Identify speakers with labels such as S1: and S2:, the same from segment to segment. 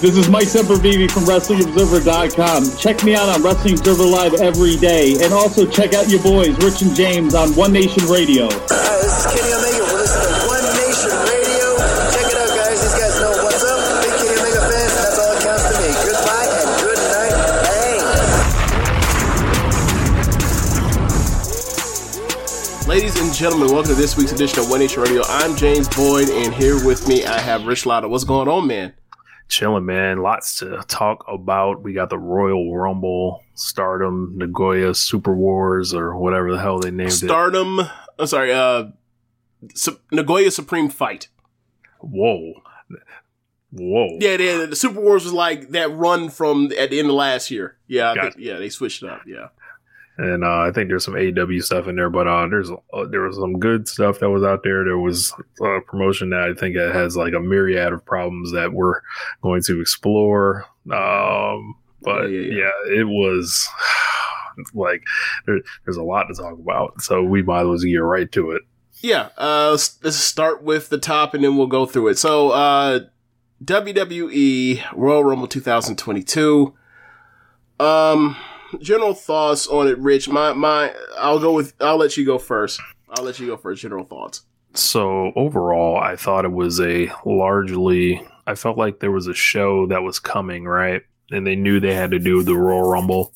S1: This is Mike Sempervive from WrestlingObserver.com. Check me out on Wrestling Observer Live every day. And also check out your boys, Rich and James, on One Nation Radio.
S2: Hi, this is Kenny Omega. We're listening to One Nation Radio. Check it out, guys. These guys know what's up. Big Kenny Omega fans. That's all that counts to me. Goodbye and good night. Bang.
S3: Ladies and gentlemen, welcome to this week's edition of One Nation Radio. I'm James Boyd, and here with me I have Rich Latta. What's going on, man?
S4: Chilling, man. Lots to talk about. We got the Royal Rumble, Stardom, Nagoya Super Wars, or whatever the hell they named it.
S3: Stardom. I'm sorry. Uh, Su- Nagoya Supreme Fight.
S4: Whoa, whoa.
S3: Yeah, they, the Super Wars was like that run from at the end of last year. Yeah, think, yeah, they switched it up. Yeah.
S4: And uh, I think there's some AW stuff in there, but uh, there's uh, there was some good stuff that was out there. There was a promotion that I think it has like a myriad of problems that we're going to explore. Um, but
S3: Yeah, yeah,
S4: yeah,
S3: yeah.
S4: it was like there, there's a lot to talk about, so we might as well get right to it.
S3: Yeah, uh, let's, let's start with the top and then we'll go through it. So, uh, WWE Royal Rumble 2022. Um, general thoughts on it, Rich. My, my, I'll go with, I'll let you go first. I'll let you go first. General thoughts.
S4: So overall, I thought it was a largely. I felt like there was a show that was coming, right? And they knew they had to do the Royal Rumble,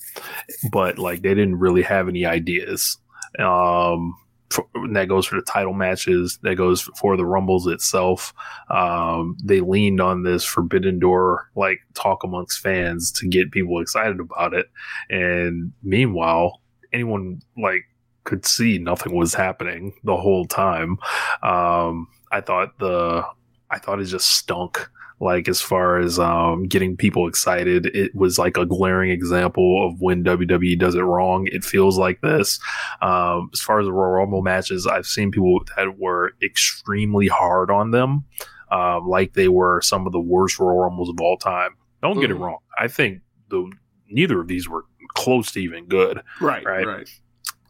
S4: but like they didn't really have any ideas. Um, for, that goes for the title matches. That goes for the Rumbles itself. Um, they leaned on this Forbidden Door like talk amongst fans to get people excited about it. And meanwhile, anyone like could see nothing was happening the whole time. Um, I thought the I thought it just stunk. Like as far as um, getting people excited, it was like a glaring example of when WWE does it wrong. It feels like this. Um, as far as the Royal Rumble matches, I've seen people that were extremely hard on them, um, like they were some of the worst Royal Rumbles of all time. Don't get it
S3: Mhm.
S4: wrong. I think the neither of these were close to even good
S3: Right,
S4: Right.
S3: right.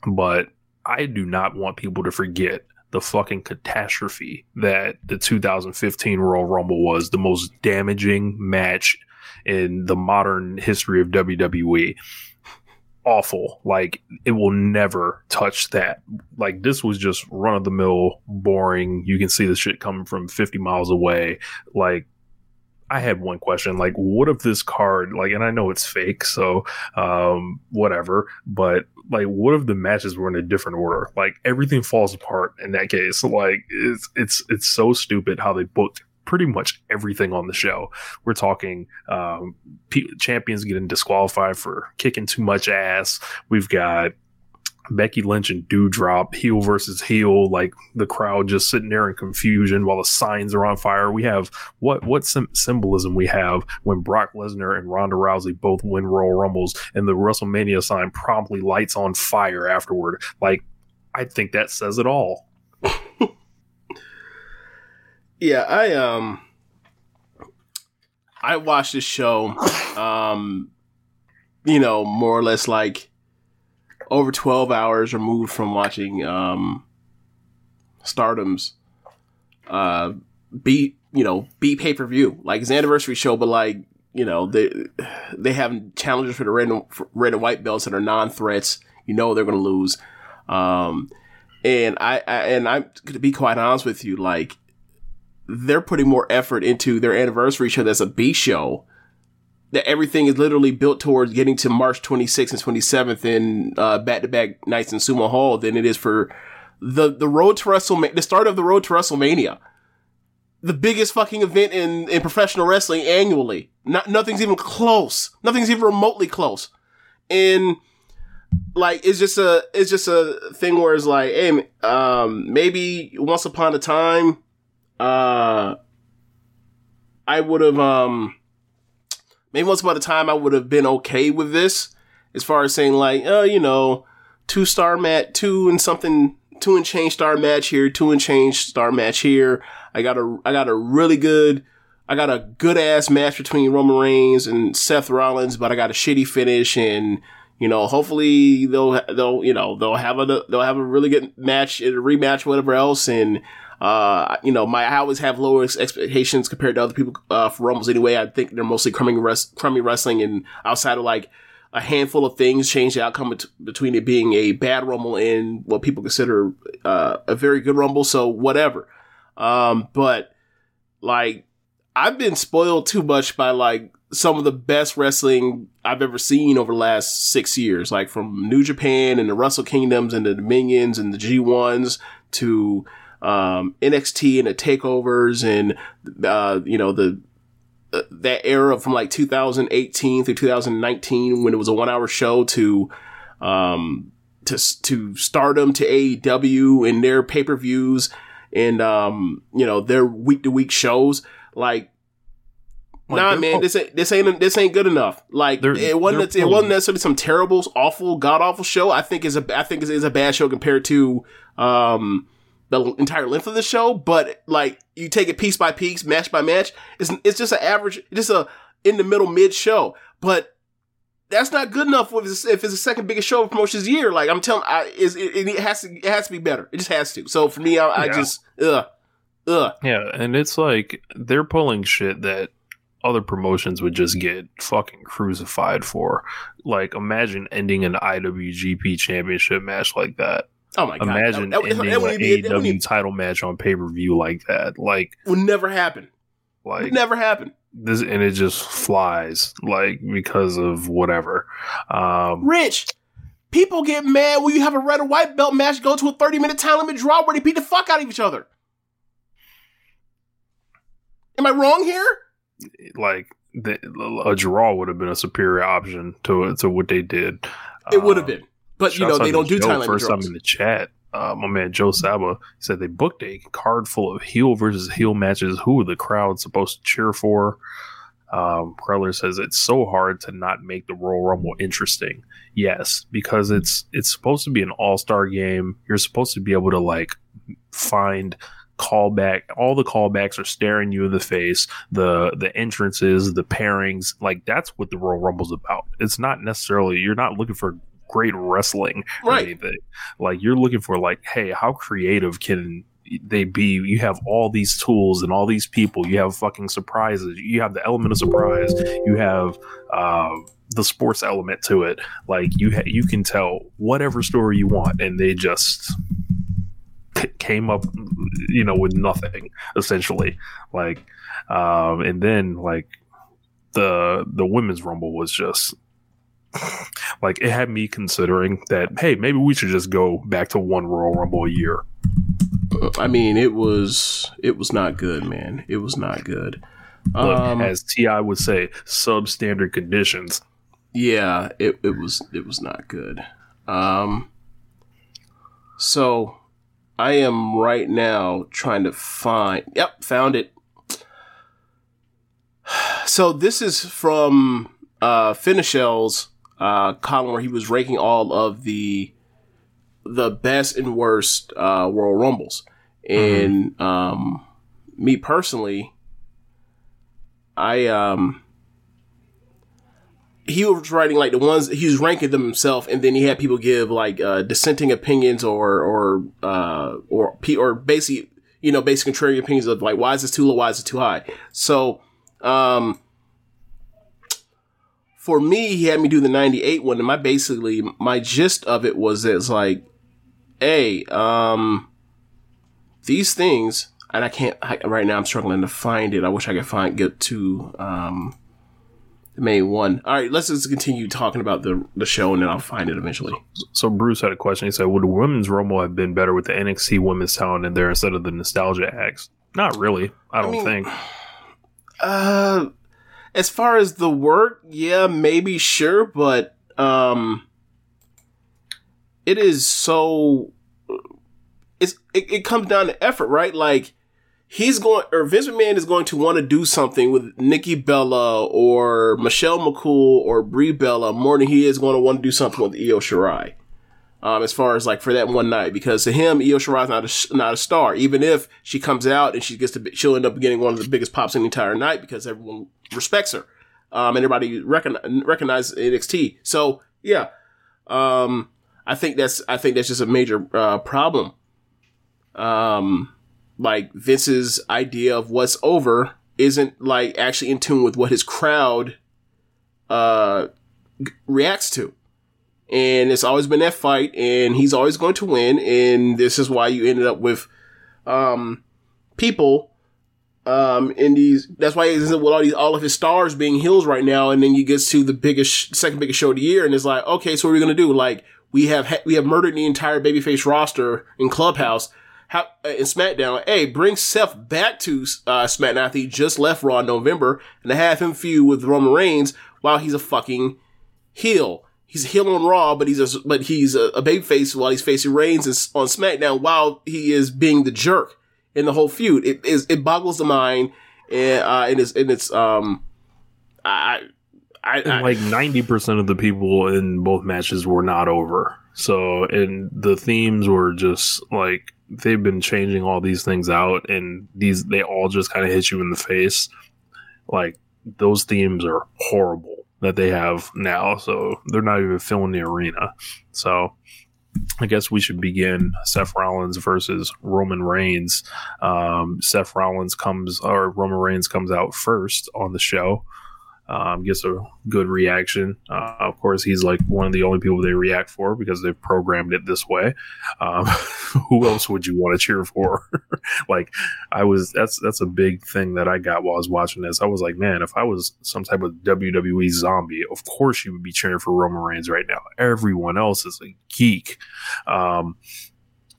S4: but I do not want people to forget the fucking catastrophe that the 2015 Royal Rumble was the most damaging match in the modern history of WWE. Awful. Like it will never touch that. Like this was just run of the mill, boring. You can see the shit coming from 50 miles away. Like I had one question, like, what if this card, like, and I know it's fake, so um, whatever, but like, what if the matches were in a different order? Like, everything falls apart in that case. Like, it's it's it's so stupid how they booked pretty much everything on the show. We're talking um, p- champions getting disqualified for kicking too much ass. We've got Becky Lynch and Doudrop, heel versus heel, like the crowd just sitting there in confusion while the signs are on fire. We have what what sim- symbolism we have when Brock Lesnar and Ronda Rousey both win Royal Rumbles and the WrestleMania sign promptly lights on fire afterward. Like, I think that says it all.
S3: Yeah, I um I watched this show, um, you know, more or less like over 12 hours removed from watching, um, Stardom's, uh, you know, beat pay per view. Like his anniversary show, but like, you know, they, they have challenges for the red and, red and white belts that are non threats. You know, they're going to lose. Um, and I, I and I'm to be quite honest with you, like they're putting more effort into their anniversary show that's a B show. That everything is literally built towards getting to March 26th and 27th in back to back nights in Sumo Hall than it is for the the road to WrestleMania, the start of the road to WrestleMania, the biggest fucking event in in professional wrestling annually. Not nothing's even close. Nothing's even remotely close. And like it's just a it's just a thing where it's like, hey, um, maybe once upon a time, uh, I would have um, maybe once upon a time I would have been okay with this as far as saying like, oh, you know, two star match, two and something, two and change star match here, two and change star match here. I got a I got a really good. I got a good ass match between Roman Reigns and Seth Rollins, but I got a shitty finish and you know, hopefully they'll they'll you know they'll have a they'll have a really good match, a rematch, whatever else, and uh, you know, my I always have lower expectations compared to other people uh, for Rumbles anyway. I think they're mostly crummy, crummy wrestling, and outside of like a handful of things change the outcome bet- between it being a bad Rumble and what people consider uh, a very good Rumble. So whatever. Um, but like I've been spoiled too much by like some of the best wrestling I've ever seen over the last six years, like from New Japan and the Wrestle Kingdoms and the Dominions and the G1s to um, NXT and the takeovers and uh, you know the uh, that era from like 2018 through 2019 when it was a one hour show to um, to to Stardom to AEW and their pay per views and um, you know their week to week shows like like nah, man, this ain't this ain't this ain't good enough. Like it wasn't it wasn't necessarily some terrible, awful, god awful show. I think is a I think is, is a bad show compared to um the entire length of the show. But like you take it piece by piece, match by match, it's it's just an average, just a in the middle mid show. But that's not good enough if it's, if it's the second biggest show of promotions year. Like I'm telling, I is it, it, has to it has to be better. It just has to. So for me, I, I just ugh ugh.
S4: Yeah, and it's like they're pulling shit that other promotions would just get fucking crucified for. Like, imagine ending an IWGP championship match like that.
S3: Oh my god!
S4: Imagine that, that, ending that, an be, AEW be, title match on pay per view like that. Like,
S3: would never happen.
S4: Like,
S3: would never happen.
S4: This and it just flies like because of whatever. Um,
S3: Rich, people get mad when you have a red or white belt match go to a thirty minute time limit draw where they beat the fuck out of each other. Am I wrong here?
S4: like the, a draw would have been a superior option to to what they did.
S3: It would have been, but you know they don't do time
S4: First time in the chat, uh, my man Joe Saba said they booked a card full of heel versus heel matches. Who the crowd supposed to cheer for? Um, Kreller says it's so hard to not make the Royal Rumble interesting. Yes, because it's it's supposed to be an all star game. You're supposed to be able to like find callback all the callbacks are staring you in the face the the entrances the pairings like that's what the royal rumble's about it's not necessarily you're not looking for great wrestling or
S3: right.
S4: anything. Like you're looking for like hey how creative can they be? You have all these tools and all these people. You have fucking surprises. You have the element of surprise. You have uh, the sports element to it. Like you ha- you can tell whatever story you want and they just came up, you know, with nothing essentially. Like, um, and then like the the women's rumble was just like it had me considering that hey maybe we should just go back to one Royal Rumble a year.
S3: I mean, it was it was not good, man. It was not good.
S4: Look, um, as Ti would say, substandard conditions.
S3: Yeah, it, it was it was not good. Um, so I am right now trying to find. Yep, found it. So this is from uh, Finishel's uh, column where he was ranking all of the the best and worst uh, Royal Rumbles, and mm-hmm. um, me personally, I um he was writing like the ones he was ranking them himself, and then he had people give like uh, dissenting opinions or or uh, or or basically you know basic contrary opinions of like why is this too low, why is it too high. So um, for me, he had me do the '98 one, and my basically my gist of it was it's like, hey, um, these things, and I can't I, right now. I'm struggling to find it. I wish I could find get to um the main one. All right, let's just continue talking about the the show, and then I'll find it eventually.
S4: So Bruce had a question. He said, "Would the women's Rumble have been better with the NXT women's talent in there instead of the nostalgia acts?" Not really. I don't
S3: mean,
S4: think.
S3: Uh, as far as the work, yeah, maybe sure, but um, it is so. It's it, it comes down to effort, right? Like he's going or Vince McMahon is going to want to do something with Nikki Bella or Michelle McCool or Brie Bella more than he is going to want to do something with Io Shirai. Um, as far as like for that one night, because to him, Io Shirai is not a, not a star. Even if she comes out and she gets to, she'll end up getting one of the biggest pops in the entire night because everyone respects her. Um, and everybody recognize, recognize NXT. So yeah, um, I think that's, I think that's just a major, uh, problem. Um, like Vince's idea of what's over isn't like actually in tune with what his crowd uh reacts to. And it's always been that fight and he's always going to win and this is why you ended up with um people um in these that's why he's with all these all of his stars being heels right now and then you get to the biggest second biggest show of the year and it's like okay so what are we gonna do? Like we have we have murdered the entire babyface roster in Clubhouse. How, uh, in SmackDown, hey, bring Seth back to uh, SmackDown after he just left Raw in November and have him feud with Roman Reigns while he's a fucking heel. He's a heel on Raw, but he's a, but he's a, a babyface while he's facing Reigns on SmackDown while he is being the jerk in the whole feud. It is it boggles the mind, and uh, and it's and it's um, I. I, I,
S4: like ninety percent of the people in both matches were not over. So, and the themes were just like they've been changing all these things out, and these they all just kind of hit you in the face. Like those themes are horrible that they have now, so they're not even filling the arena. So, I guess we should begin Seth Rollins versus Roman Reigns. Um, Seth Rollins comes or Roman Reigns comes out first on the show um, gets a good reaction. Uh, of course, he's like one of the only people they react for because they've programmed it this way. Um, who else would you want to cheer for? like, I was that's that's a big thing that I got while I was watching this. I was like, man, if I was some type of WWE zombie, of course you would be cheering for Roman Reigns right now. Everyone else is a geek. Um,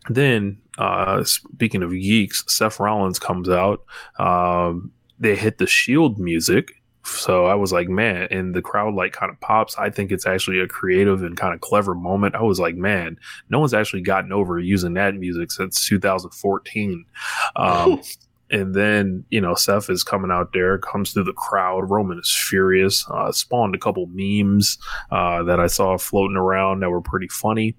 S4: then, uh, speaking of geeks, Seth Rollins comes out. Um, they hit the Shield music so I was like, man, and the crowd like kind of pops. I think it's actually a creative and kind of clever moment. I was like, man, no one's actually gotten over using that music since 2014. Um, and then, you know, Seth is coming out there, comes through the crowd. Roman is furious. Uh, spawned a couple memes uh, that I saw floating around that were pretty funny.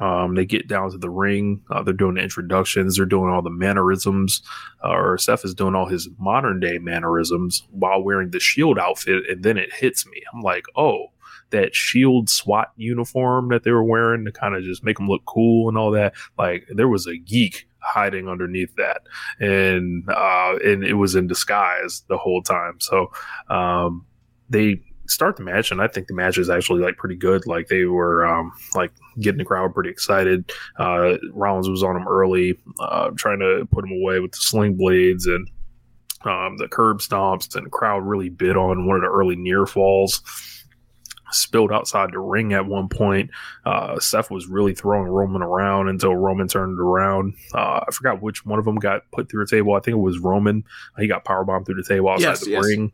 S4: Um, they get down to the ring. Uh, they're doing the introductions. They're doing all the mannerisms. Uh, or Seth is doing all his modern day mannerisms while wearing the Shield outfit. And then it hits me. I'm like, oh, that Shield SWAT uniform that they were wearing to kind of just make them look cool and all that. Like there was a geek hiding underneath that, and uh, and it was in disguise the whole time. So um, they start the match, and I think the match is actually like pretty good. Like they were um, like getting the crowd pretty excited. Uh, Rollins was on him early, uh, trying to put him away with the sling blades and um, the curb stomps, and the crowd really bit on one of the early near falls. Spilled outside the ring at one point. Uh, Seth was really throwing Roman around until Roman turned around. Uh, I forgot which one of them got put through a table. I think it was Roman. He got powerbombed through the table outside
S3: Yes,
S4: the
S3: yes.
S4: ring.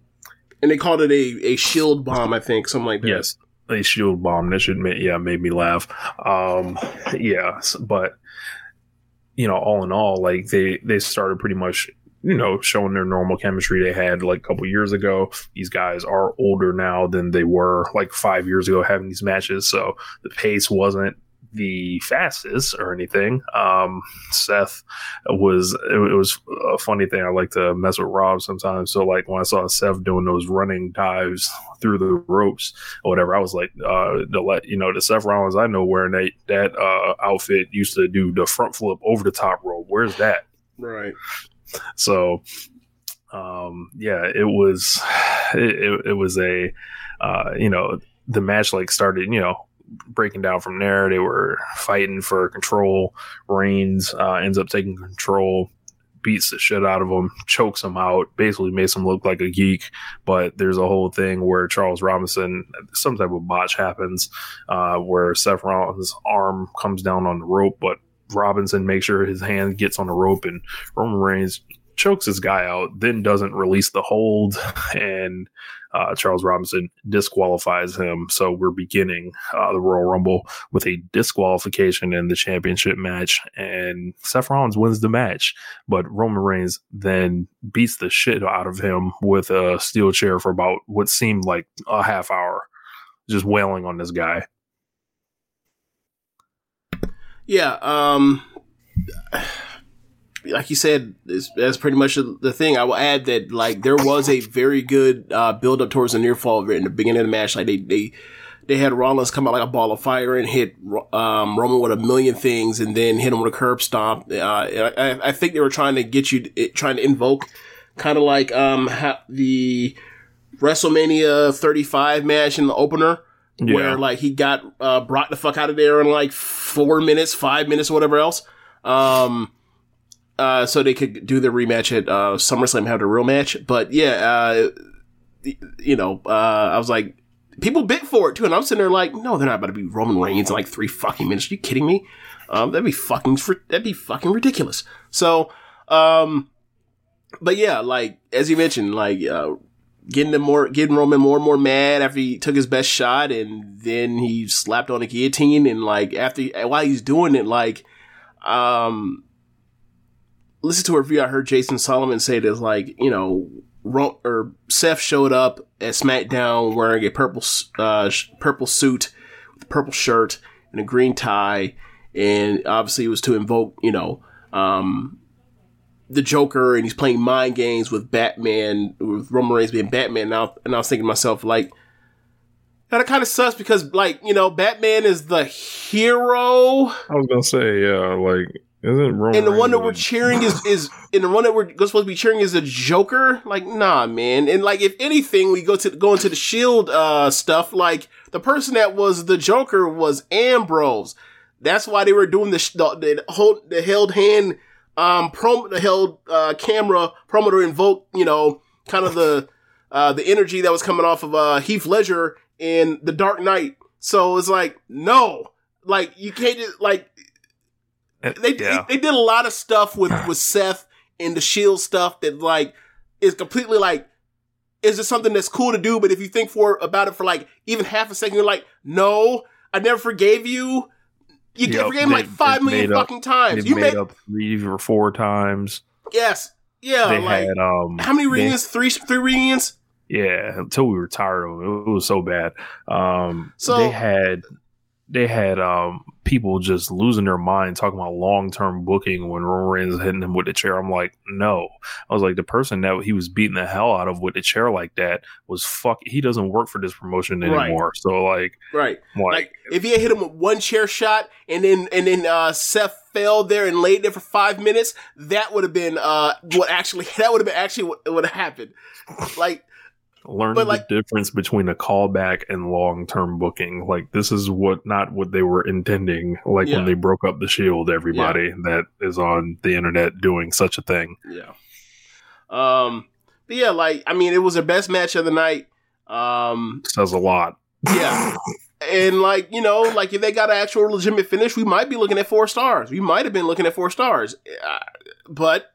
S3: And they called it a, a shield bomb, I think, something like that.
S4: Yes, a shield bomb. That should make yeah made me laugh. Um, yeah, but you know, all in all, like they they started pretty much you know showing their normal chemistry they had like a couple years ago. These guys are older now than they were like five years ago having these matches, so the pace wasn't the fastest or anything. Um, Seth was it, it, was a funny thing. I like to mess with Rob sometimes. So like when I saw Seth doing those running dives through the ropes or whatever, I was like, uh, the let you know the Seth Rollins I know wearing that that uh, outfit used to do the front flip over the top rope. Where's that?
S3: Right.
S4: So um, yeah, it was it, it, it was a uh, you know the match like started you know breaking down from there. They were fighting for control. Reigns uh, ends up taking control, beats the shit out of him, chokes him out, basically makes him look like a geek. But there's a whole thing where Charles Robinson, some type of botch happens, uh, where Seth Rollins' arm comes down on the rope, but Robinson makes sure his hand gets on the rope, and Roman Reigns chokes this guy out, then doesn't release the hold, and uh, Charles Robinson disqualifies him. So we're beginning uh, the Royal Rumble with a disqualification in the championship match, and Seth Rollins wins the match, but Roman Reigns then beats the shit out of him with a steel chair for about what seemed like a half hour, just wailing on this guy.
S3: Yeah, um, like you said, that's pretty much the thing. I will add that like there was a very good uh, build up towards the near fall in the beginning of the match. Like they they they had Rollins come out like a ball of fire and hit um, Roman with a million things, and then hit him with a curb stomp. Uh, I, I, think they were trying to get you trying to invoke kind of like um the WrestleMania 35 match in the opener. Yeah. Where like he got uh, brought the fuck out of there in like four minutes, five minutes, or whatever else. Um, uh, so they could do the rematch at uh, SummerSlam, have a real match. But yeah, uh, you know, uh, I was like, people bit for it too, and I'm sitting there like, no, they're not about to be Roman Reigns in like three fucking minutes. Are you kidding me? Um, that'd be fucking that'd be fucking ridiculous. So, um, but yeah, like as you mentioned, like uh, getting the more getting Roman more and more mad after he took his best shot, and then he slapped on a guillotine, and like after while he's doing it, like um listen to a review I heard Jason Solomon say that like, you know, Ro- or Seth showed up at SmackDown wearing a purple uh, purple suit with a purple shirt and a green tie, and obviously it was to invoke, you know, um, the Joker, and he's playing mind games with Batman, with Roman Reigns being Batman. Now, and I was thinking to myself, like, that kind of sucks because, like, you know, Batman is the hero.
S4: I was gonna say, yeah, like isn't Roman
S3: and the one that we're cheering is is and the one that we're supposed to be cheering is a Joker? Like, nah, man. And like, if anything, we go to go into the Shield uh, stuff. Like, the person that was the Joker was Ambrose. That's why they were doing the the, the hold the held hand um prom the held uh, camera promo to invoke you know kind of the uh, the energy that was coming off of uh, Heath Ledger in The Dark Knight. So it's like, no, like you can't just like they, yeah. they, they did a lot of stuff with with Seth and the Shield stuff that like is completely like is just something that's cool to do, but if you think for about it for like even half a second, you're like, no, I never forgave you. You yep, forgave him like five million fucking times. You made, made,
S4: up three or four times.
S3: Yes. Yeah. They like, had, um, how many reunions? They, three three reunions?
S4: Yeah, until we were tired of it. It was so bad. Um, so they had they had um, people just losing their mind talking about long term booking when Roman Reigns hitting him with the chair. I'm like, no. I was like, the person that he was beating the hell out of with the chair like that was fuck. He doesn't work for this promotion anymore. Right. So like,
S3: right, like, like, if he had hit him with one chair shot and then and then uh, Seth fell there and laid there for five minutes, that would have been uh, what actually that would have been actually what would have happened. Like
S4: learn the difference between a callback and long term booking. Like this is what not what they were intending. Like yeah. when they broke up the Shield, everybody yeah. that is on the internet doing such a thing.
S3: Yeah. Um. But yeah, like I mean, it was the best match of the night. Um.
S4: Says a lot.
S3: Yeah. and like you know, like if they got an actual legitimate finish, we might be looking at four stars. We might have been looking at four stars, uh, but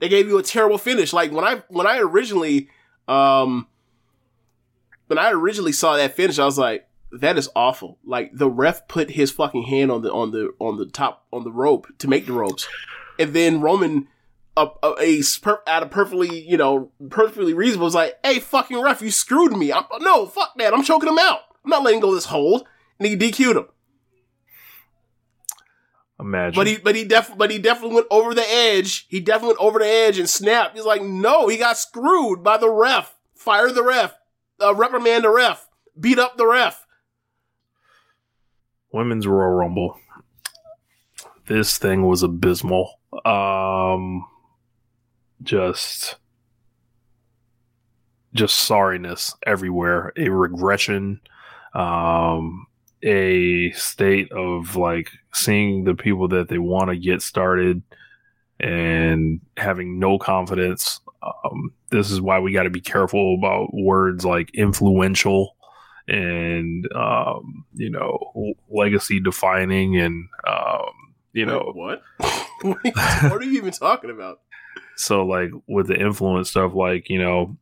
S3: they gave you a terrible finish. Like when I when I originally um, when I originally saw that finish, I was like, that is awful. Like the ref put his fucking hand on the on the on the top on the rope to make the ropes, and then Roman, a, a, a out of perfectly you know perfectly reasonable was like, "Hey, fucking ref, you screwed me. I'm, no, fuck that. I'm choking him out. I'm not letting go of this hold." And he DQ'd him.
S4: Imagine.
S3: But he, but he def, but he definitely went over the edge. He definitely went over the edge and snapped. He's like, no, he got screwed by the ref. Fire the ref. Uh, reprimand the ref. Beat up the ref.
S4: Women's Royal Rumble. This thing was abysmal. Um, just, just sorriness everywhere. A regression. Um, a state of like seeing the people that they want to get started and having no confidence. Um, this is why we got to be careful about words like influential and um, you know legacy defining and um, you know
S3: Wait, what? what are you even talking about?
S4: so like with the influence stuff like you know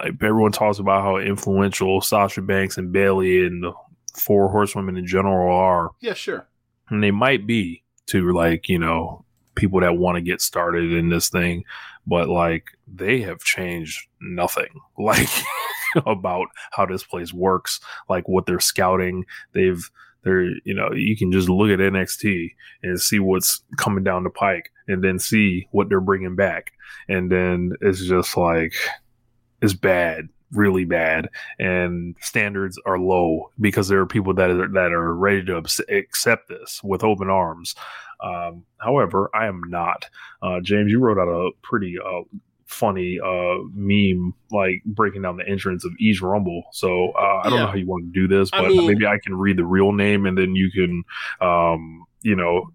S4: like everyone talks about how influential Sasha Banks and Bayley and the four horsewomen in general are
S3: Yeah, sure.
S4: And they might be to like you know people that want to get started in this thing but like they have changed nothing like about how this place works like what they're scouting. They've they're you know you can just look at NXT and see what's coming down the pike and then see what they're bringing back. And then it's just like it's bad really bad and standards are low because there are people that are that are ready to accept this with open arms. Um, however i am not. Uh, james you wrote out a pretty uh, funny uh, meme like breaking down the entrance of each rumble. So uh, i don't
S3: Yeah.
S4: know how you want to do this
S3: I
S4: but
S3: mean-
S4: maybe i can read the real name and then you can um, you know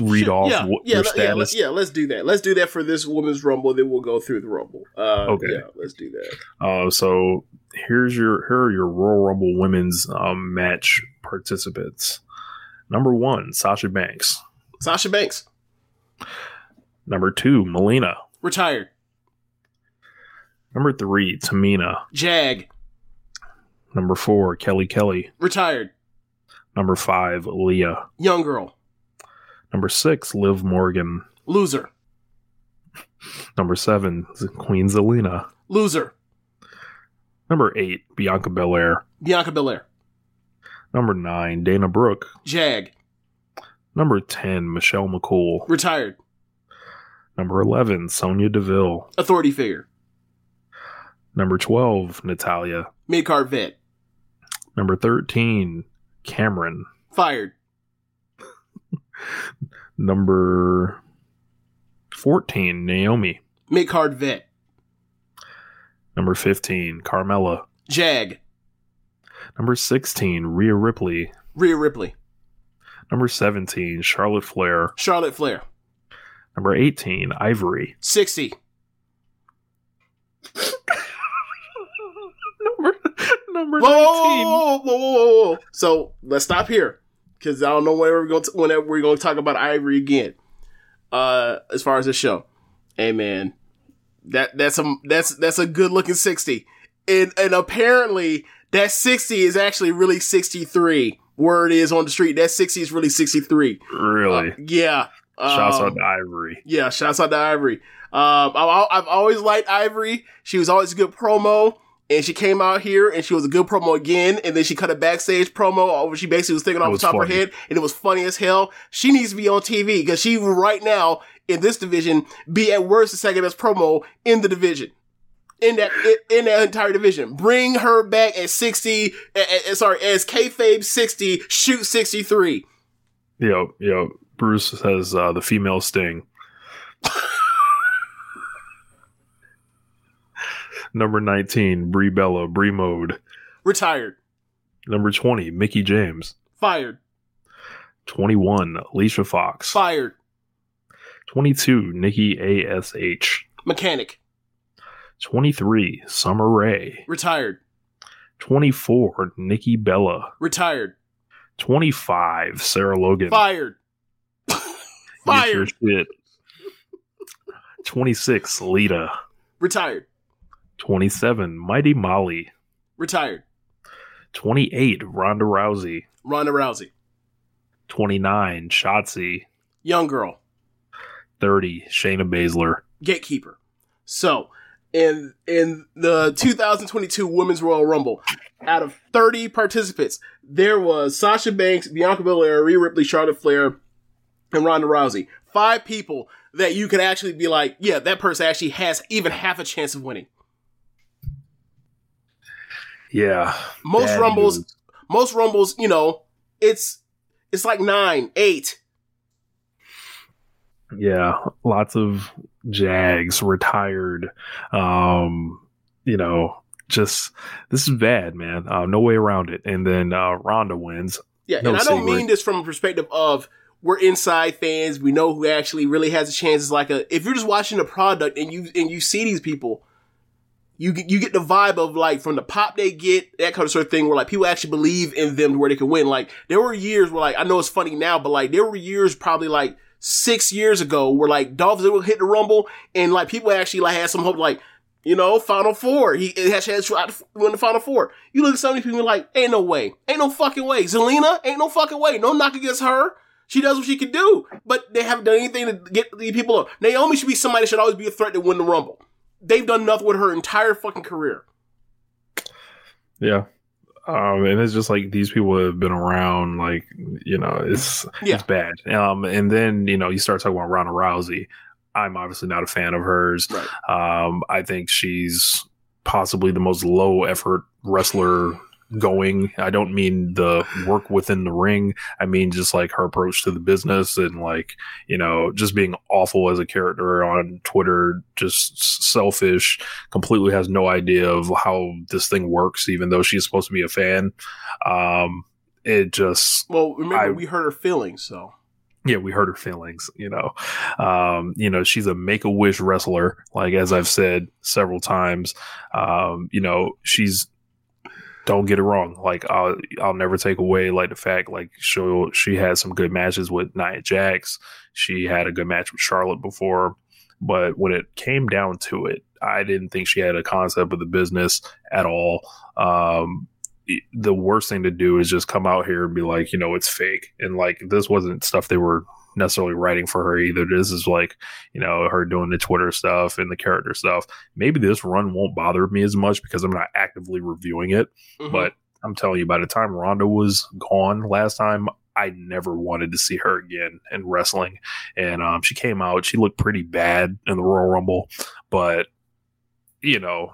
S4: read off
S3: yeah,
S4: what
S3: yeah,
S4: your
S3: let- yeah, let-
S4: status
S3: yeah, let's do that. Let's do that for this women's rumble. Then we'll go through the rumble. Uh,
S4: Okay.
S3: Yeah, let's do that.
S4: Uh, so here's your here are your Royal Rumble women's um, match participants. Number one, Sasha Banks.
S3: Sasha Banks
S4: Number two, Melina.
S3: retired.
S4: Number three, Tamina.
S3: Jag
S4: Number four, Kelly Kelly.
S3: retired.
S4: Number five, Aliyah.
S3: Young girl
S4: Number six, Liv Morgan.
S3: loser.
S4: Number seven, Queen Zelina.
S3: Loser.
S4: Number eight, Bianca Belair.
S3: Bianca Belair.
S4: Number nine, Dana Brooke.
S3: Jag
S4: Number ten, Michelle McCool.
S3: retired.
S4: Number eleven, Sonya Deville.
S3: Authority figure.
S4: Number twelve, Natalya.
S3: Mid card vet.
S4: Number thirteen, Cameron.
S3: Fired.
S4: Number 14, Naomi.
S3: Mid card vet.
S4: Number 15, Carmella.
S3: Jag.
S4: Number 16, Rhea Ripley.
S3: Rhea Ripley.
S4: Number 17, Charlotte Flair.
S3: Charlotte Flair.
S4: Number 18, Ivory.
S3: 60.
S4: Number number
S3: Whoa,
S4: 19.
S3: whoa, whoa, whoa, whoa, whoa. So let's stop here because I don't know whenever we're going to whenever we're going to talk about Ivory again. Uh, as far as the show, hey man, that that's a that's that's a good looking sixty, and and apparently that sixty is actually really sixty three. Word is on the street that sixty is really sixty three.
S4: Really?
S3: yeah.
S4: Shouts
S3: Um,
S4: out to Ivory.
S3: yeah, shouts out to Ivory. Um, I've, I've always liked Ivory. She was always a good promo, and she came out here and she was a good promo again. And then she cut a backstage promo where she basically was thinking off the
S4: was
S3: top of her head, and it was funny as hell. She needs to be on TV because she right now in this division be at worst the second best promo in the division. In that in that entire division, bring her back at sixty. Uh, uh, sorry, as kayfabe sixty, shoot sixty three.
S4: Yo, yo, Bruce has uh, the female sting. Number 19, Brie Bella, Brie Mode.
S3: Retired,
S4: Number 20, Mickie James.
S3: fired,
S4: 21, Alicia Fox.
S3: fired,
S4: 22, Nikki ASH.
S3: mechanic,
S4: 23, Summer Rae.
S3: retired,
S4: 24, Nikki Bella.
S3: retired.
S4: 25, Sarah Logan.
S3: Fired. Fired.
S4: 26, Lita.
S3: Retired.
S4: 27, Mighty Molly.
S3: Retired.
S4: 28, Ronda Rousey.
S3: Ronda Rousey.
S4: 29, Shotzi.
S3: Young girl.
S4: 30, Shayna Baszler.
S3: Gatekeeper. So, in in the 2022 Women's Royal Rumble, out of 30 participants, there was Sasha Banks, Bianca Belair, Rhea Ripley, Charlotte Flair, and Ronda Rousey. Five people that you could actually be like, yeah, that person actually has even half a chance of winning.
S4: Yeah.
S3: Most
S4: bad
S3: rumbles,
S4: news.
S3: most rumbles, you know, it's it's like nine, eight.
S4: Yeah, lots of Jags retired. Um, you know, just this is bad, man. Uh, no way around it. And then uh, Ronda wins.
S3: Yeah,
S4: No
S3: and I don't mean this from a perspective of we're inside fans. We know who actually really has a chance. It's like a if you're just watching the product and you and you see these people, you get you get the vibe of like from the pop they get that kind of sort of thing where like people actually believe in them to where they can win. Like there were years where like I know it's funny now, but like there were years probably like six years ago where like Dolph Ziggler hit the Rumble and like people actually like had some hope like. You know, Final Four. He has chance to win the Final Four. You look at some of these people like, ain't no way. Ain't no fucking way. Zelina, ain't no fucking way. No knock against her. She does what she can do. But they haven't done anything to get these people up. Naomi should be somebody that should always be a threat to win the Rumble. They've done nothing with her entire fucking career.
S4: Yeah. Um, and it's just like these people have been around, like you know, it's
S3: Yeah.
S4: it's bad. Um, and then you know you start talking about Ronda Rousey. I'm obviously not a fan of hers.
S3: Right.
S4: Um, I think she's possibly the most low effort wrestler going. I don't mean the work within the ring. I mean just like her approach to the business and like, you know, just being awful as a character on Twitter, just selfish, completely has no idea of how this thing works, even though she's supposed to be a fan. Um, it just
S3: Well, remember
S4: I-
S3: we hurt her feelings, so
S4: yeah, we hurt her feelings, you know. Um, you know, she's a make a wish wrestler, like as I've said several times. Um, you know, she's don't get it wrong. Like I'll I'll never take away like the fact like she she had some good matches with Nia Jax. She had a good match with Charlotte before, but when it came down to it, I didn't think she had a concept of the business at all. Um, the worst thing to do is just come out here and be like, you know, it's fake. And like, this wasn't stuff they were necessarily writing for her either. This is like, you know, her doing the Twitter stuff and the character stuff. Maybe this run won't bother me as much because I'm not actively reviewing it.
S3: Mhm.
S4: But I'm telling you, by the time Ronda was gone last time, I never wanted to see her again in wrestling. And um, she came out, she looked pretty bad in the Royal Rumble, but you know,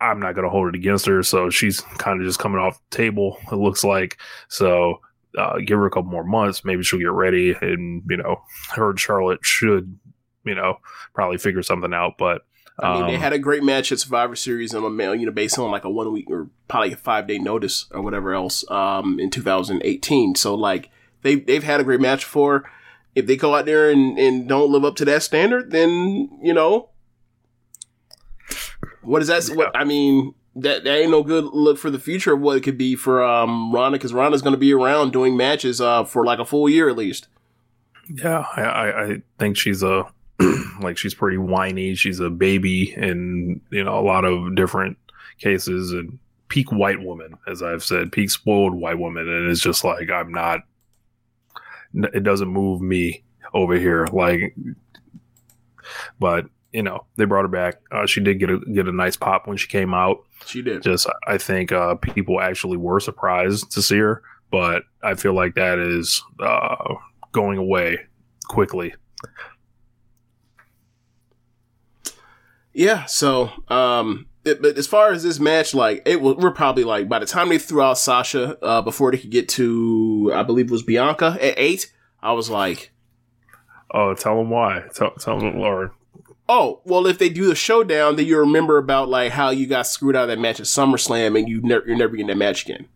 S4: I'm not going to hold it against her. So she's kind of just coming off the table, it looks like. So uh, give her a couple more months. Maybe she'll get ready. And, you know, her and Charlotte should, you know, probably figure something out. But,
S3: I mean, they
S4: um,
S3: had a great match at Survivor Series on a ma- you know based on like a one week or probably a five day notice or whatever else um, in 2018. So like they they've had a great match for. If they go out there and, and don't live up to that standard, then you know what is that? What I mean that that ain't no good look for the future of what it could be for um Ronda because Ronda's going to be around doing matches uh for like a full year at least.
S4: Yeah, I, I, I think she's a like she's pretty whiny. She's a baby in you know a lot of different cases and peak white woman, as I've said, peak spoiled white woman, and it's just like I'm not. It doesn't move me over here, like. But you know they brought her back. Uh, she did get a get a nice pop when she came out.
S3: She did.
S4: Just I think uh, people actually were surprised to see her, but I feel like that is uh, going away quickly.
S3: Yeah, so um it, but as far as this match, like it was, we're probably like by the time they threw out Sasha, uh, before they could get to, I believe it was Bianca at eight, I was like,
S4: Oh, tell them why. Tell, tell them, Lauren.
S3: Oh, well, if they do the showdown, then you remember about like how you got screwed out of that match at SummerSlam, and you never, you're never getting that match again.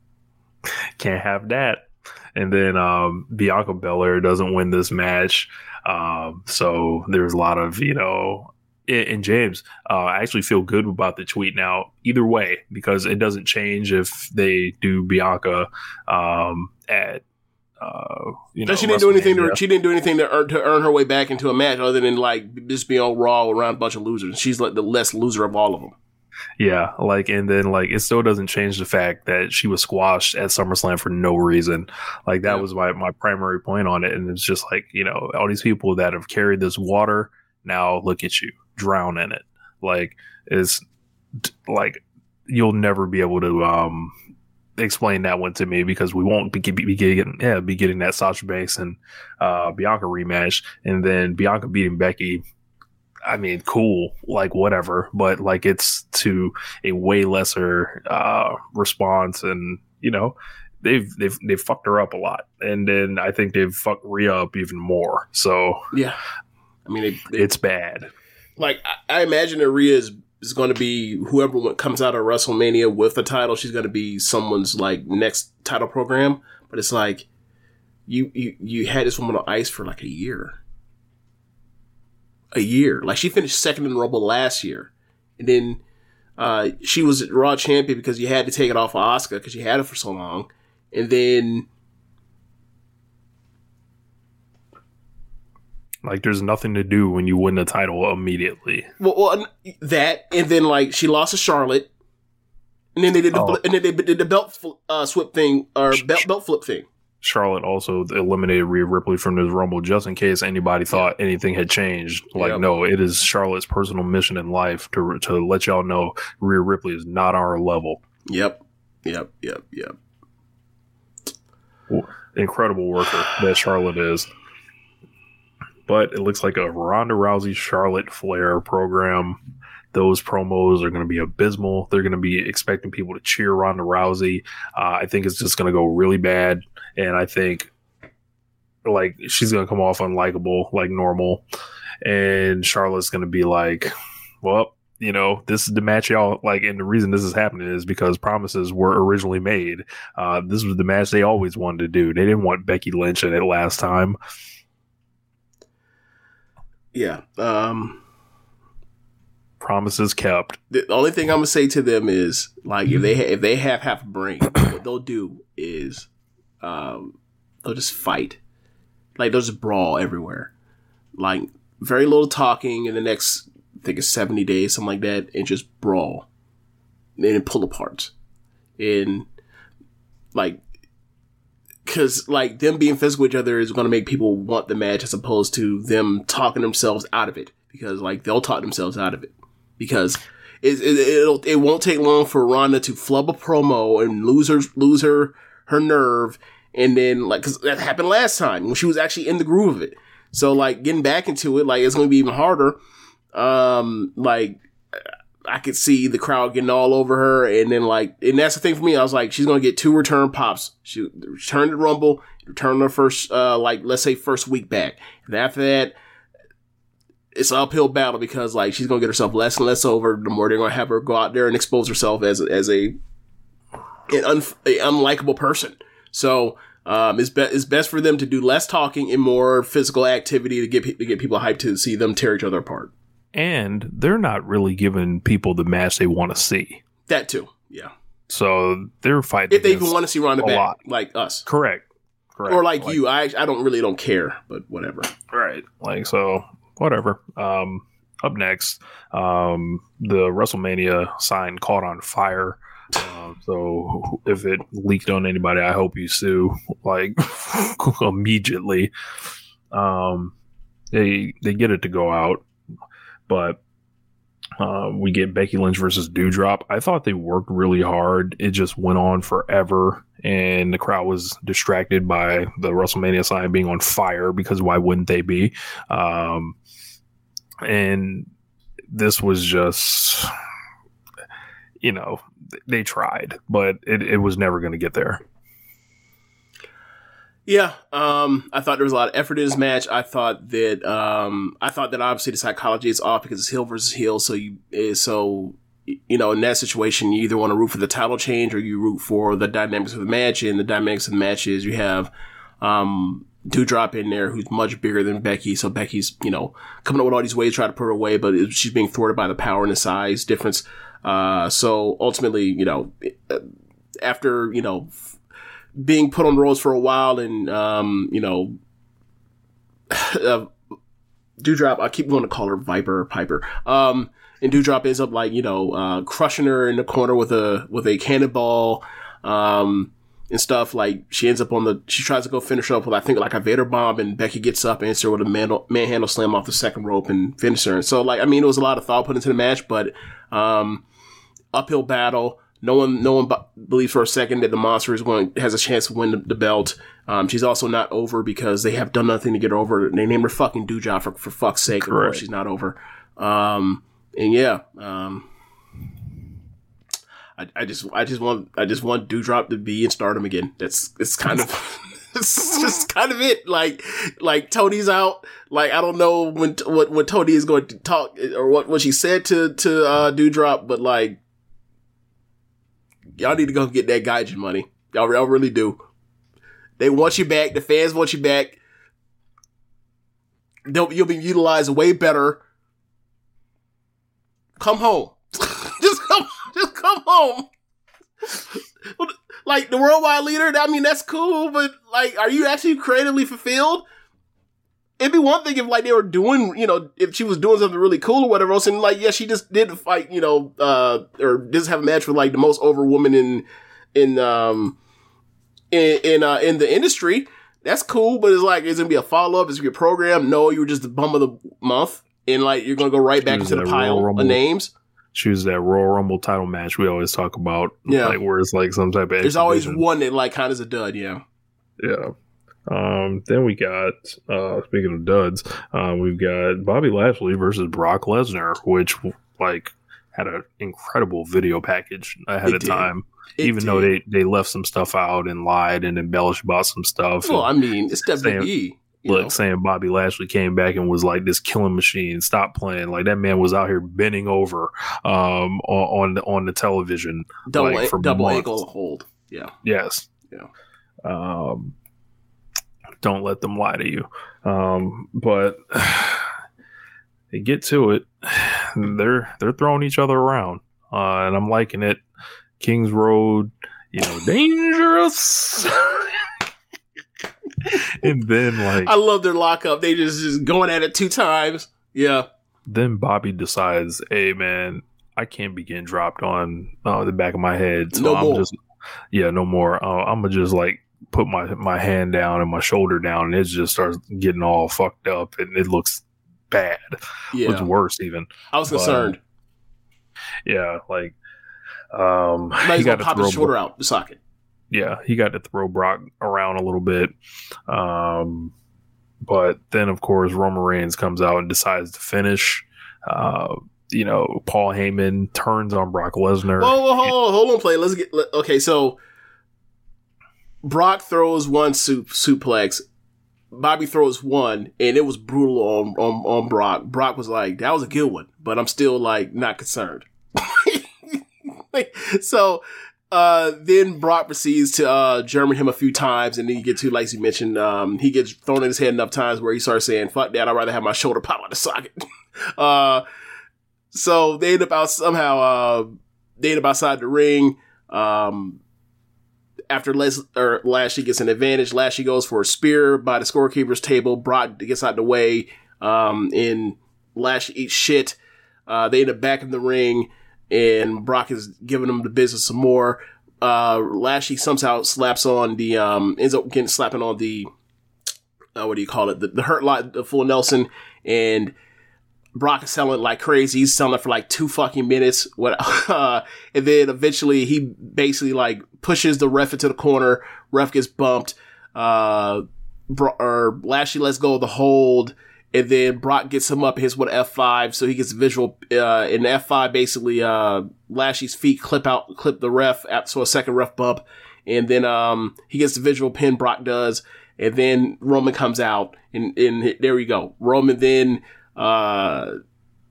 S4: Can't have that. And then um, Bianca Belair doesn't win this match. Um, so there's a lot of, you know, and James, uh, I actually feel good about the tweet now, either way, because it doesn't change if they do Bianca um, at, uh, you know,
S3: she didn't do anything. To, she didn't do anything to earn, to earn her way back into a match, other than like just being on Raw around a bunch of losers. She's like the less loser of all of them.
S4: Yeah, like and then like it still doesn't change the fact that she was squashed at SummerSlam for no reason. Like that
S3: Yeah.
S4: was my my primary point on it, and it's just like you know all these people that have carried this water now look at you drown in it. Like it's like you'll never be able to um explain that one to me because we won't be, be, be getting yeah be getting that Sasha Banks and uh, Bianca rematch, and then Bianca beating Becky. I mean, cool, like whatever, but like it's to a way lesser uh, response, and you know they've they've they've fucked her up a lot, and then I think they've fucked Rhea up even more. So
S3: Yeah. I mean, they, they-
S4: it's bad.
S3: like I, I imagine that Rhea is, going to be whoever comes out of WrestleMania with the title. She's going to be someone's like next title program. But it's like you you you had this woman on ice for like a year, a year. Like she finished second in the Rumble last year, and then uh, she was Raw champion because you had to take it off of Asuka because you had it for so long, and then
S4: Like there's nothing to do when you win the title immediately.
S3: Well, well, that and then like she lost to Charlotte, and then they did the
S4: Oh.
S3: and then they did the belt uh, swip thing or belt belt flip thing.
S4: Charlotte also eliminated Rhea Ripley from this Rumble just in case anybody thought anything had changed. Like,
S3: Yep.
S4: no, it is Charlotte's personal mission in life to to let y'all know Rhea Ripley is not our level.
S3: Yep, yep, yep, yep.
S4: Incredible worker that Charlotte is. But it looks like a Ronda Rousey Charlotte Flair program. Those promos are going to be abysmal. They're going to be expecting people to cheer Ronda Rousey. Uh, I think it's just going to go really bad. And I think like she's going to come off unlikable, like normal. And Charlotte's going to be like, well, you know, this is the match y'all like. And the reason this is happening is because promises were originally made. Uh, this was the match they always wanted to do. They didn't want Becky Lynch in it last time.
S3: Yeah. Um.
S4: Promises kept.
S3: The only thing I'm gonna say to them is like if they ha- if they have half a brain, what they'll do is, um, they'll just fight. Like they'll just brawl everywhere. Like very little talking in the next, I think it's 70 days, something like that, and just brawl, and pull apart, and like because like them being physical with each other is going to make people want the match as opposed to them talking themselves out of it. Because like they'll talk themselves out of it. Because it, it, it'll, it won't take long for Ronda to flub a promo and lose her lose her her nerve. And then like because that happened last time when she was actually in the groove of it. So like getting back into it like it's going to be even harder. Um like I could see the crowd getting all over her, and then like, and that's the thing for me. I was like, she's gonna get two return pops. She returned to Rumble, returned her first, uh, like let's say first week back, and after that, it's an uphill battle because like she's gonna get herself less and less over. The more they're gonna have her go out there and expose herself as as a an un, a unlikable person. So. Um, it's, be- it's best for them to do less talking and more physical activity to get pe- to get people hyped to see them tear each other apart.
S4: And they're not really giving people the match they want to see.
S3: That too, yeah.
S4: So they're fighting.
S3: If they even want to see Ronda back,
S4: lot.
S3: like us,
S4: Correct. Correct.
S3: or like, you, I I don't really don't care, but whatever.
S4: Right. Like so whatever. Um up next, um the WrestleMania sign caught on fire. Um, so if it leaked on anybody, I hope you sue like immediately. Um they they get it to go out, but uh, we get Becky Lynch versus Doudrop. I thought they worked really hard. It just went on forever, and the crowd was distracted by the WrestleMania sign being on fire because why wouldn't they be? Um, and this was just, you know, they tried, but it, it was never going to get there.
S3: Yeah, um, I thought there was a lot of effort in this match. I thought that um, I thought that obviously the psychology is off because it's heel versus heel. So you eh, so you know in that situation you either want to root for the title change or you root for the dynamics of the match. And the dynamics of the match is you have um, Doudrop in there who's much bigger than Becky. So Becky's you know coming up with all these ways to try to put her away, but she's being thwarted by the power and the size difference. Uh, so ultimately, you know, eh, after you know being put on ropes for a while and um, you know uh, Doudrop, I keep going to call her Viper or Piper. Um, and Doudrop ends up like you know uh, crushing her in the corner with a with a cannonball um, and stuff. Like she ends up on the she tries to go finish up with I think like a Vader bomb, and Becky gets up and hits her with a man, manhandle slam off the second rope and finish her. And so like I mean, it was a lot of thought put into the match, but um, uphill battle. No one, no one b- believes for a second that the monster is going has a chance to win the, the belt. Um, she's also not over because they have done nothing to get her over. They named her fucking Doudrop for for fuck's sake. Of
S4: Correct.
S3: course, she's not over. Um, and yeah, um, I, I just, I just want, I just want Doudrop to be in Stardom again. That's, it's kind of. It's just kind of it. Like, like Tony's out. Like, I don't know when what what Tony is going to talk or what what she said to to uh, Doudrop, but like, y'all need to go get that Gaijin money. Y'all, y'all really do. They want you back. The fans want you back. They'll, you'll be utilized way better. Come home. just come, just come home. like the worldwide leader, I mean, that's cool, but like, are you actually creatively fulfilled? It'd be one thing if like they were doing, you know, if she was doing something really cool or whatever else, and like, yeah, she just did fight, you know, uh, or just have a match with like the most over woman in, in, um, in, in, uh, in the industry. That's cool, but it's like, it's gonna be a follow up, it's gonna be a program. No, you were just the bum of the month, and like, you're gonna go right back
S4: Choose
S3: into the pile
S4: Rumble.
S3: of names.
S4: Choose that Royal Rumble title match we always talk about.
S3: Yeah.
S4: Like where it's like some type of
S3: There's always one that like kind of is a dud, yeah.
S4: Yeah. Um, then we got uh speaking of duds, uh, we've got Bobby Lashley versus Brock Lesnar, which like had an incredible video package ahead
S3: It
S4: of
S3: did.
S4: time.
S3: It
S4: even though they, they left some stuff out and lied and embellished about some stuff.
S3: Well, I mean, it's WWE.
S4: Look,
S3: know?
S4: saying Bobby Lashley came back and was like this killing machine. Stop playing. Like that man was out here bending over um on on the, on the television.
S3: double
S4: like, for
S3: double
S4: months.
S3: ankle hold. Yeah.
S4: Yes.
S3: Yeah.
S4: Um, don't let them lie to you. Um, but they get to it. They're they're throwing each other around, uh, and I'm liking it. Kings Road, you know, dangerous. and then like
S3: I love their lockup. They just just going at it two times. Yeah.
S4: then Bobby decides, "Hey man, I can't be getting dropped on uh, the back of my head, so
S3: No
S4: I'm
S3: more.
S4: just yeah, no more. Uh, I'm gonna just like put my my hand down and my shoulder down, and it just starts getting all fucked up, and it looks bad.
S3: Yeah.
S4: Looks worse even.
S3: I was
S4: But,
S3: concerned.
S4: Yeah, like um,
S3: Might
S4: he
S3: well
S4: got to
S3: pop his shoulder out the socket.
S4: yeah, he got to throw Brock around a little bit. Um, but then, of course, Roman Reigns comes out and decides to finish. Uh, you know, Paul Heyman turns on Brock Lesnar.
S3: Whoa, whoa, hold on, hold on, play. Let's get let- okay. So Brock throws one sup- suplex. Bobby throws one, and it was brutal on, on on Brock. Brock was like, "That was a good one," but I'm still like not concerned. so uh, then Brock proceeds to uh, German him a few times, and then you get to, like you mentioned, um, he gets thrown in his head enough times where he starts saying, "Fuck that! I'd rather have my shoulder pop out of the socket." uh, so they end up out somehow. Uh, they end up outside the ring. Um, after Les or Lashley gets an advantage, Lashley goes for a spear by the scorekeeper's table. Brock gets out of the way, um, and Lashley eats shit. Uh, they end up back in the ring, and Brock is giving them the business some more. Uh, Lashley somehow slaps on the, um, ends up getting slapping on the, uh, what do you call it? The, the Hurt Lock, the full Nelson, and Brock is selling like crazy. He's selling for like two fucking minutes. What? Uh, and then eventually he basically like pushes the ref into the corner. Ref gets bumped. Uh, Bro- or Lashley lets go of the hold. And then Brock gets him up, hits with F five, so he gets visual. Uh, in F five, basically, uh, Lashley's feet clip out, clip the ref, so a second ref bump, and then um, he gets the visual pin. Brock does, and then Roman comes out, and and there we go. Roman then uh,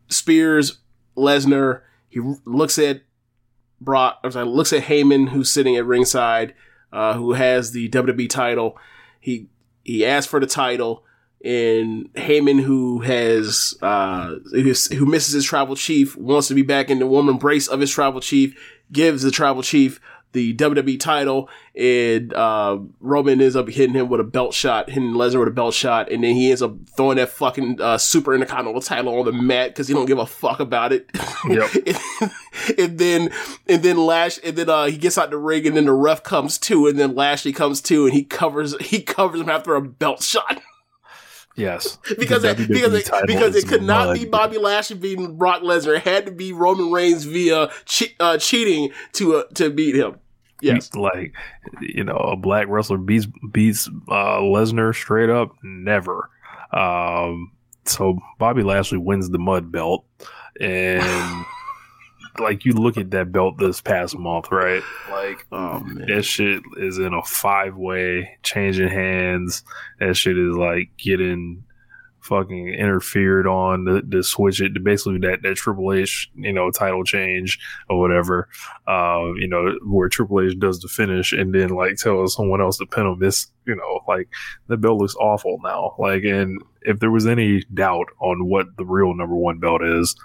S3: Spears, Lesnar. He looks at Brock. I'm sorry, looks at Heyman, who's sitting at ringside, uh, who has the WWE title. He he asks for the title, and Heyman, who has uh, who misses his tribal chief, wants to be back in the warm embrace of his tribal chief. Gives the tribal chief the WWE title, and uh, Roman ends up hitting him with a belt shot, hitting Lesnar with a belt shot, and then he ends up throwing that fucking uh, Super Intercontinental title on the mat because he don't give a fuck about it.
S4: Yep.
S3: and, and then and then Lash and then uh, he gets out the ring, and then the ref comes too, and then Lashley comes too, and he covers he covers him after a belt shot.
S4: Yes,
S3: because it, because it, because it could not
S4: mud.
S3: be Bobby Lashley beating Brock Lesnar. It had to be Roman Reigns via che- uh, cheating to uh, to beat him. Yes.
S4: like you know, a black wrestler beats beats uh, Lesnar straight up. Never. Um, so Bobby Lashley wins the mud belt, and like you look at that belt this past month, right? Like
S3: Oh
S4: that shit is in a five way changing hands. That shit is like getting fucking interfered on to, to switch it to basically that, that Triple H, you know, title change or whatever. Uh, you know, where Triple H does the finish and then like tells someone else to pin him. This, you know, like the belt looks awful now. Like, and if there was any doubt on what the real number one belt is,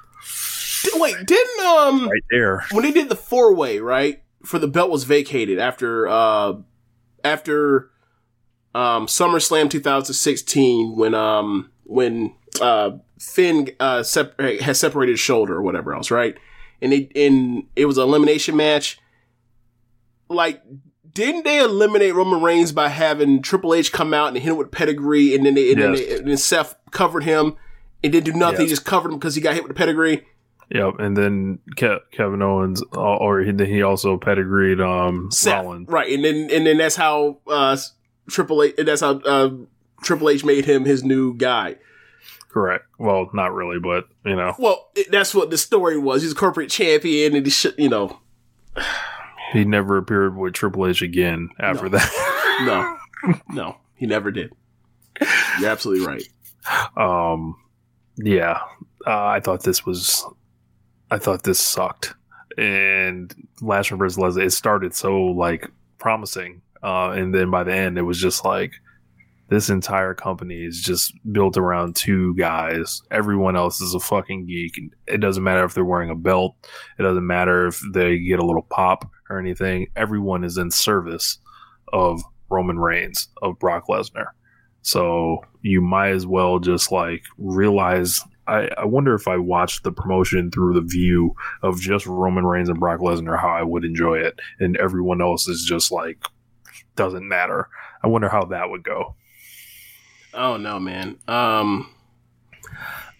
S3: Wait, didn't um
S4: right there.
S3: when they did the four way right for the belt was vacated after uh after um SummerSlam 2016 when um when uh Finn uh sep- has separated his shoulder or whatever else right and they and it was an elimination match like didn't they eliminate Roman Reigns by having Triple H come out and hit him with pedigree and then they and, then, they, and then Seth covered him and didn't do nothing he just covered him because he got hit with the pedigree
S4: Yep, and then Ke- Kevin Owens, uh, or he, he also pedigreed um
S3: Seth,
S4: Rollins.
S3: right? And then and then that's how uh, Triple H. That's how uh, Triple H made him his new guy.
S4: Correct. Well, not really, but you know,
S3: Well, it, that's what the story was. He's a corporate champion, and he should, you know,
S4: he never appeared with Triple H again after that.
S3: no, no, he never did. You're absolutely right.
S4: um, yeah, uh, I thought this was, I thought this sucked, and Lashley versus Leslie. It started so like promising, uh, and then by the end, it was just like. This entire company is just built around two guys. Everyone else is a fucking geek. It doesn't matter if they're wearing a belt. It doesn't matter if they get a little pop or anything. Everyone is in service of Roman Reigns, of Brock Lesnar. So you might as well just like realize. I, I wonder if I watched the promotion through the view of just Roman Reigns and Brock Lesnar, how I would enjoy it, and everyone else is just like doesn't matter. I wonder how that would go.
S3: Oh no, man. Um,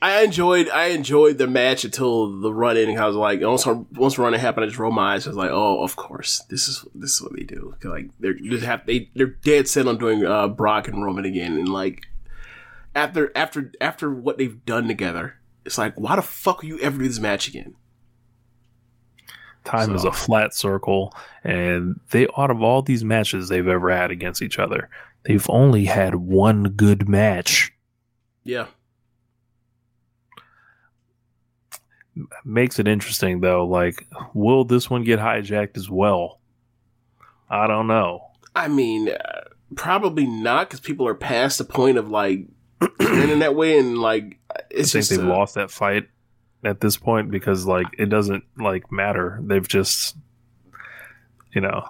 S3: I enjoyed I enjoyed the match until the run in. I was like, once once the run in happened, I just rolled my eyes. I was like, oh, of course, this is this is what they do. Like they're just have they they're dead set on doing uh, Brock and Roman again, and like after after after what they've done together, it's like, why the fuck will you ever do this match again?
S4: Time is a flat circle, and they out of all these matches they've ever had against each other, they've only had one good match.
S3: Yeah,
S4: Makes it interesting though. Like, will this one get hijacked as well? I don't know.
S3: I mean, uh, probably not because people are past the point of like and in that way, and like
S4: I
S3: it's
S4: think
S3: just
S4: they've
S3: uh,
S4: lost that fight at this point because like it doesn't like matter. They've just, you know,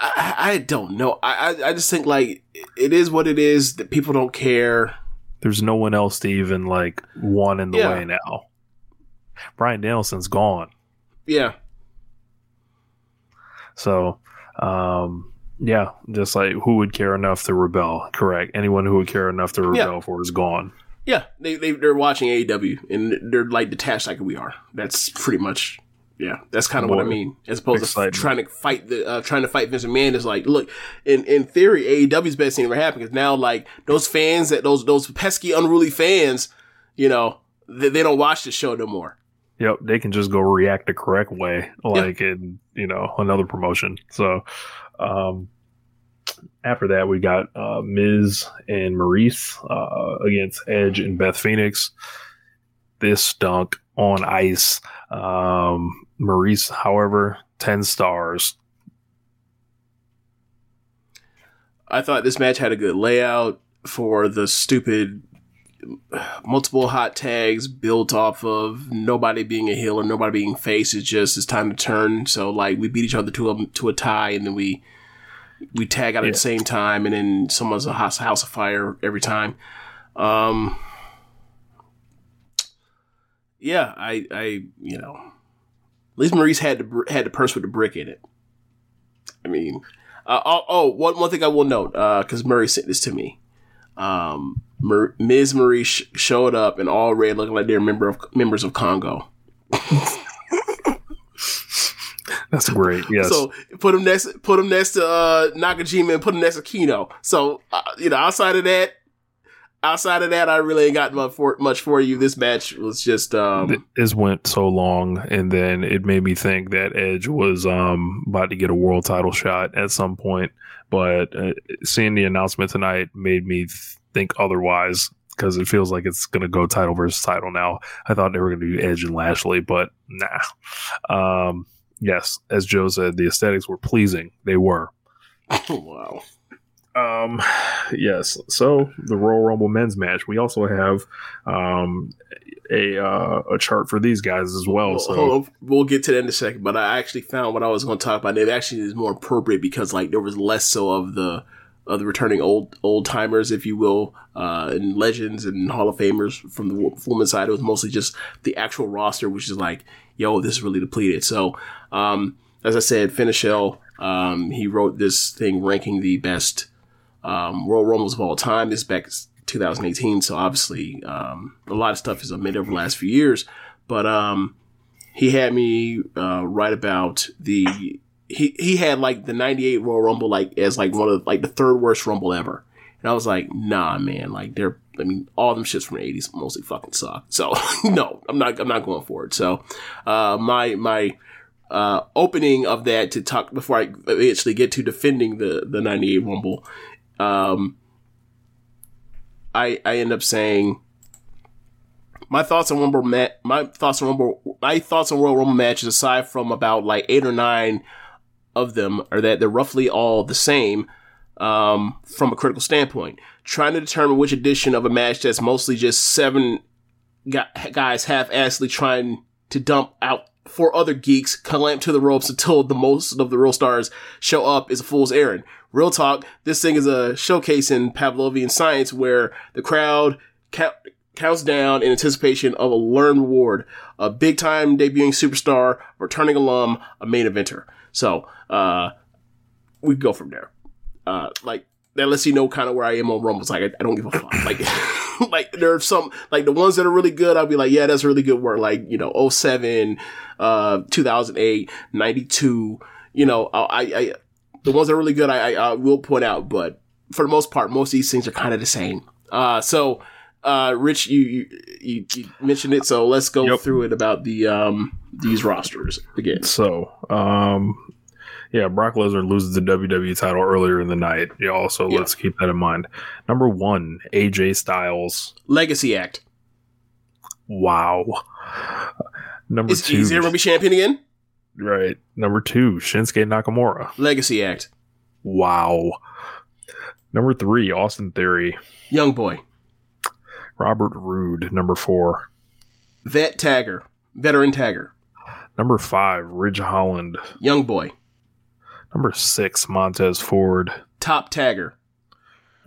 S3: I, I don't know. I, I I just think like it is what it is. That people don't care.
S4: there's no one else to even like one in the
S3: Yeah.
S4: way now. Bryan Danielson's gone.
S3: Yeah,
S4: So, um, yeah, just like who would care enough to rebel? Correct. Anyone who would care enough to rebel for is gone.
S3: yeah. They they they're watching AEW and they're like detached like we are. That's pretty much. Yeah, that's kind of what I mean. As opposed
S4: excitement.
S3: to trying to fight the uh, trying to fight Vince McMahon is like, look, in in theory, AEW's best thing ever happened because now like those fans that those those pesky unruly fans, you know, they, they don't watch the show no more.
S4: Yep, they can just go react the correct way, like in you know another promotion. So, um, after that, we got uh, Miz and Maryse uh, against Edge and Beth Phoenix. This stunk on ice. Um, Maryse, however, ten stars.
S3: I thought this match had a good layout for the stupid multiple hot tags built off of nobody being a heel or nobody being face. It's just it's time to turn. So like we beat each other to a to a tie, and then we we tag out at the same time, and then someone's a house, house of fire every time. Um, yeah, I I you know, at least Maryse had the had the purse with the brick in it. I mean, uh, oh, oh, one one thing I will note, because Murray sent this to me. Um, Mer- Miz Marie sh- showed up in all red, looking like they're member of members of Kongoh.
S4: That's great. Yes.
S3: So put him next, put him next to uh, Nakajima and put him next to Kenoh. So uh, you know, outside of that, outside of that, I really ain't got much for much for you. This match was just um,
S4: this went so long, and then it made me think that Edge was um, about to get a world title shot at some point. But uh, seeing the announcement tonight made me think otherwise because it feels like it's going to go title versus title now. I thought they were going to do Edge and Lashley, but nah. Um, yes, as Joe said, the aesthetics were pleasing. They were.
S3: wow.
S4: Um, yes. So the Royal Rumble men's match. We also have um a uh, a chart for these guys as well. So
S3: we'll get to that in a second. But I actually found what I was going to talk about. It actually is more appropriate because like there was less so of the of the returning old old timers, if you will, uh, and legends and Hall of Famers from the women's side. It was mostly just the actual roster, which is like, yo, this is really depleted. So, um, as I said, Finishell, um, he wrote this thing ranking the best um, Royal Rumbles of all time. This is back 2018, so obviously um, a lot of stuff is made over the last few years. But um, he had me uh, write about the he he had like the 98 Royal Rumble like as like one of like the third worst Rumble ever. And I was like, nah, man, like they're I mean, all them shits from the 80s mostly fucking suck. So no, I'm not I'm not going for it. So uh my my uh opening of that to talk before I eventually get to defending the the 98 Rumble, um I I end up saying my thoughts on Rumble ma- my thoughts on Rumble my thoughts on Royal Rumble matches aside from about like eight or nine of them are that they're roughly all the same um, from a critical standpoint. Trying to determine which edition of a match that's mostly just seven guys half-assedly trying to dump out four other geeks, clamp to the ropes until the most of the real stars show up is a fool's errand. Real talk, this thing is a showcase in Pavlovian science where the crowd count, counts down in anticipation of a learned reward, a big time debuting superstar, returning alum, a main eventer. So, uh, we go from there. Uh, like, that lets you know kind of where I am on Rumbles. Like, I, I don't give a fuck. like, like, there are some, like, the ones that are really good, I'll be like, yeah, that's really good work. Like, you know, 07, uh, 2008, 92, you know, I, I, the ones that are really good, I, I, I will point out, but for the most part, most of these things are kind of the same. Uh, so, uh, Rich, you, you, you, you mentioned it, so let's go
S4: Yep.
S3: through it about the, um, these rosters again.
S4: so um yeah, Brock Lesnar loses the WWE title earlier in the night. Yeah, also
S3: Yeah.
S4: let's keep that in mind. Number one, AJ Styles.
S3: Legacy Act.
S4: Wow. Number
S3: Is,
S4: two,
S3: is he ever gonna be champion again?
S4: right? Number two, Shinsuke Nakamura.
S3: Legacy Act.
S4: Wow. Number three, Austin Theory.
S3: Young Boy.
S4: Robert Roode. Number four.
S3: Vet Tagger. Veteran Tagger.
S4: Number five, Ridge Holland.
S3: Young Boy.
S4: Number six, Montez Ford.
S3: Top Tagger.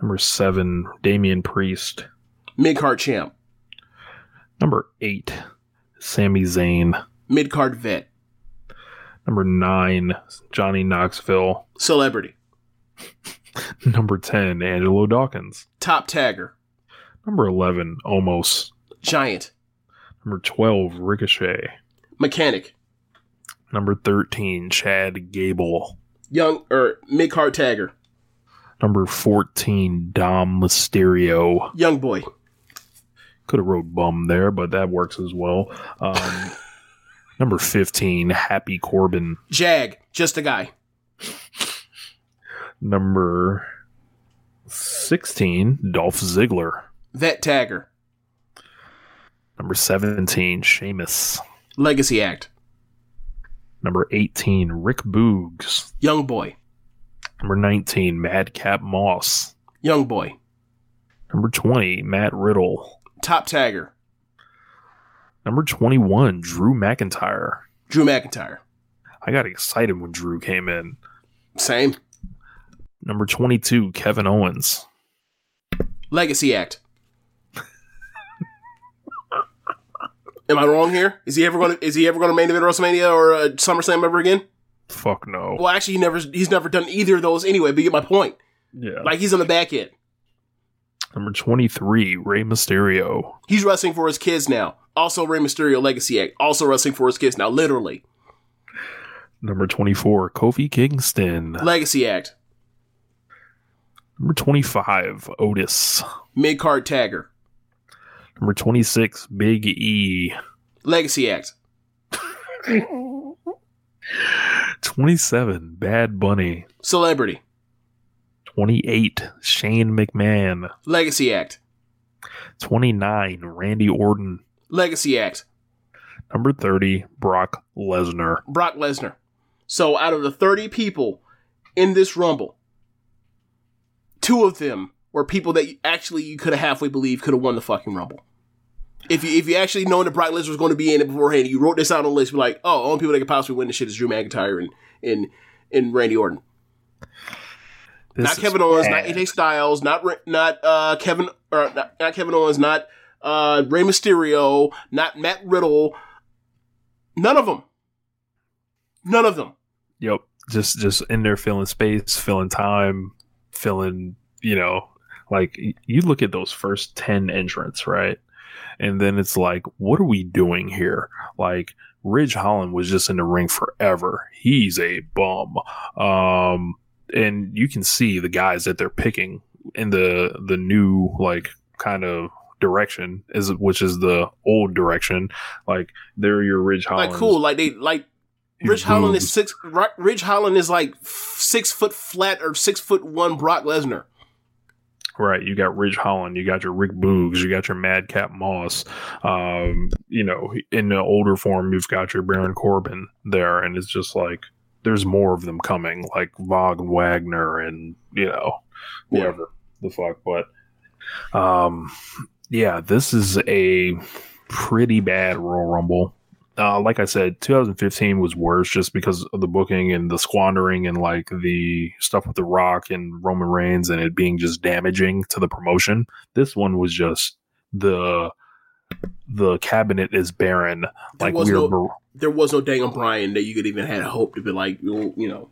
S4: Number seven, Damian Priest.
S3: Mid card champ.
S4: Number eight, Sami Zayn.
S3: Mid card vet.
S4: Number nine, Johnny Knoxville.
S3: Celebrity.
S4: Number 10, Angelo Dawkins.
S3: Top Tagger.
S4: Number 11, Omos.
S3: Giant.
S4: Number 12, Ricochet.
S3: Mechanic.
S4: Number 13, Chad Gable.
S3: Young or mid card tagger.
S4: Number 14, Dom Mysterio.
S3: Young Boy.
S4: Could have wrote bum there, but that works as well. Um, number 15, Happy Corbin.
S3: Jag. Just a guy.
S4: Number 16, Dolph Ziggler.
S3: Vet Tagger.
S4: Number 17, Sheamus.
S3: Legacy Act.
S4: Number 18, Rick Boogs.
S3: Young Boy.
S4: Number 19, Madcap Moss.
S3: Young Boy.
S4: Number 20, Matt Riddle.
S3: Top Tagger.
S4: Number 21, Drew McIntyre.
S3: Drew McIntyre.
S4: I got excited when Drew came in.
S3: Same.
S4: Number 22, Kevin Owens.
S3: Legacy Act. Am I wrong here? Is he ever going to is he ever going to main event WrestleMania or uh, SummerSlam ever again?
S4: Fuck no.
S3: Well, actually, he never he's never done either of those anyway. But you get my point.
S4: Yeah.
S3: Like he's on the back end.
S4: Number 23, Rey Mysterio.
S3: He's wrestling for his kids now. Also, Rey Mysterio Legacy Act. Also wrestling for his kids now. Literally.
S4: Number 24, Kofi Kingston.
S3: Legacy Act.
S4: Number 25, Otis.
S3: Mid card tagger.
S4: Number 26, Big E.
S3: Legacy Act.
S4: 27, Bad Bunny.
S3: Celebrity.
S4: 28, Shane McMahon.
S3: Legacy Act.
S4: 29, Randy Orton.
S3: Legacy Act.
S4: Number 30, Brock Lesnar.
S3: Brock Lesnar. So out of the 30 people in this Rumble, two of them were people that actually you could have halfway believed could have won the fucking Rumble. If you if you actually known that Brock Lesnar was going to be in it beforehand, you wrote this out on the list, be like, oh, only people that could possibly win this shit is Drew McIntyre and and, and Randy Orton.
S4: This
S3: not Kevin Owens,
S4: bad.
S3: not AJ Styles, not not uh, Kevin or not, not Kevin Owens, not uh, Rey Mysterio, not Matt Riddle. None of them. None of them.
S4: Yep. Just just in there filling space, filling time, filling, you know, like you look at those first 10 entrants, right? And then it's like, what are we doing here? Like Ridge Holland was just in the ring forever. He's a bum. Um and you can see the guys that they're picking in the the new like kind of direction is which is the old direction. Like they're your Ridge Holland.
S3: Like cool, like they like Ridge Holland is six. Ri- Ridge Holland is like six foot flat or six foot one Brock Lesnar.
S4: Right, you got Ridge Holland, you got your Rick Boogs, you got your Madcap Moss. Um, you know, in the older form, you've got your Baron Corbin there, and it's just like there's more of them coming, like Von Wagner, and you know, whatever the fuck. But, um, yeah, this is a pretty bad Royal Rumble. Uh, like I said, 2015 was worse just because of the booking and the squandering and like the stuff with The Rock and Roman Reigns and it being just damaging to the promotion. This one was just the the cabinet is barren.
S3: There
S4: Like
S3: was no, there was no Daniel Bryan that you could even had hope to be like, you know,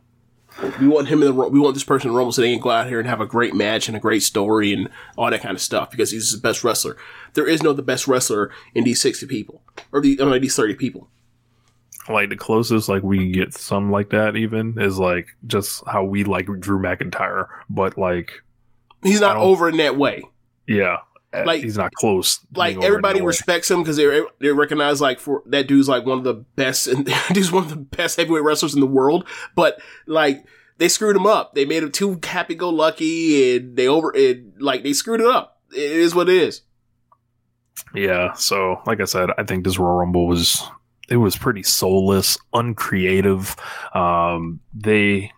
S3: we want him in the we want this person in the Rumble so they can go out here and have a great match and a great story and all that kind of stuff because he's the best wrestler. There is no the best wrestler in these sixty people or the uh, these thirty people.
S4: like the closest like we can get some like that even is like just how we like Drew McIntyre, but like
S3: He's not over in that way.
S4: yeah,
S3: Like-
S4: like he's not close.
S3: like everybody respects him because they they recognize like for that dude's like one of the best and he's one of the best heavyweight wrestlers in the world. But like they screwed him up. They made him too happy go lucky and they over it like they screwed it up. It is what it is.
S4: Yeah, so like I said, I think this Royal Rumble was it was pretty soulless, uncreative. Um, they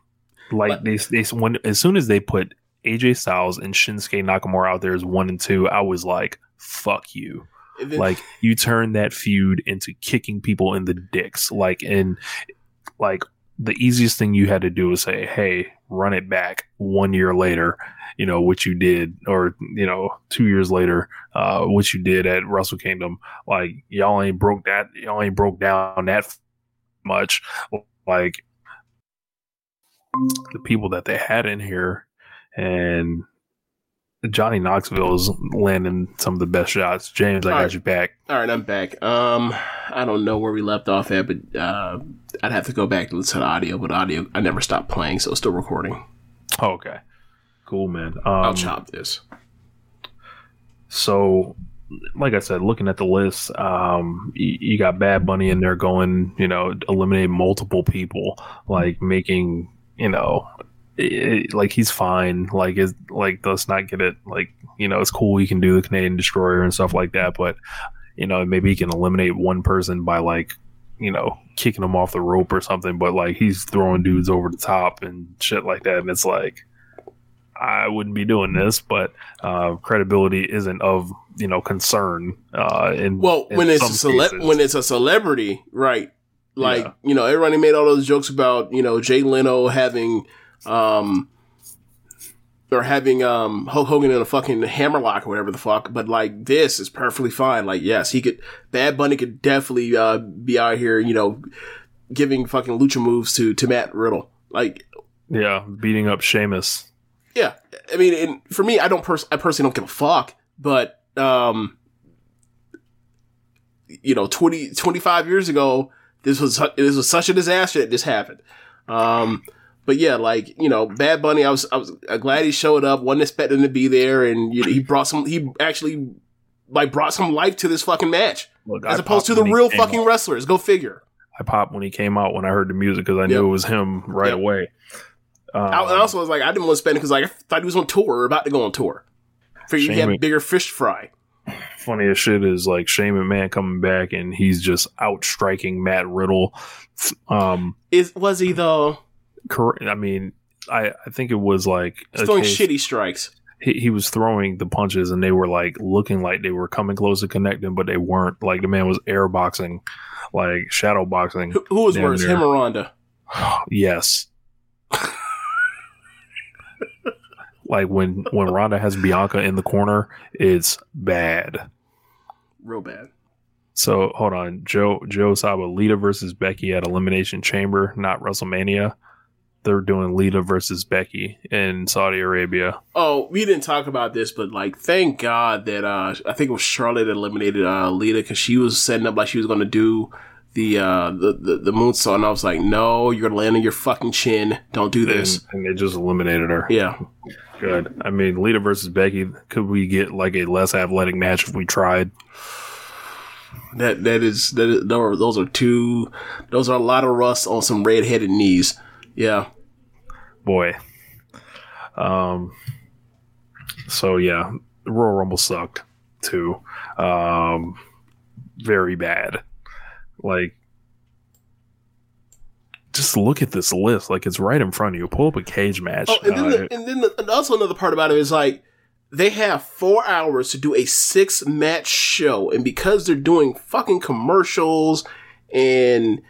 S4: like they they when as soon as they put AJ Styles and Shinsuke Nakamura out there as one and two, I was like, "Fuck you!"
S3: Then-
S4: Like you turned that feud into kicking people in the dicks. Like and like the easiest thing you had to do was say, "Hey, run it back." One year later, you know what you did, or you know two years later, uh, what you did at Wrestle Kingdom. Like y'all ain't broke that. Y'all ain't broke down that much. Like the people that they had in here, and Johnny Knoxville is landing some of the best shots. James, I got
S3: Alright.
S4: you back.
S3: all right, I'm back. Um, I don't know where we left off at, but uh, I'd have to go back to listen to audio. But audio, I never stopped playing, so it's still recording.
S4: Oh, okay, cool, man. Um,
S3: I'll chop this.
S4: So, like I said, looking at the list, um, you, you got Bad Bunny in there going, you know, eliminate multiple people, like making, you know, it, like he's fine. Like, is like let's not get it. Like, you know, it's cool. He can do the Canadian Destroyer and stuff like that, but you know, maybe he can eliminate one person by like, you know, kicking him off the rope or something. But like, he's throwing dudes over the top and shit like that, and it's like. I wouldn't be doing this, but uh, credibility isn't of you know concern. Uh, in
S3: Well,
S4: in
S3: when it's a cele- when it's a celebrity, right? Like
S4: Yeah.
S3: you know, everybody made all those jokes about you know Jay Leno having, um, or having um Hulk Hogan in a fucking hammerlock or whatever the fuck. But like this is perfectly fine. Like yes, he could. Bad Bunny could definitely uh be out here, you know, giving fucking lucha moves to to Matt Riddle. Like
S4: yeah, beating up Sheamus.
S3: Yeah, I mean, and for me, I don't pers- I personally don't give a fuck, but um, you know, 20, 25 years ago, this was this was such a disaster that this happened. Um, but yeah, like you know, Bad Bunny, I was I was glad he showed up. wasn't expecting to be there, and you know, he brought some. He actually like brought some life to this fucking match,
S4: Look,
S3: as
S4: I
S3: opposed to the real fucking
S4: out.
S3: wrestlers. Go figure.
S4: I popped when he came out when I heard the music because I knew it was him right
S3: Yep.
S4: away. Um,
S3: I, and also, was like, I didn't want to spend it because like I thought he was on tour or about to go on tour. Figured he
S4: Shame
S3: had
S4: it-
S3: bigger fish fry.
S4: funny as shit is like Shane McMahon coming back and he's just outstriking Matt Riddle. Um,
S3: Is was he though?
S4: Cor- I mean, I I think it was like
S3: throwing
S4: case-
S3: shitty strikes.
S4: He, he was throwing the punches and they were like looking like they were coming close to connecting, but they weren't. Like the man was air boxing, like shadow boxing.
S3: Who, who was worse,
S4: near.
S3: him or Ronda?
S4: yes. like when when Ronda has Bianca in the corner, it's bad.
S3: Real bad.
S4: So hold on, Joe Joe Saba Lita versus Becky at Elimination Chamber, not WrestleMania. They're doing Lita versus Becky in Saudi Arabia.
S3: Oh, we didn't talk about this, but like, thank God that uh, I think it was Charlotte eliminated uh, Lita because she was setting up like she was going to do the uh the the, the moonsault, and I was like, no, you're gonna land on your fucking chin. Don't do this.
S4: And, and they just eliminated her.
S3: Yeah,
S4: Good. I mean, Lita versus Becky. Could we get like a less athletic match if we tried?
S3: that that is that is, those are- those are two. Those are a lot of rust on some red headed knees. Yeah,
S4: Boy. Um. So yeah, Royal Rumble sucked too. Um. Very bad. Like. Just look at this list. Like it's right in front of you. Pull up a cage match.
S3: Oh, and then,
S4: Uh,
S3: the, and then the, and also another part about it is like they have four hours to do a six match show, and because they're doing fucking commercials and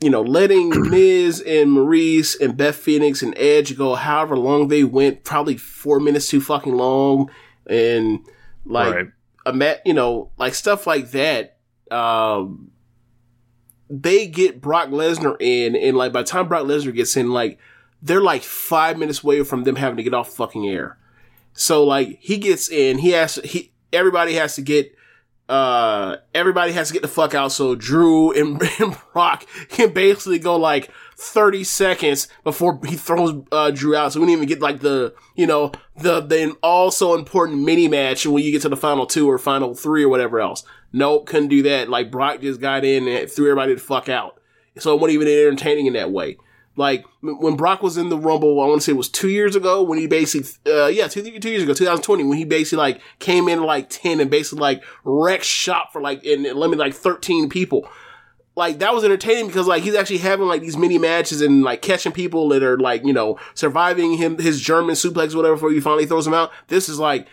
S3: you know letting Miz and Maryse and Beth Phoenix and Edge go however long they went, probably four minutes too fucking long, and like
S4: right.
S3: a mat, you know, like stuff like that. Um, they get Brock Lesnar in, and like by the time Brock Lesnar gets in, like they're like five minutes away from them having to get off fucking air. So like he gets in, he has to, he everybody has to get uh everybody has to get the fuck out so Drew and, and Brock can basically go like 30 seconds before he throws uh Drew out. So we didn't even get like the you know the the also important mini match when you get to the final two or final three or whatever else. Nope, couldn't do that. Like Brock just got in and threw everybody the fuck out. So it wasn't even entertaining in that way. Like when Brock was in the Rumble, I want to say it was two years ago when he basically, uh, yeah, two, two years ago, 2020, when he basically like came in like 10 and basically like wrecked shop for like, and eliminated like 13 people. Like that was entertaining because like he's actually having like these mini matches and like catching people that are like, you know, surviving him, his German suplex, whatever, before he finally throws him out. This is like,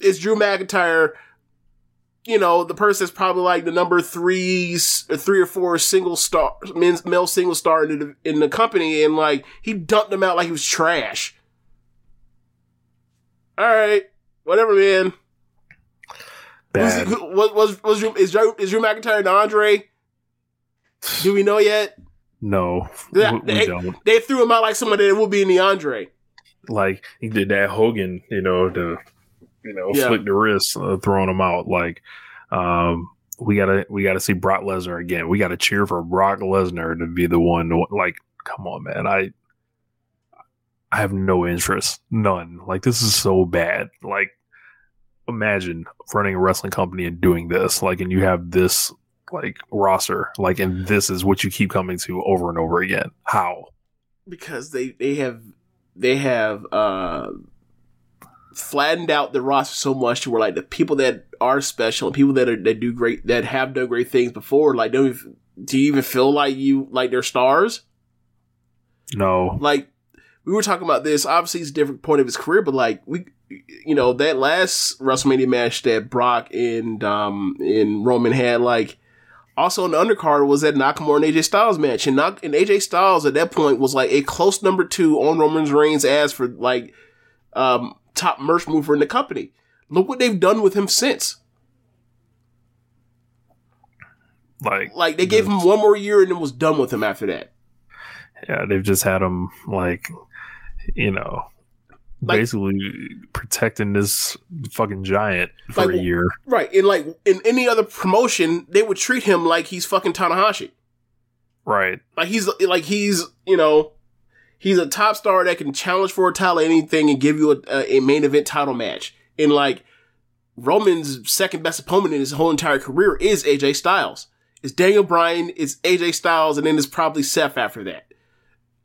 S3: it's Drew McIntyre you know, the person that's probably like the number three, three or four single star, men's, male single star in the, in the company, and like he dumped him out like he was trash. All right, whatever, man.
S4: Bad.
S3: he- was was was is Drew is Drew McIntyre and Andre? Do we know yet?
S4: No,
S3: Yeah,
S4: we,
S3: they-
S4: don't.
S3: They threw him out like somebody that would be in the Andre.
S4: Like he did that Hogan, you know, to you know
S3: Yeah.
S4: flick the wrist, uh, throwing him out. Like, um, we gotta we gotta see Brock Lesnar again. We gotta cheer for Brock Lesnar to be the one. To, like, come on, man. I I have no interest, none. Like, this is so bad. Like, imagine running a wrestling company and doing this. Like, and you have this like roster. Like, and this is what you keep coming to over and over again. How?
S3: because they they have they have uh flattened out the roster so much to where like the people that are special and people that are that do great that have done great things before like don't even, do you even feel like you like they're stars?
S4: No.
S3: like we were talking about this. Obviously it's a different point of his career but like we you know that last WrestleMania match that Brock and um and Roman had like also on the undercard was that Nakamura and AJ Styles match, and, Nak- and AJ Styles at that point was like a close number two on Roman's Reigns' as for like um, top merch mover in the company. Look what they've done with him since.
S4: Like,
S3: Like they gave him one more year and then was done with him after that.
S4: yeah, they've just had him like, you know,
S3: Like-
S4: basically protecting this fucking giant for
S3: Like-
S4: a year.
S3: Right. In like in any other promotion, they would treat him like he's fucking Tanahashi.
S4: Right.
S3: Like he's like he's you know he's a top star that can challenge for a title anything and give you a, a main event title match. And like Roman's second best opponent in his whole entire career is AJ Styles. It's Daniel Bryan, it's AJ Styles, and then it's probably Seth after that.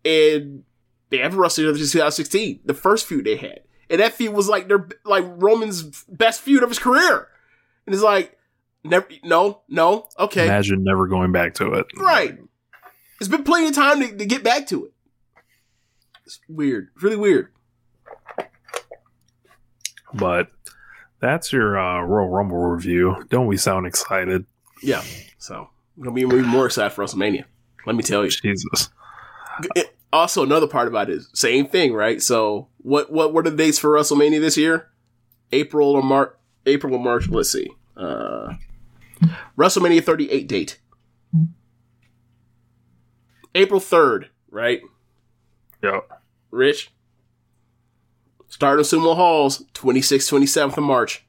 S3: And they haven't wrestled each other since 2016, the first feud they had. And that feud was like their like Roman's best feud of his career. And it's like, never, no, no, okay.
S4: Imagine never going back to it.
S3: Right. It's been plenty of time to, to get back to it. It's weird. It's really weird.
S4: But that's your uh, Royal Rumble review. Don't we sound excited?
S3: Yeah. So I'm gonna be even more excited for WrestleMania. Let me tell you.
S4: Jesus.
S3: It- also, another part about it, same thing, right? So what what were the dates for WrestleMania this year? April or March? April or March? Let's see. Uh, WrestleMania 38 date. April 3rd, right?
S4: Yep.
S3: Rich. Stardom Sumo Halls, 26th, 27th of March.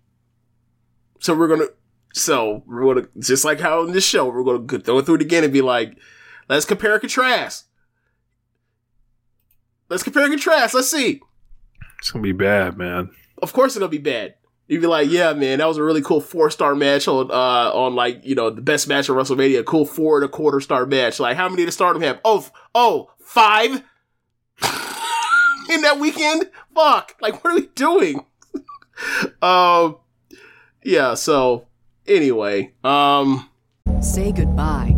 S3: So we're gonna, so we're gonna, just like how in this show, we're gonna go throw it through it again and be like, let's compare and contrast. Let's compare and contrast. Let's see.
S4: It's gonna be bad, man.
S3: Of course it's gonna be bad. You'd be like, yeah, man, that was a really cool four star match on, uh, on like, you know, the best match of WrestleMania, a cool four and a quarter star match. Like, how many did Stardom have? Oh, oh, five in that weekend? Fuck. Like, what are we doing? um, yeah, so anyway, um,
S5: Say goodbye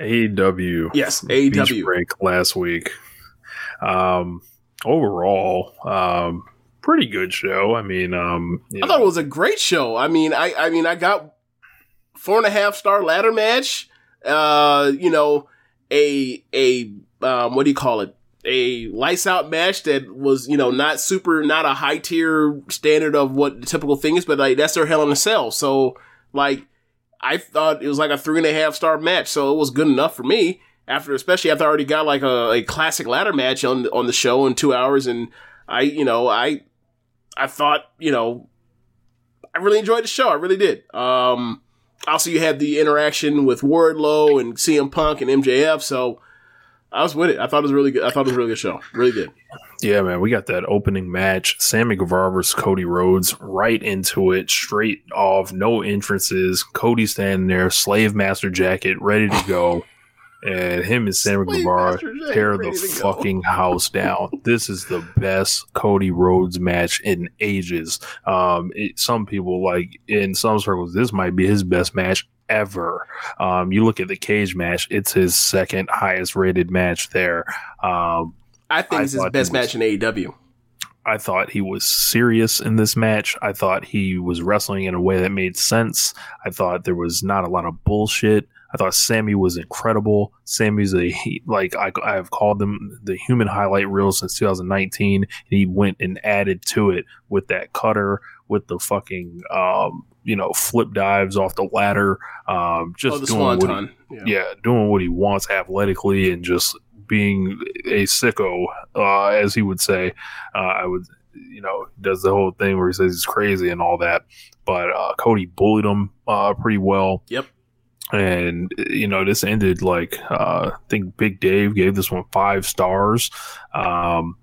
S4: AEW.
S3: Yes, AEW.
S4: break last week. Um, overall, um, pretty good show. I mean, um,
S3: I
S4: know,
S3: thought it was a great show. I mean, I, I mean, I got four and a half star ladder match. Uh, you know, a a um, what do you call it? A lights out match that was you know not super, not a high tier standard of what the typical thing is, but like that's their hell in a cell. So like, I thought it was like a three and a half star match, so it was good enough for me. After, especially after I already got like a, a classic ladder match on on the show in two hours, and I, you know, I I thought, you know, I really enjoyed the show. I really did. Um, also, you had the interaction with Wardlow and CM Punk and MJF, so I was with it. I thought it was really good. I thought it was a really good show. Really good.
S4: Yeah, man, we got that opening match. Sammy Guevara versus Cody Rhodes right into it, straight off, no entrances. Cody standing there, slave master jacket, ready to go. And him and Sammy
S3: Slave
S4: Guevara
S3: Jacket,
S4: tear the fucking house down. This is the best Cody Rhodes match in ages. Um, it, some people like in some circles, this might be his best match ever. Um, you look at the cage match; it's his second highest rated match there. Um,
S3: I think
S4: I
S3: it's his best
S4: was-
S3: match in AEW.
S4: I thought he was serious in this match. I thought he was wrestling in a way that made sense. I thought there was not a lot of bullshit. I thought Sammy was incredible. Sammy's a he, like I, I have called them the human highlight reel since 2019. And he went and added to it with that cutter, with the fucking um, you know flip dives off the ladder, um, just
S3: Oh, the
S4: doing what he-
S3: Yeah.
S4: yeah, doing what he wants athletically and just being a sicko, uh, as he would say. Uh, I would, you know, does the whole thing where he says he's crazy and all that. But uh, Cody bullied him uh, pretty well.
S3: Yep.
S4: And you know, this ended like uh, I think Big Dave gave this one five stars. Um,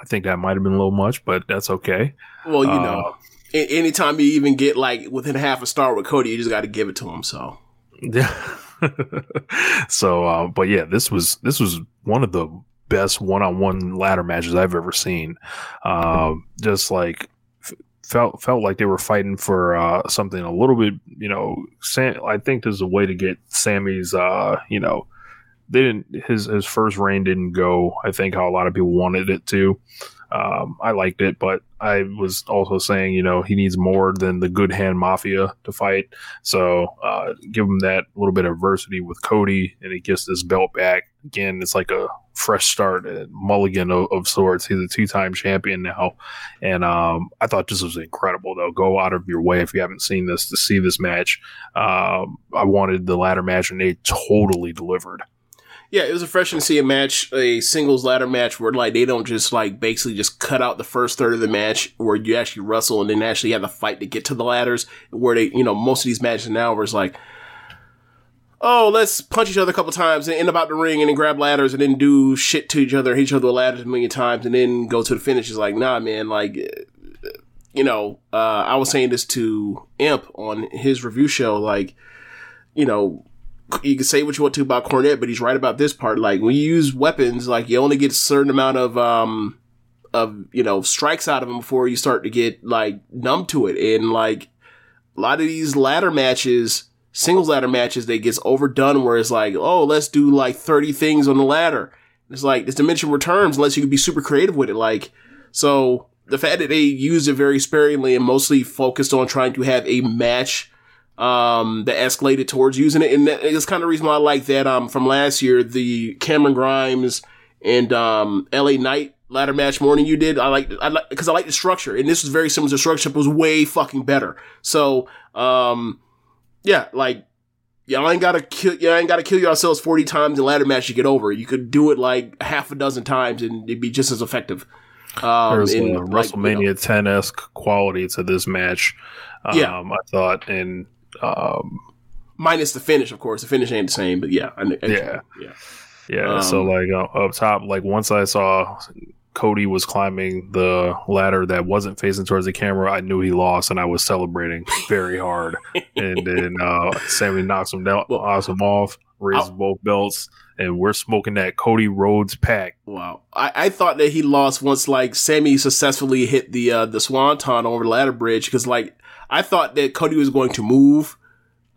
S4: I think that might have been a little much, but that's okay.
S3: Well, you
S4: Uh,
S3: know, anytime you even get like within half a star with Cody, you just got to give it to him. So
S4: Yeah. so, uh, but yeah, this was this was one of the best one-on-one ladder matches I've ever seen. Um, just like f- felt felt like they were fighting for uh, something a little bit. You know, Sam, I think there's a way to get Sammy's. Uh, you know, they didn't his his first reign didn't go. I think how a lot of people wanted it to. Um, I liked it, but I was also saying, you know, he needs more than the good hand mafia to fight. So uh, give him that little bit of adversity with Cody, and he gets this belt back. Again, it's like a fresh start, a mulligan of, of sorts. He's a two time champion now. And um, I thought this was incredible, though. Go out of your way if you haven't seen this to see this match. Um, I wanted the ladder match, and they totally delivered.
S3: Yeah, it was refreshing to see a match, a singles ladder match where like they don't just like basically just cut out the first third of the match where you actually wrestle and then actually have the fight to get to the ladders. Where they, you know, most of these matches now where it's like, oh, let's punch each other a couple times and end up out the ring and then grab ladders and then do shit to each other, hit each other with ladders a million times and then go to the finish. It's like, nah, man, like, you know, uh, I was saying this to Imp on his review show, like, you know, you can say what you want to about Cornette, but he's right about this part. Like when you use weapons, like you only get a certain amount of um of you know strikes out of them before you start to get like numb to it. And like a lot of these ladder matches, singles ladder matches, they gets overdone where it's like, oh, let's do like thirty things on the ladder. It's like it's dimension returns unless you can be super creative with it. Like so, the fact that they used it very sparingly and mostly focused on trying to have a match um, that escalated towards using it. And it's kind of the reason why I like that, um, from last year, the Cameron Grimes and, um, LA Knight ladder match morning you did. I like, I like, cause I like the structure and this was very similar to the structure, but was way fucking better. So, um, yeah, like, y'all ain't gotta kill, y'all ain't gotta kill yourselves 40 times in ladder match to get over. You could do it like half a dozen times and it'd be just as effective. Um,
S4: There's
S3: in,
S4: a
S3: like,
S4: WrestleMania
S3: you know,
S4: 10 esque quality to this match. Um,
S3: Yeah.
S4: I thought, and um,
S3: minus the finish, of course. The finish ain't the same, but yeah. I, I,
S4: Yeah.
S3: Yeah.
S4: Yeah, so
S3: Um,
S4: like uh, up top, like once I saw Cody was climbing the ladder that wasn't facing towards the camera, I knew he lost, and I was celebrating very hard. and then uh, Sammy knocks him down, knocks him off, raises
S3: I'll-
S4: both belts, and we're smoking that Cody Rhodes pack.
S3: Wow. I, I thought that he lost once like Sammy successfully hit the uh the swanton over the ladder bridge because like I thought that Cody was going to move.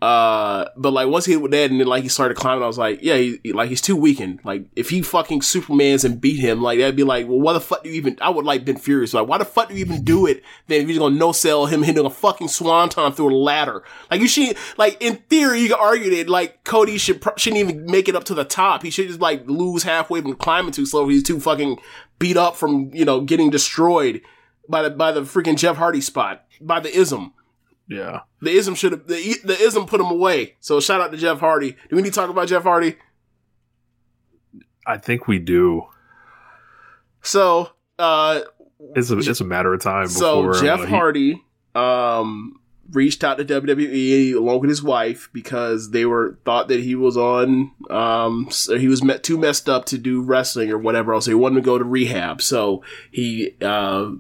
S3: Uh, but like once he with that and then like he started climbing, I was like, yeah, he, he- like he's too weakened. Like if he fucking Supermans and beat him, like that'd be like, well, why the fuck do you even? I would like been furious. Like why the fuck do you even do it? Then if you're gonna no sell him hitting a fucking swanton through a ladder, like you should, like in theory, you could argue that like Cody should shouldn't even make it up to the top. He should just like lose halfway from climbing too slow. He's too fucking beat up from you know getting destroyed by the by the freaking Jeff Hardy spot by the ism.
S4: Yeah.
S3: The ism should have the the ism put him away. So shout out to Jeff Hardy. Do we need to talk about Jeff Hardy?
S4: I think we do.
S3: So uh
S4: It's a it's a matter of time
S3: so
S4: before
S3: Jeff
S4: uh, he-
S3: Hardy um reached out to WWE along with his wife because they were thought that he was on um so he was met, too messed up to do wrestling or whatever else. He wanted to go to rehab. So he uh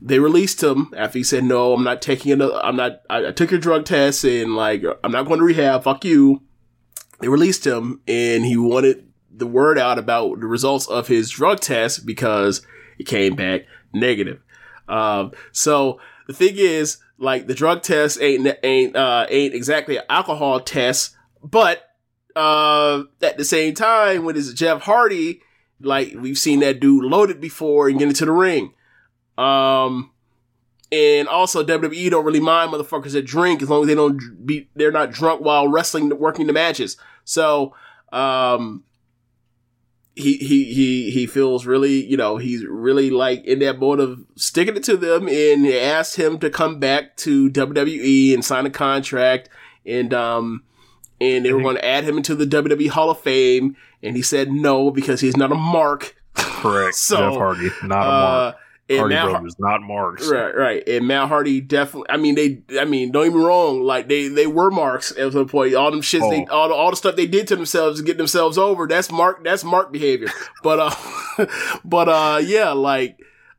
S3: they released him after he said, "No, I'm not taking another. I'm not. I, I took your drug test and like I'm not going to rehab. Fuck you." They released him, and he wanted the word out about the results of his drug test because it came back negative. Um, so the thing is, like the drug test ain't ain't uh, ain't exactly an alcohol test, but uh, at the same time, when it's Jeff Hardy, like we've seen that dude loaded before and get into the ring. Um, and also WWE don't really mind motherfuckers that drink as long as they don't be they're not drunk while wrestling working the matches. So, um, he he he he feels really you know he's really like in that mode of sticking it to them and they asked him to come back to WWE and sign a contract and um and they were going to add him into the WWE Hall of Fame and he said no because he's not a mark.
S4: correct
S3: So,
S4: Jeff Hardy, not a
S3: Uh,
S4: mark.
S3: And
S4: Hardy
S3: Matt Har-
S4: not marks.
S3: Right, right. And Matt Hardy definitely. I mean, they. I mean, don't get me wrong. Like they, they were marks at the point. All them shits, they,
S4: Oh.
S3: all the, all the stuff they did to themselves to get themselves over. That's mark. That's mark behavior. But uh, but uh, yeah, like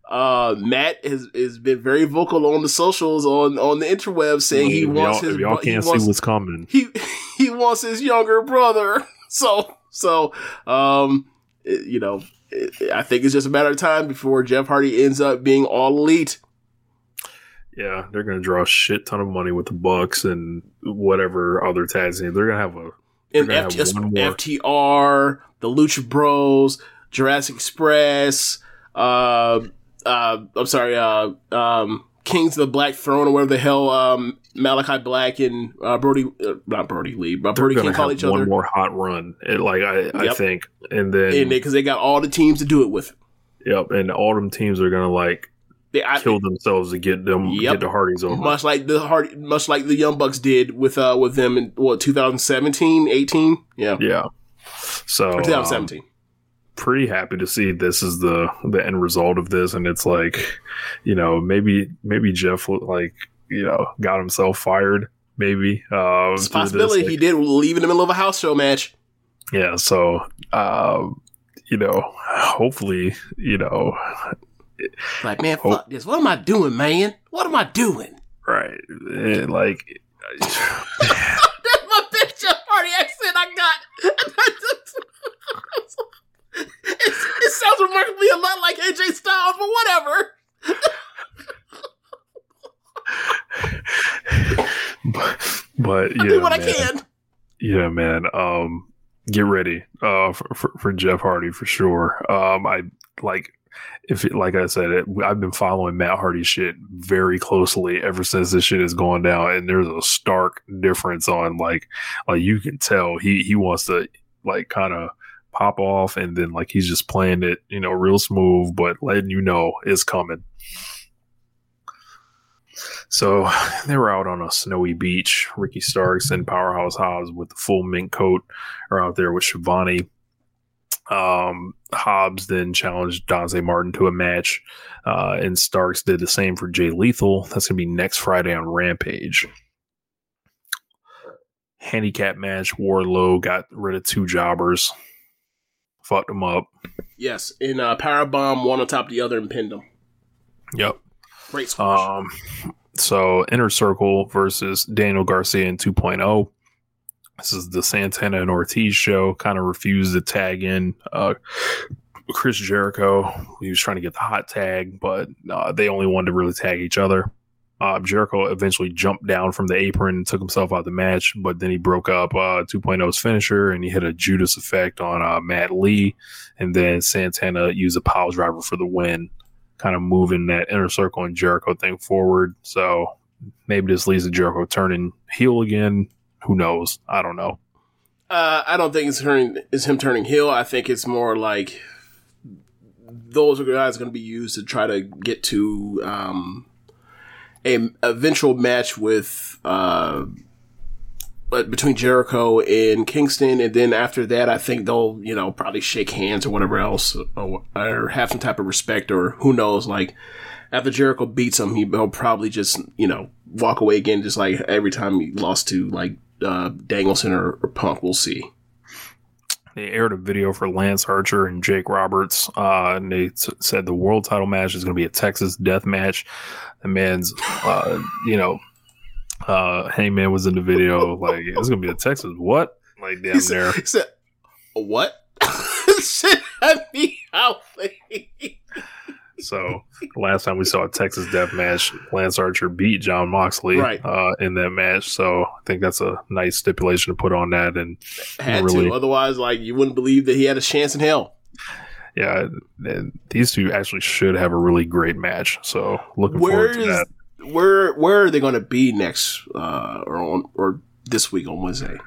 S3: uh, Matt has has been very vocal on the socials on on the interwebs saying he wants
S4: y'all,
S3: his.
S4: y'all can't
S3: wants-
S4: see what's coming.
S3: he he wants his younger brother. So so um it- you know I think it's just a matter of time before Jeff Hardy ends up being all elite.
S4: Yeah, they're gonna draw a shit ton of money with the Bucks and whatever other tags team. They're gonna have a
S3: And
S4: They're have
S3: FT,
S4: one.
S3: FTR, the Lucha Bros, Jurassic Express, uh, uh, I'm sorry, uh, um, Kings of the Black Throne or whatever the hell, um, Malachi Black and uh, Brody, uh, not Brody Lee, but Brody
S4: gonna
S3: call each
S4: one
S3: other, One
S4: more hot run. It, like I, I think, and then
S3: and because they, got all the teams to do it with.
S4: yep, and all them teams are gonna like
S3: They, I,
S4: kill themselves to get them
S3: Yep.
S4: get the Hardys over.
S3: much like the hard, much like the Young Bucks did with uh with them in what 2017, 18, yeah,
S4: yeah. So
S3: or
S4: um,
S3: 2017.
S4: Pretty happy to see this is the the end result of this, and it's like, you know, maybe maybe Jeff like you know got himself fired. Maybe uh,
S3: it's a possibility
S4: like-
S3: he did leave in the middle of a house show match.
S4: yeah so um you know hopefully you know
S3: Like, man,
S4: Oh.
S3: fuck this. What am I doing, man? What am I doing?
S4: right eh, like
S3: That's my bitch Jeff Hardy accent I got. it, sounds a lot like AJ Styles, but whatever.
S4: but, but
S3: I
S4: yeah
S3: do what I
S4: man.
S3: can.
S4: yeah man um get ready uh for, for, for jeff hardy for sure um i like if it, like i said it, i've been following matt hardy shit very closely ever since this shit is going down and there's a stark difference on like like you can tell he he wants to like kind of pop off and then like he's just playing it you know real smooth but letting you know it's coming so they were out on a snowy beach. Ricky Starks and Powerhouse Hobbs with the full mink coat are out there with Shivani. Um, Hobbs then challenged Dante Martin to a match, uh, and Starks did the same for Jay Lethal. That's gonna be next Friday on Rampage. Handicap match. Wardlow got rid of two jobbers, fucked them up.
S3: Yes, and uh, Powerbomb one on top of the other and pinned them.
S4: Yep.
S3: Great squash.
S4: Um, so Inner Circle versus Daniel Garcia in 2.0. This is the Santana and Ortiz show. Kind of refused to tag in uh, Chris Jericho. He was trying to get the hot tag, but uh, they only wanted to really tag each other. Uh, Jericho eventually jumped down from the apron and took himself out of the match, but then he broke up uh, 2.0's finisher and he hit a Judas effect on uh, Matt Lee. And then Santana used a pile driver for the win kind of moving that inner circle and Jericho thing forward. So maybe this leads to Jericho turning heel again. Who knows? I don't know.
S3: Uh, I don't think it's turning. It's him turning heel. I think it's more like those guys are guys going to be used to try to get to um, a eventual match with uh, between Jericho and Kingston, and then after that, I think they'll you know probably shake hands or whatever else, or, or have some type of respect, or who knows, like. After Jericho beats him, he- he'll probably just, you know, walk away again, just like every time he lost to, like, uh, Danielson or, or Punk. We'll see.
S4: They aired a video for Lance Archer and Jake Roberts, uh, and they s- said the world title match is going to be a Texas death match. The man's, uh, you know, uh, Hangman was in the video like it's to be a Texas what? Like
S3: He said,
S4: there.
S3: he said what? Shit had me out.
S4: So last time we saw a Texas death match, Lance Archer beat Jon Moxley
S3: Right.
S4: uh, in that match. So I think that's a nice stipulation to put on that. And
S3: Had
S4: really,
S3: to. Otherwise, like, you wouldn't believe that he had a chance in hell.
S4: Yeah, these two actually should have a really great match. So looking
S3: Where
S4: forward to
S3: is
S4: that.
S3: where where are they going to be next uh, or on or this week on Wednesday?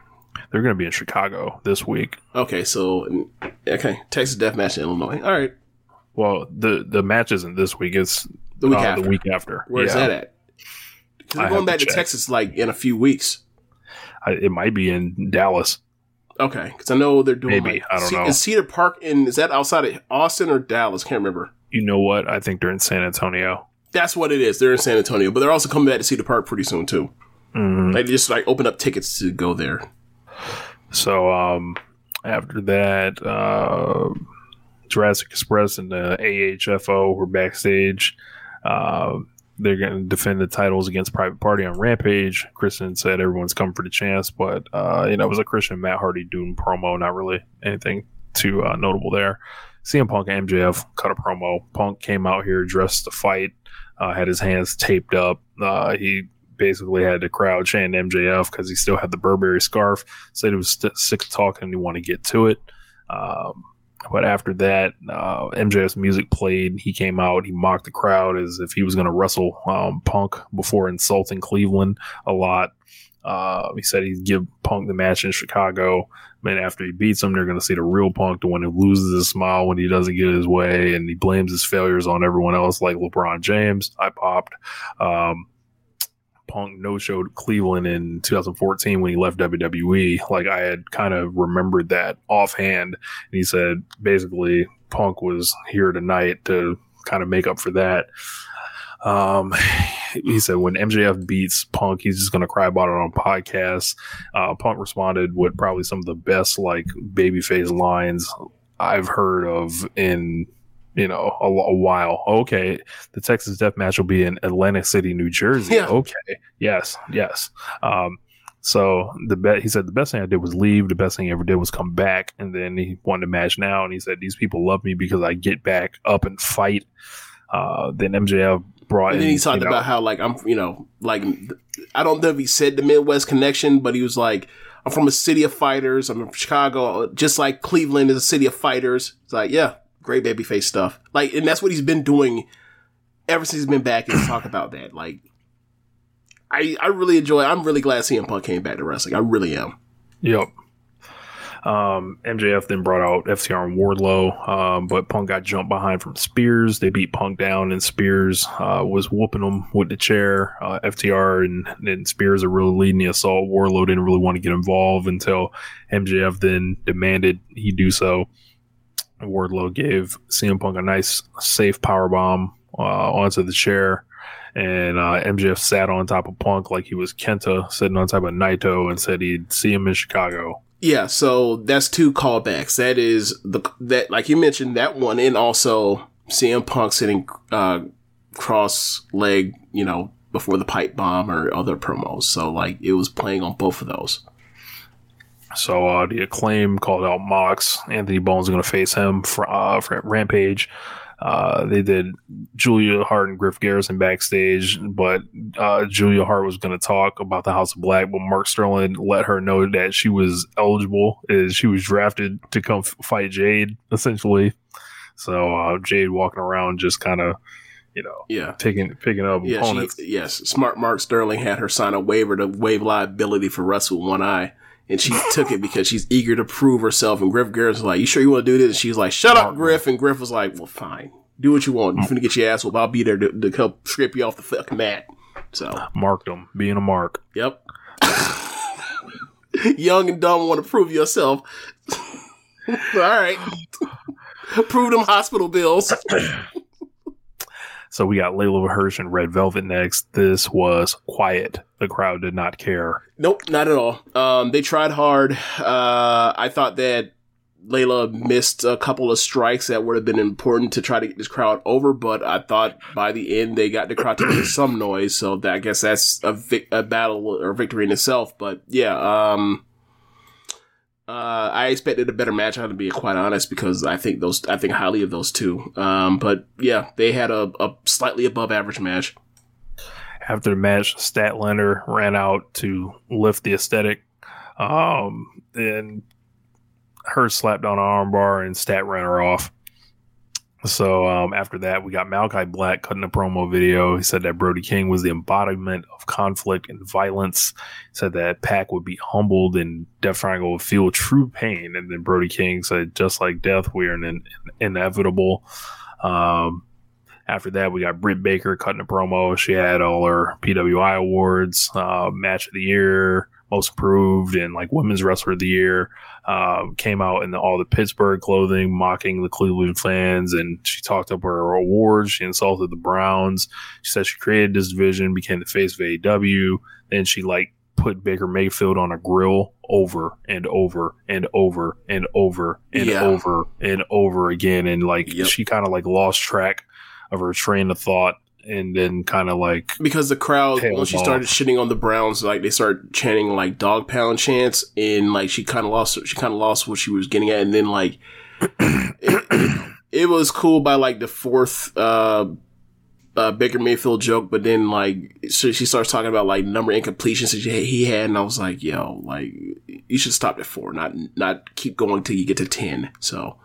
S4: They're going to be in Chicago this week.
S3: Okay, so okay, Texas Deathmatch in Illinois. All right,
S4: Well, the the match isn't this week. It's
S3: the week
S4: uh,
S3: after.
S4: the week after.
S3: Where's
S4: Yeah.
S3: that at? Because we're going back
S4: to
S3: to. Texas like in a few weeks.
S4: I, it might be in Dallas.
S3: Okay, because I know they're doing
S4: Maybe.
S3: like,
S4: I don't
S3: Ce-
S4: know.
S3: Is Cedar Park in is that outside of Austin or Dallas? Can't remember.
S4: You know what? I think they're in San Antonio.
S3: That's what it is. They're in San Antonio, but they're also coming back to Cedar Park pretty soon too.
S4: Mhm.
S3: They just like open up tickets to go there.
S4: So um, after that, uh, Jurassic Express and the AHFO were backstage. Uh, they're going to defend the titles against Private Party on Rampage. Christian said everyone's come for the chance, but uh, you know it was a Christian Matt Hardy Doom promo, not really anything too uh, notable there. CM Punk and MJF cut a promo. Punk came out here dressed to fight, uh, had his hands taped up. Uh, he basically had the crowd chanting MJF because he still had the Burberry scarf. Said he was st- sick of talking and he wanted to get to it. Um, but after that, uh, MJF's music played. He came out. He mocked the crowd as if he was going to wrestle um, Punk before insulting Cleveland a lot. Uh, he said he'd give Punk the match in Chicago. Then after he beats him, they're going to see the real Punk, the one who loses his smile when he doesn't get his way, and he blames his failures on everyone else, like LeBron James. I popped. Um, Punk no showed Cleveland in 2014 when he left WWE. Like I had kind of remembered that offhand. And he said basically Punk was here tonight to kind of make up for that. Um, he said when MJF beats Punk, he's just going to cry about it on podcasts. Uh, Punk responded with probably some of the best like babyface lines I've heard of in you know a, a, while. Okay, the Texas Death Match will be in Atlantic City, New Jersey.
S3: Yeah.
S4: Okay, yes, yes. Um, so the bet he said the best thing I did was leave. The best thing he ever did was come back, and then he won the match now. And he said these people love me because I get back up and fight. Uh, then MJF brought. In.
S3: And then
S4: in,
S3: he talked
S4: you know,
S3: about how like I'm, you know, like I don't know if he said the Midwest connection, but he was like, I'm from a city of fighters. I'm from Chicago, just like Cleveland is a city of fighters. It's like, yeah, great babyface stuff. Like, and that's what he's been doing ever since he's been back. Is talk about that. Like, I I really enjoy. I'm really glad CM Punk came back to wrestling. I really am.
S4: Yep. Um, MJF then brought out FTR and Wardlow, um, but Punk got jumped behind from Spears. They beat Punk down, and Spears uh, was whooping him with the chair. Uh, FTR and, and Spears are really leading the assault. Wardlow didn't really want to get involved until MJF then demanded he do so. Wardlow gave CM Punk a nice, safe power bomb uh, onto the chair and uh, MJF sat on top of Punk like he was Kenta sitting on top of Naito and said he'd see him in Chicago.
S3: Yeah, so that's two callbacks. That is the that like you mentioned that one, and also CM Punk sitting uh, cross leg, you know, before the pipe bomb or other promos. So like it was playing on both of those.
S4: So uh, the acclaim called out Mox. Anthony Bowens is going to face him for, uh, for Rampage. Uh, they did Julia Hart and Griff Garrison backstage, but uh, Julia Hart was going to talk about the House of Black, but Mark Sterling let her know that she was eligible, is she was drafted to come f- fight Jade, essentially. So uh, Jade walking around just kind of, you know,
S3: Yeah.
S4: picking picking up
S3: Yeah,
S4: opponents.
S3: she, yes. Smart Mark Sterling had her sign a waiver to waive liability for Russell One Eye, and she took it because she's eager to prove herself. And Griff was like, "You sure you want to do this?" And she's like, "Shut up, Griff." And Griff was like, "Well, fine, do what you want. You're gonna get your ass whooped. I'll be there to, to help scrape you off the fucking mat." So,
S4: Marked them, being a mark.
S3: yep. Young and dumb want to prove yourself. All right, prove them hospital bills.
S4: So we got Layla Hirsch and Red Velvet next. This was quiet. The crowd did not care.
S3: Nope, not at all. Um, they tried hard. Uh, I thought that Layla missed a couple of strikes that would have been important to try to get this crowd over, but I thought by the end they got the crowd to make some noise. So that, I guess that's a, vic- a battle or victory in itself. But yeah, um, uh, I expected a better match. I have to be quite honest because I think those I think highly of those two. Um, but yeah, they had a, a slightly above average match.
S4: After the match, Statlander ran out to lift the aesthetic. Um, and her slapped on an armbar and Stat ran her off. So um, after that, we got Malachi Black cutting a promo video. He said that Brody King was the embodiment of conflict and violence. He said that PAC would be humbled and Death Triangle would feel true pain. And then Brody King said, just like death, we are in- inevitable. Um, after that, we got Britt Baker cutting a promo. She had all her PWI awards, uh, match of the year, most improved, and like women's wrestler of the year. Um, came out in the, all the Pittsburgh clothing, mocking the Cleveland fans, and she talked up her awards. She insulted the Browns. She said she created this division, became the face of AEW. Then she like put Baker Mayfield on a grill over and over and over and over and
S3: Yeah.
S4: over and over again, and like
S3: Yep.
S4: she kind of like lost track of her train of thought, and then kind of like
S3: because the crowd once she started shitting on the Browns, like they started chanting like dog pound chants, and like she kind of lost she kind of lost what she was getting at, and then like it, it was cool by like the fourth uh, uh, Baker Mayfield joke, but then like so she starts talking about like number incompletions that he he had, and I was like, yo, like you should stop at four, not not keep going till you get to ten. So.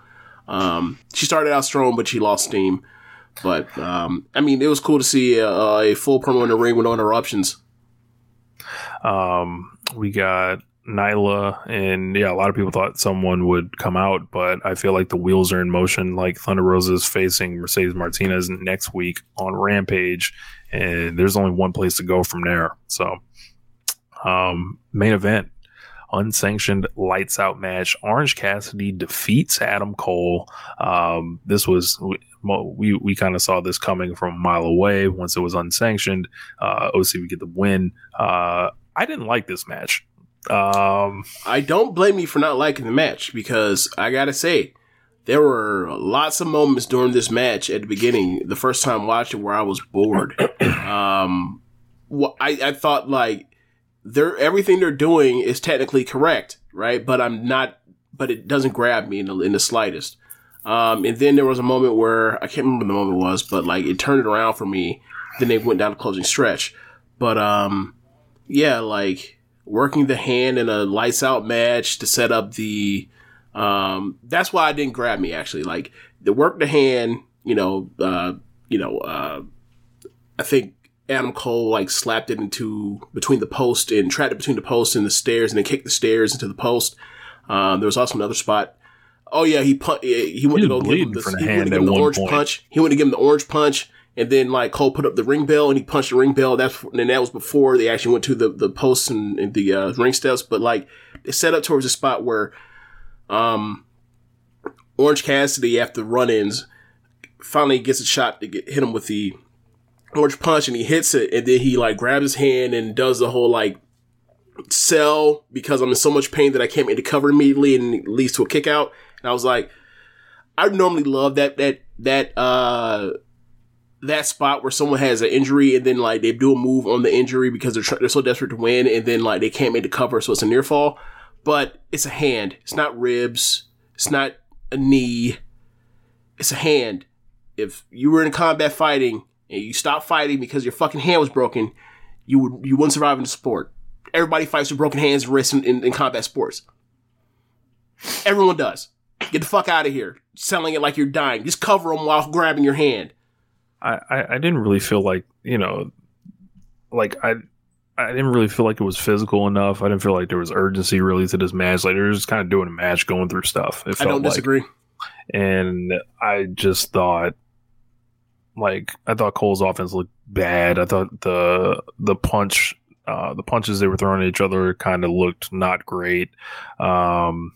S3: Um, she started out strong, but she lost steam. But um, I mean, it was cool to see a, a full promo in the ring with no interruptions.
S4: Um, we got Nyla, and yeah, a lot of people thought someone would come out, but I feel like the wheels are in motion. Like Thunder Rosa is facing Mercedes Martinez next week on Rampage, and there's only one place to go from there. So, um, main event, unsanctioned lights out match. Orange Cassidy defeats Adam Cole. Um, this was we we kind of saw this coming from a mile away once it was unsanctioned. Uh, OC would get the win. Uh, I didn't like this match. Um,
S3: I don't blame you for not liking the match because I gotta say, there were lots of moments during this match at the beginning, the first time watching, where I was bored. um, well, I, I thought like they're everything they're doing is technically correct, right? But I'm not, but it doesn't grab me in the, in the slightest. Um, and then there was a moment where I can't remember the moment was, but like it turned it around for me. Then they went down the closing stretch. But um, yeah, like working the hand in a lights out match to set up the um, that's why I didn't grab me actually. Like the work the hand, you know, uh, you know, uh, I think Adam Cole like slapped it into between the post and trapped it between the post and the stairs and then kicked the stairs into the post. Um, there was also another spot. Oh yeah, he pu- he went
S4: He
S3: to go give him the,
S4: the
S3: he went
S4: hand
S3: to give him the orange
S4: point.
S3: punch. He went to give him the orange punch, and then like Cole put up the ring bell and he punched the ring bell. That's and that was before they actually went to the the posts and, and the uh, ring steps. But like they set up towards a spot where um Orange Cassidy after run-ins finally gets a shot to get hit him with the orange punch and he hits it and then he like grabs his hand and does the whole like sell because I'm in so much pain that I can't make the cover immediately and it leads to a kick out. And I was like, I normally love that that that uh that spot where someone has an injury and then like they do a move on the injury because they're tr- they're so desperate to win and then like they can't make the cover so it's a near fall. But it's a hand. It's not ribs. It's not a knee. It's a hand. If you were in combat fighting and you stopped fighting because your fucking hand was broken, you would you wouldn't survive in the sport. Everybody fights with broken hands and wrists in, in, in combat sports. Everyone does. Get the fuck out of here. Selling it like you're dying. Just cover them while grabbing your hand.
S4: I, I, I didn't really feel like you know, like I I didn't really feel like it was physical enough. I didn't feel like there was urgency really to this match. Like they were just kind of doing a match, going through stuff. It
S3: I don't
S4: like.
S3: disagree.
S4: and I just thought, like, I thought Cole's offense looked bad. I thought the the punch, uh, the punches they were throwing at each other kind of looked not great. Um,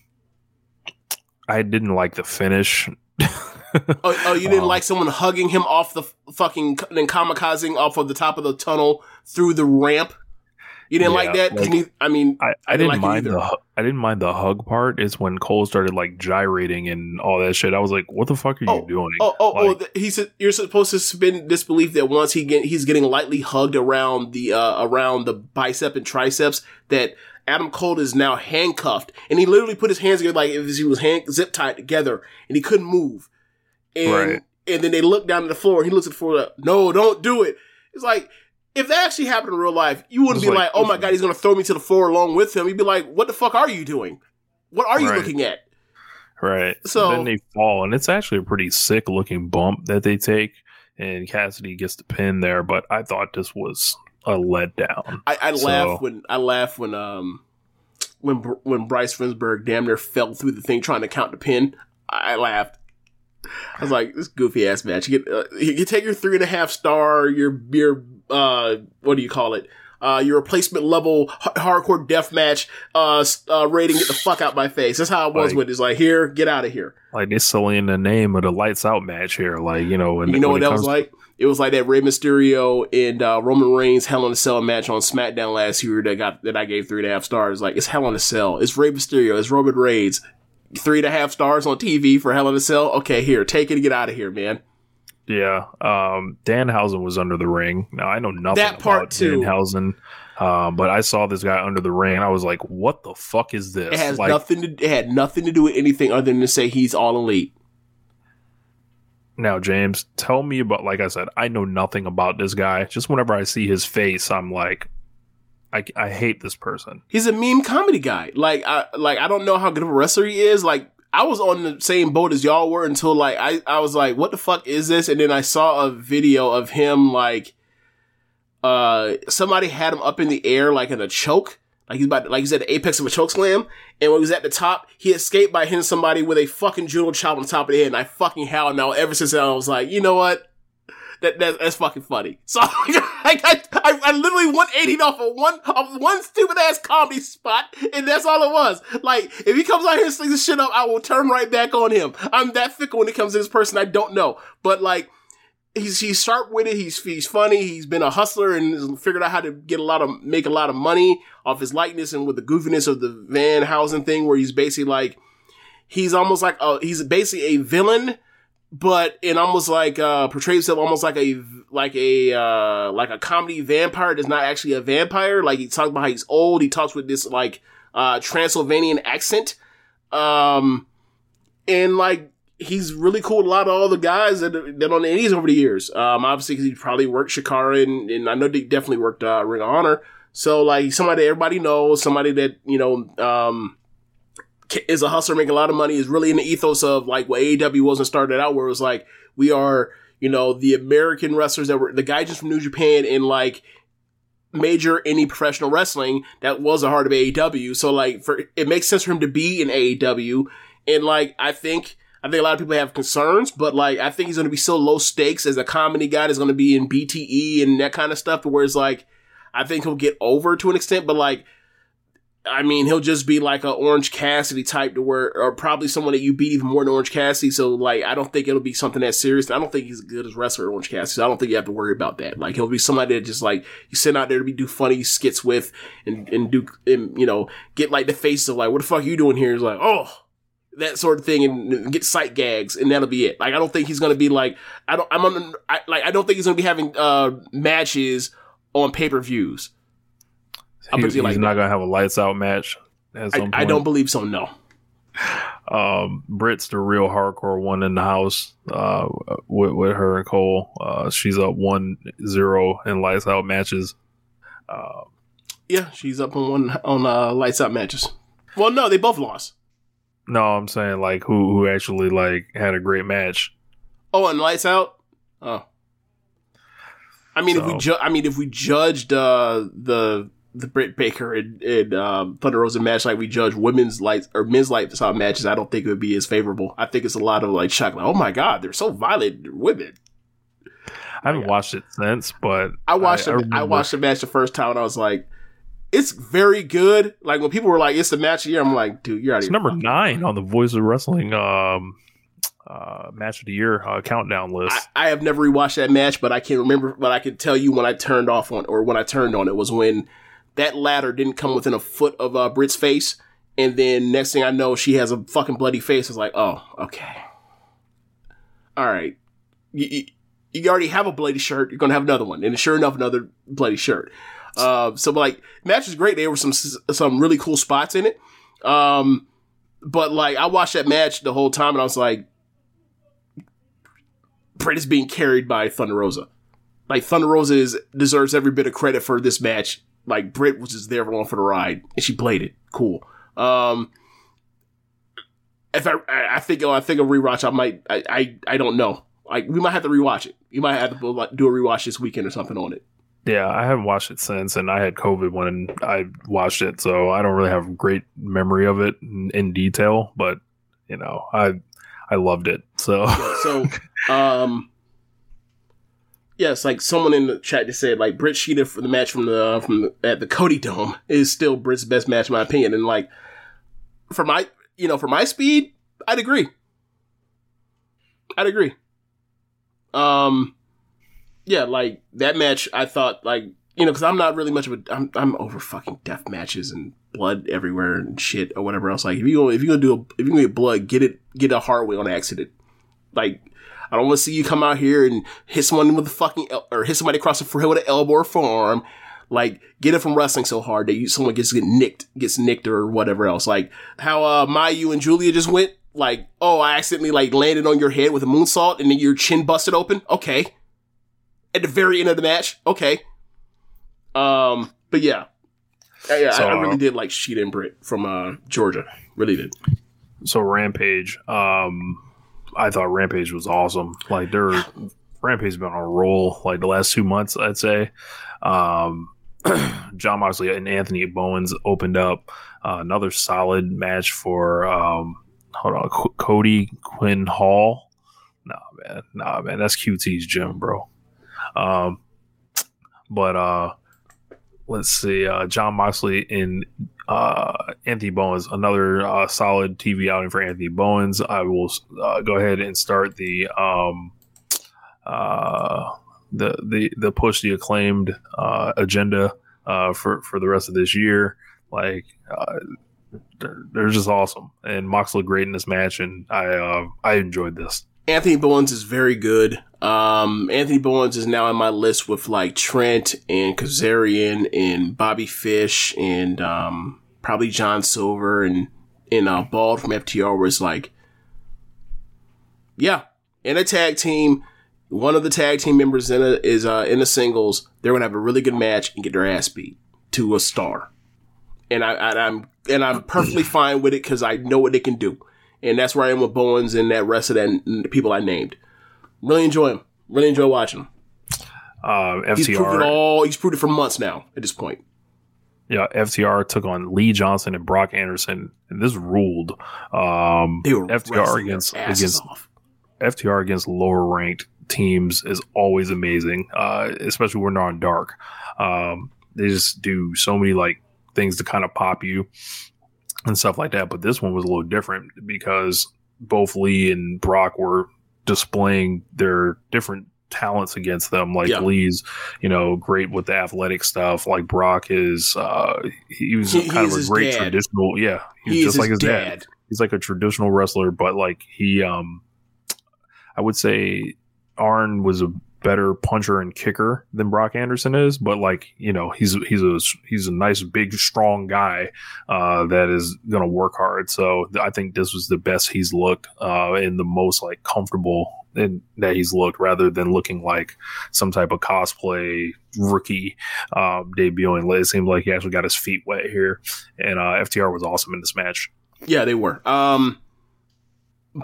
S4: I didn't like the finish.
S3: Oh, oh you didn't
S4: Um,
S3: like someone hugging him off the fucking then kamikazing off of the top of the tunnel through the ramp. You didn't like that?
S4: like-
S3: I mean,
S4: I, I,
S3: I didn't
S4: didn't
S3: like
S4: mind
S3: either.
S4: the I didn't mind the hug part. It's when Cole started like gyrating and all that shit. I was like, "What the fuck are you doing?"
S3: Oh, oh, oh!
S4: Like,
S3: th- He said you're supposed to suspend disbelief that once he get he's getting lightly hugged around the uh, around the bicep and triceps that Adam Cole is now handcuffed, and he literally put his hands together like if he was hand zip tied together, and he couldn't move. And
S4: Right.
S3: and then they look down at the floor, and he looks at the floor. Like, no, don't do it. It's like. If that actually happened in real life, you wouldn't be
S4: like,
S3: like, "Oh my god, he's gonna throw me to the floor along with him." You'd be like, "What the fuck are you doing? What are you
S4: Right.
S3: looking at?"
S4: Right.
S3: So-
S4: then they fall, and it's actually a pretty sick looking bump that they take, and Cassidy gets the pin there. But I thought this was a letdown.
S3: I, I
S4: So-
S3: laugh when I laugh when um when when Bryce Remsburg damn near fell through the thing trying to count the pin. I, laughed. I was like, this goofy ass match. You get uh, you take your three and a half star, your your uh what do you call it? Uh, your replacement level h- hardcore death match uh, uh rating. Get the fuck out my face. That's how it was
S4: Like-
S3: with. It's like here, get out of here.
S4: Like they're selling the name of the lights out match here. Like you know, when,
S3: You know what that was like? It was like that Rey Mysterio and uh, Roman Reigns Hell in a Cell match on SmackDown last year that got that I gave three and a half stars. Like it's Hell in a Cell. It's Rey Mysterio. It's Roman Reigns. Three and a half stars on TV for Hell in a Cell. Okay, here, take it and get out of here, man.
S4: Yeah. Um, Danhausen was under the ring. Now I know nothing
S3: That part
S4: about
S3: too.
S4: Danhausen, um, but I saw this guy under the ring, and I was like, "What the fuck is this?"
S3: It has
S4: like,
S3: nothing to it had nothing to do with anything other than to say he's all elite.
S4: Now, James, tell me about. Like I said, I know nothing about this guy. Just whenever I see his face, I'm like, I, I hate this person.
S3: He's a meme comedy guy. Like I like I don't know how good of a wrestler he is. Like I was on the same boat as y'all were until like I, I was like, what the fuck is this? And then I saw a video of him like uh somebody had him up in the air like in a choke. Like he's about like he's at the apex of a choke slam. And when he was at the top, he escaped by hitting somebody with a fucking judo chop on the top of the head. And I fucking howled now ever since then I was like, you know what? That, that that's fucking funny. So I, I, I, literally 180 off of one of one stupid ass comedy spot, and that's all it was. Like if he comes out here and slings this shit up, I will turn right back on him. I'm that fickle when it comes to this person I don't know. But like he's he's sharp with it. He's he's funny. He's been a hustler and figured out how to get a lot of make a lot of money off his likeness and with the goofiness of the Danhausen thing, where he's basically like he's almost like a, he's basically a villain but it almost like uh portrays himself almost like a like a uh like a comedy vampire that's not actually a vampire like he talks about how he's old he talks with this like uh transylvanian accent um and like he's really cool with a lot of all the guys that that on the indies over the years. Um obviously he probably worked Chikara and, and i know he definitely worked uh ring of honor. So like somebody that everybody knows somebody that you know um is a hustler making a lot of money is really in the ethos of like what AEW wasn't started out where it was like we are you know the American wrestlers that were the guys just from New Japan in like major any professional wrestling that was a heart of AEW so like for it makes sense for him to be in AEW and like I think I think a lot of people have concerns, but like I think he's going to be so low stakes as a comedy guy that's going to be in BTE and that kind of stuff. Where it's like, I think he'll get over to an extent, but like I mean, he'll just be like an Orange Cassidy type to where, or probably someone that you beat even more than Orange Cassidy. So, like, I don't think it'll be something that serious. I don't think he's as good as wrestler Orange Cassidy. So I don't think you have to worry about that. Like, he'll be somebody that just like you send out there to be do funny skits with and and do and you know get like the face of like, what the fuck are you doing here? Is like, oh, that sort of thing, and, get sight gags, and that'll be it. Like, I don't think he's gonna be like, I don't, I'm on, I, like, I don't think he's gonna be having uh matches on pay per views.
S4: He, he's like not gonna have a lights out match.
S3: I, I, don't believe so. No.
S4: Um, Britt's the real hardcore one in the house. Uh, with, with her and Cole, uh, she's up one zero in lights out matches.
S3: Uh, yeah, she's up on one on uh, lights out matches. Well, no, they both lost.
S4: No, I'm saying like who who actually like had a great match.
S3: Oh, and lights out. Oh, I mean, so. if we ju- I mean, if we judged uh, the the Britt Baker and, and um, Thunder Rosa match like we judge women's lights or men's lights out matches, I don't think it would be as favorable. I think it's a lot of like shock, like, oh my god, they're so violent, they're women.
S4: I haven't watched it since, but
S3: I watched I, it, I, I watched the match the first time and I was like, it's very good. Like when people were like, "It's the match of the year," I'm like, "Dude, you're out
S4: It's number nine on the Voice of Wrestling um, uh, match of the year uh, countdown list.
S3: I, I, have never rewatched that match, but I can remember. But I can tell you when I turned off on, or when I turned on it, was when that ladder didn't come within a foot of uh, Britt's face. And then next thing I know, she has a fucking bloody face. It's like, oh, okay. All right. You, you, you already have a bloody shirt. You're going to have another one. And sure enough, another bloody shirt. Uh, so like, match was great. There were some, some really cool spots in it. Um, but like, I watched that match the whole time and I was like, Britt is being carried by Thunder Rosa. Like, Thunder Rosa is, deserves every bit of credit for this match like Britt was just there along for the ride, and she played it cool. Um, if I, I think, oh, I think a rewatch, I might, I, I, I don't know. Like we might have to rewatch it. You might have to do a rewatch this weekend or something on it.
S4: Yeah, I haven't watched it since, and I had COVID when I watched it, so I don't really have a great memory of it in, in detail. But you know, I I loved it. So
S3: yeah, so um, Yes, like someone in the chat just said, like Britt Shida for the match from the uh, from the, at the Cody Dome is still Britt's best match in my opinion, and like for my you know for my speed, I'd agree. I'd agree. Um, yeah, like that match, I thought like you know because I'm not really much of a I'm I'm over fucking death matches and blood everywhere and shit or whatever else. Like if you go if you gonna do a, if you're gonna get blood, get it get a hard way on accident. Like I don't want to see you come out here and hit someone with a fucking, el- or hit somebody across the forehead with an elbow or forearm. Like, get it from wrestling so hard that you, someone gets get nicked, gets nicked or whatever else. Like, how, uh, Mayu and Julia just went, like, oh, I accidentally, like, landed on your head with a moonsault and then your chin busted open. Okay. At the very end of the match. Okay. Um, but yeah. Yeah, so, I, I, really did like Shida and Britt from, uh, Georgia. Really did.
S4: so Rampage, um, I thought Rampage was awesome. Like they're Rampage has been on a roll like the last two months, I'd say. Um, Jon Moxley and Anthony Bowens opened up uh, another solid match for um, hold on Qu- Cody Quinn Hall. Nah, man, nah, man, that's QT's gym, bro. Um, but uh, let's see, uh, Jon Moxley and uh, Anthony Bowens, another uh, solid TV outing for Anthony Bowens. I will uh, go ahead and start the um, uh, the the the push the acclaimed uh, agenda uh, for for the rest of this year. Like uh, they're, they're just awesome, and Mox looked great in this match, and I uh, I enjoyed this.
S3: Anthony Bowens is very good. Um, Anthony Bowens is now on my list with like Trent and Kazarian and Bobby Fish and um, probably John Silver and and uh, Bald from FTR. It's like, yeah, in a tag team, one of the tag team members in a, is uh, in the singles. They're gonna have a really good match and get their ass beat to a star. And I and I'm and I'm perfectly fine with it because I know what they can do and that's where I am with Bowens and that rest of that people I named. Really enjoy him. Really enjoy watching him.
S4: Um,
S3: He's proved it
S4: FTR,
S3: all. He's proved it for months now. At this point,
S4: yeah, FTR took on Lee Johnson and Brock Anderson, and this ruled. Um,
S3: they were
S4: FTR against against
S3: off.
S4: FTR against lower ranked teams is always amazing, uh, especially when they're on dark. Um, they just do so many like things to kind of pop you and stuff like that. But this one was a little different because both Lee and Brock were displaying their different talents against them. Like
S3: Yeah.
S4: Lee's, you know, great with the athletic stuff. Like Brock is, uh, he was
S3: He-
S4: kind of a great
S3: dad.
S4: traditional. Yeah, he's
S3: He
S4: just like his dad
S3: dad.
S4: he's like a traditional wrestler, but like he, um, I would say Arn was a better puncher and kicker than Brock Anderson is, but like you know, he's he's a he's a nice big strong guy uh, that is gonna work hard. So I think this was the best he's looked uh, and the most like comfortable in, that he's looked, rather than looking like some type of cosplay rookie um, debuting. It seemed like he actually got his feet wet here, and uh, FTR was awesome in this match.
S3: Yeah, they were. Um,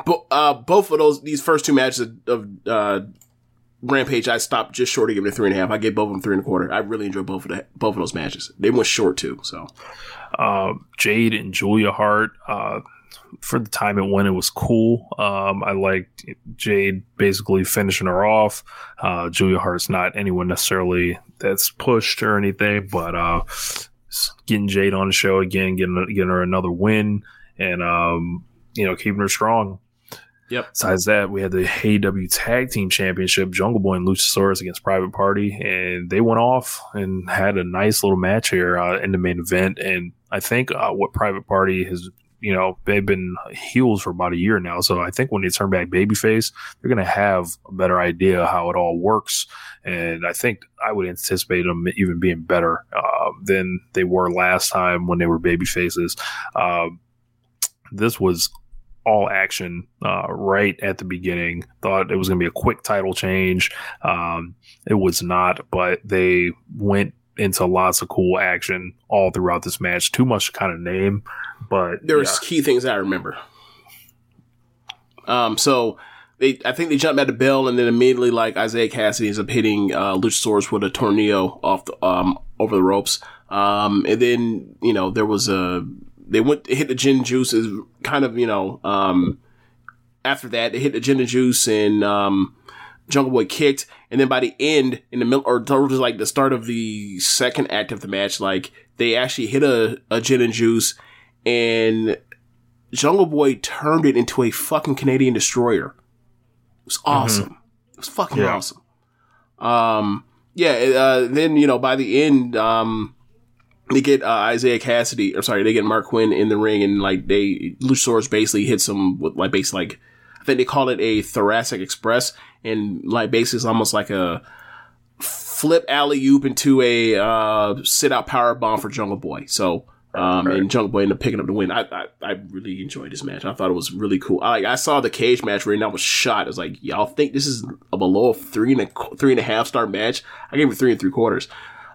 S3: bo- uh, both of those these first two matches of, of uh, Rampage, I stopped just short of giving it three and a half. I gave both of them three and a quarter. I really enjoyed both of the, both of those matches. They went short too. So
S4: uh, Jade and Julia Hart. Uh, for the time it went, it was cool. Um, I liked Jade basically finishing her off. Uh, Julia Hart's not anyone necessarily that's pushed or anything, but uh, getting Jade on the show again, getting getting her another win, and um, you know keeping her strong.
S3: Yep.
S4: Besides that, we had the AEW Tag Team Championship, Jungle Boy and Luchasaurus against Private Party, and they went off and had a nice little match here uh, in the main event. And I think uh, what Private Party has, you know, they've been heels for about a year now. So I think when they turn back babyface, they're going to have a better idea how it all works. And I think I would anticipate them even being better uh, than they were last time when they were babyfaces. Uh, this was all action uh, right at the beginning. Thought it was going to be a quick title change. Um, it was not, but they went into lots of cool action all throughout this match. Too much to kind of name, but
S3: there was key things I remember. Um, so they, I think they jumped at the bell, and then immediately, like Isiah Kassidy ends up hitting uh, Luchasaurus with a tornado off the um over the ropes. Um, and then you know there was a they went to hit the gin juice is kind of you know um after that they hit the gin and juice and um Jungle Boy kicked, and then by the end, in the middle, or towards like the start of the second act of the match, like they actually hit a, a gin and juice, and Jungle Boy turned it into a fucking Canadian destroyer. It was awesome. It was fucking
S4: Yeah.
S3: awesome. Um, yeah. Uh, then you know by the end, um, they get uh, Isiah Kassidy, or sorry, they get Marq Quen in the ring, and like they Luchasaurus basically hits him with like basically like I think they call it a thoracic express, and like basically it's almost like a flip alley oop into a uh, sit out power bomb for Jungle Boy. So. Um, and Jungle Boy ended up picking up the win. I, I I really enjoyed this match. I thought it was really cool. I like I saw the cage match where I was shot. I was like, y'all think this is a below three and a three and a half star match? I gave it three and three quarters.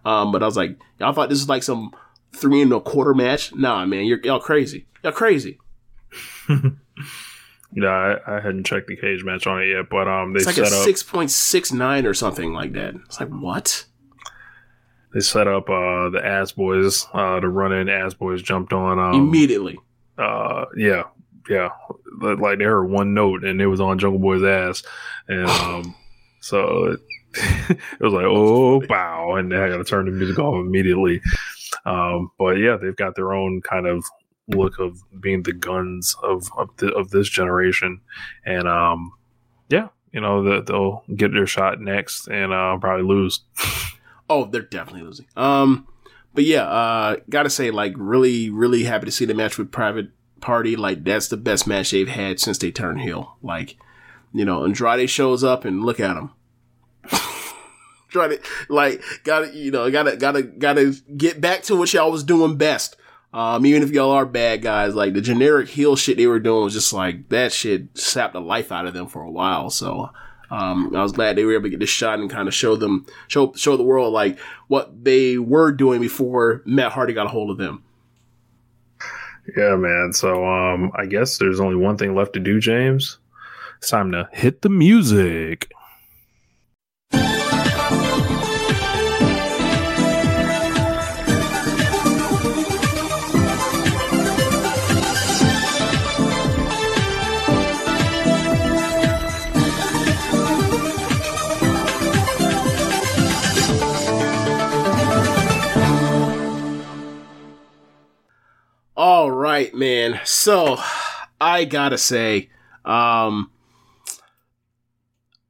S3: Um, but I was like, y'all thought this was like some three and a quarter match? Nah, man, you're y'all crazy. Y'all crazy.
S4: Yeah, I, I hadn't checked the cage match on it yet, but um, they
S3: It's like
S4: set
S3: a
S4: up
S3: six point six nine or something like that. It's like what?
S4: they set up uh the ass boys uh to run in. Ass boys jumped on um
S3: Immediately.
S4: uh yeah yeah Li- like they heard one note and it was on Jungle Boy's ass, and um so it, was like oh wow, and I got to turn the music off immediately. Um, but yeah, they've got their own kind of look of being the guns of of, the, of this generation, and um, yeah, you know they'll get their shot next and uh, probably lose.
S3: Oh, they're definitely losing. Um, but yeah, uh, gotta say, like, really, really happy to see the match with Private Party. Like, that's the best match they've had since they turned heel. Like, you know, Andrade shows up and look at him. Trying to, like, gotta, you know, gotta, gotta, gotta get back to what y'all was doing best. Um, even if y'all are bad guys, like the generic heel shit they were doing was just like that shit sapped the life out of them for a while. So, um, I was glad they were able to get this shot and kind of show them, show, show the world like what they were doing before Matt Hardy got a hold of them.
S4: Yeah, man. So um, I guess there's only one thing left to do, James. It's time to hit the music.
S3: All right, man. So I gotta say, um,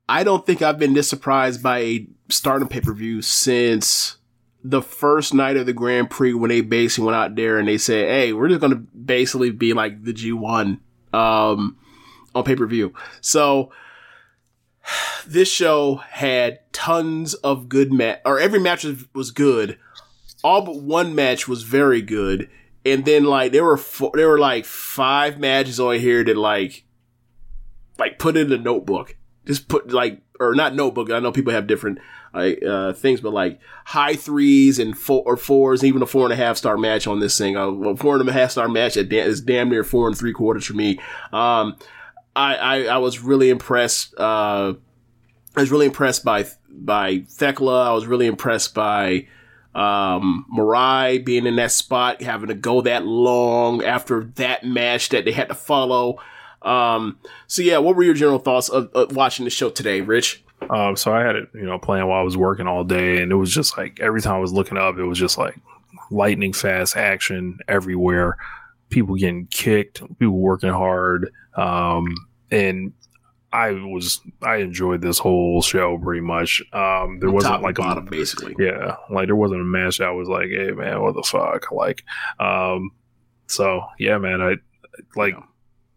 S3: I don't think I've been this surprised by a Stardom pay per view since the first night of the Grand Prix when they basically went out there and they said, "Hey, we're just gonna basically be like the G one um, on pay per view." So this show had tons of good match, or every match was good. All but one match was very good, and then like there were four, there were like five matches on here that like like put in a notebook. Just put like or not notebook. I know people have different like uh, things, but like high threes and four or fours, even a four and a half star match on this thing. A well, four and a half star match is damn near four and three quarters for me. Um, I, I I was really impressed. Uh, I was really impressed by by Thekla. I was really impressed by um, Mirai being in that spot, having to go that long after that match that they had to follow. Um, so yeah, what were your general thoughts of, of watching the show today, Rich?
S4: Um, so I had it, you know, playing while I was working all day, and it was just like every time I was looking up, it was just like lightning fast action everywhere. People getting kicked, people working hard, um, and I was I enjoyed this whole show pretty much. Um, there wasn't like
S3: and
S4: a
S3: bottom, basically.
S4: yeah, like there wasn't a match I was like, hey man, what the fuck? Like, um, so yeah, man, I like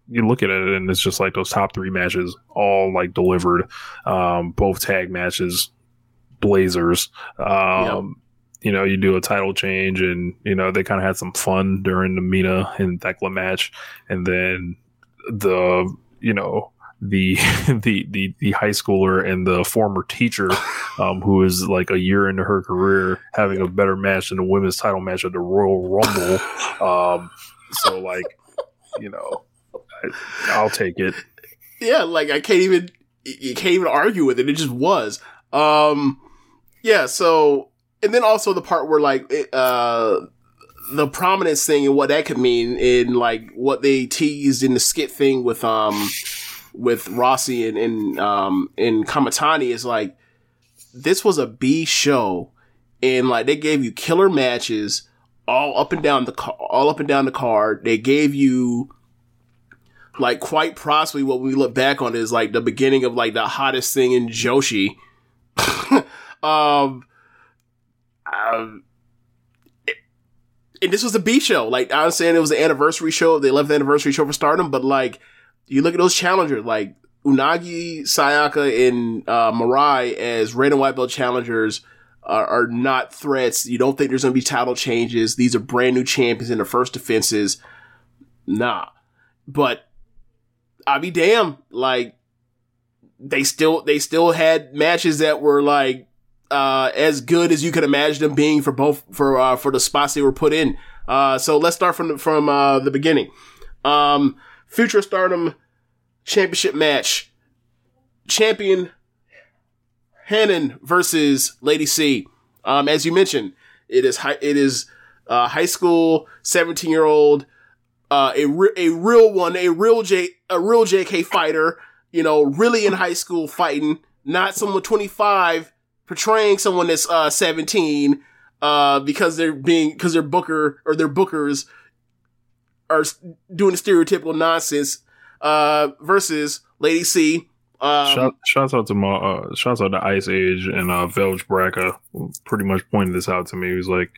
S4: you look at it and it's just like those top three matches all like delivered, um, both tag matches, blazers. Um, you know, you do a title change and you know they kind of had some fun during the Mina and Thekla match, and then the you know the the the the high schooler and the former teacher um, who is like a year into her career having a better match than the women's title match at the Royal Rumble. Um, so like, you know, I, I'll take it.
S3: yeah, like I can't even you can't even argue with it. It just was. Um yeah, so and then also the part where like it, uh the prominence thing and what that could mean in like what they teased in the skit thing with um with Rossi and, and um in Kamitani is like this was a B show and like they gave you killer matches all up and down the ca- all up and down the card. They gave you like quite possibly what we look back on is like the beginning of like the hottest thing in Joshi. um, um, and this was a B show. Like I was saying, it was the anniversary show, they left the 11th anniversary show for Stardom. But like, you look at those challengers, like Unagi, Sayaka, and uh, Mirai as red and white belt challengers. Are, are not threats. You don't think there's going to be title changes. These are brand new champions in their first defenses. Nah. But I'll be damned. Like they still they still had matches that were like uh as good as you could imagine them being for both for uh for the spots they were put in. Uh so let's start from the, from uh the beginning. Um Future Stardom Championship match. Champion Hanan versus Lady C. Um, as you mentioned, it is high, it is uh, high school, seventeen year old, uh, a re- a real one, a real J a real JK fighter. You know, really in high school fighting, not someone twenty five portraying someone that's uh, seventeen. Uh, because they're being because they're booker or their bookers are doing the stereotypical nonsense. Uh, versus Lady C. Um,
S4: Shout, shouts out to my uh, shouts out to Ice Age and uh, Velge Braca. Pretty much pointed this out to me. He was like,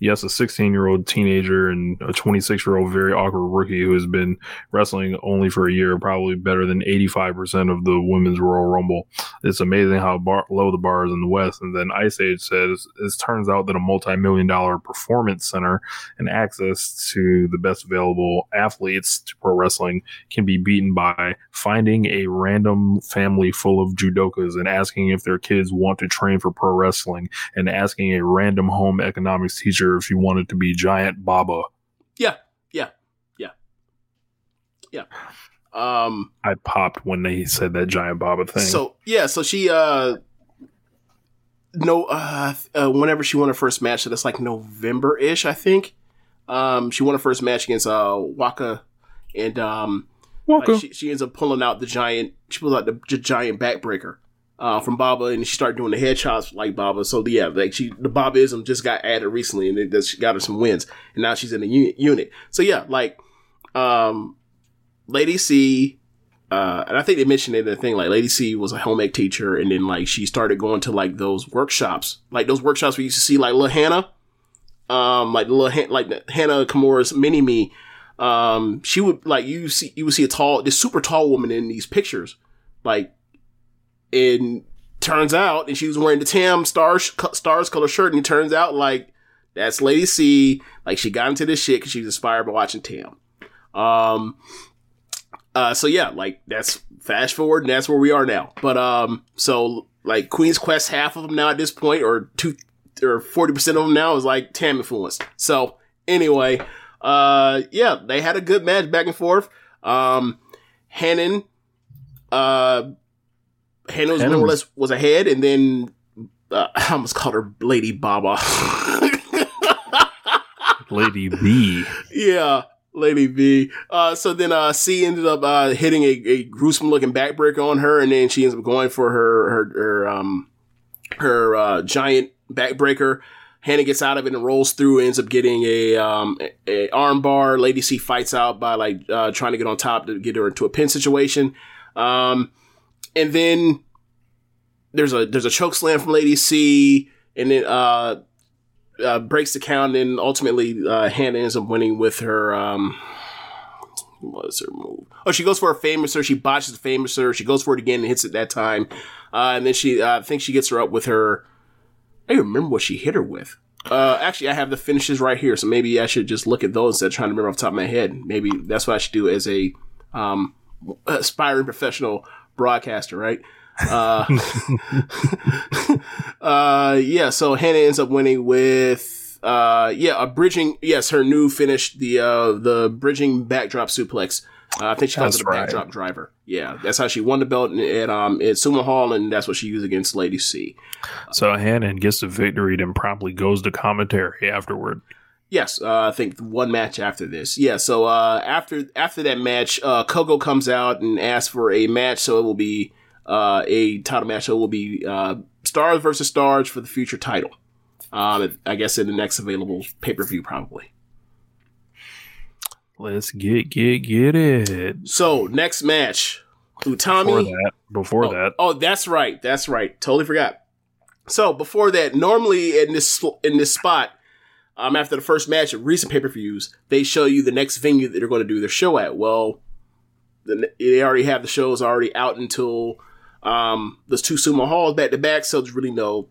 S4: "Yes, a 16 year old teenager and a 26 year old very awkward rookie who has been wrestling only for a year, probably better than 85 percent of the women's Royal Rumble. It's amazing how bar- low the bar is in the West." And then Ice Age says, "It turns out that a multi million dollar performance center and access to the best available athletes to pro wrestling can be beaten by finding a random family full of judokas and asking if their kids want to train for pro wrestling and asking a random home economics teacher if she wanted to be giant baba
S3: yeah, yeah, yeah, yeah. Um,
S4: i popped when they said that giant baba thing
S3: So yeah, so she uh no uh, uh whenever she won her first match, so that's like November ish, I think. Um she won her first match against uh Waka and um
S4: Waka.
S3: like, she, she ends up pulling out the giant she pulls out the gi- giant backbreaker uh from Baba and she started doing the headshots like Baba. So yeah, like she the Babaism just got added recently and it just got her some wins. And now she's in the unit unit. So yeah, like um Lady C uh, and I think they mentioned in the thing, like Lady C was a home ec teacher, and then like she started going to like those workshops, like those workshops we used to see like little Hannah, um, like little Han- like Hana Kimura's mini me. Um, she would like you see you would see a tall, this super tall woman in these pictures, like, and turns out, and she was wearing the Tam stars stars color shirt, and it turns out like that's Lady C. Like she got into this shit because she was inspired by watching Tam. Um, uh, so yeah, like that's fast forward, and that's where we are now. But um, so like Queen's Quest, half of them now at this point, or two or forty percent of them now is like Tam influenced. So anyway, uh, yeah, they had a good match back and forth. Um, Hanan, uh, Hanan was
S4: Hanan
S3: more or
S4: was-
S3: less was ahead, and then uh, I almost called her Lady Baba.
S4: lady b
S3: Yeah, Lady B. Uh, so then uh, C ended up uh, hitting a, a gruesome looking backbreaker on her, and then she ends up going for her her her um her uh, giant backbreaker. Hannah gets out of it and rolls through. Ends up getting a um a, a arm bar. Lady C fights out by like uh, trying to get on top to get her into a pin situation. Um, and then there's a there's a choke slam from Lady C, and then uh uh, breaks the count, and ultimately uh, Hannah ends up winning with her. Um, what was her move? Oh, she goes for a famouser. She botches the famouser. She goes for it again and hits it that time. Uh, and then she, uh, I think she gets her up with her. I don't remember what she hit her with. Uh, actually, I have the finishes right here, so maybe I should just look at those instead of trying to remember off the top of my head. Maybe that's what I should do as a um, aspiring professional broadcaster, right? Uh, uh, yeah, so Hannah ends up winning with, uh, yeah, a bridging, yes, her new finish, the, uh, the bridging backdrop suplex. Uh, I think she calls it a
S4: right.
S3: backdrop driver. Yeah, that's how she won the belt at, um, at Sumo Hall, and that's what she used against Lady C.
S4: so hanan gets the victory then promptly goes to commentary afterward
S3: Yes, uh, I think one match after this. Yeah, so uh, after after that match, uh, Koguma comes out and asks for a match. So it will be uh, a title match. So it will be uh, Stars versus Stars for the future title. Um, I guess in the next available pay per view, probably.
S4: let's get get get it
S3: So next match, Utami.
S4: before that before
S3: oh,
S4: that
S3: oh, that's right. That's right. Totally forgot. So before that, normally in this in this spot, um, after the first match of recent pay per views, they show you the next venue that they're going to do their show at. Well, the, they already have the shows already out until um those two sumo halls back to back. So there's really no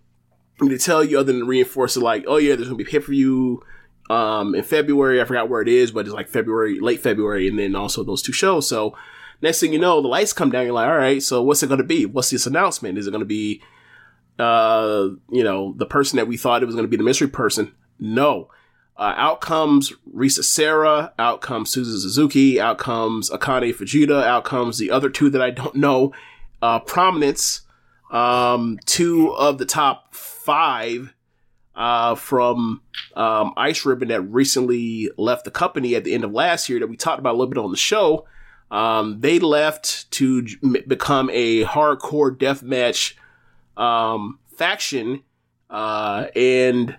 S3: to tell you other than reinforce it. Like, oh yeah, there's going to be pay per view um in February. I forgot where it is, but it's like February, late February, and then also those two shows. So next thing you know, the lights come down. You're like, all right, so what's it going to be? What's this announcement? Is it going to be, uh, you know, the person that we thought it was going to be the mystery person? No. Uh, out comes Risa Sera, out comes Suzu Suzuki, out comes Akane Fujita, out comes the other two that I don't know. Uh, prominence, um, two of the top five uh, from um, Ice Ribbon that recently left the company at the end of last year that we talked about a little bit on the show. Um, they left to j- become a hardcore deathmatch um, faction, uh, and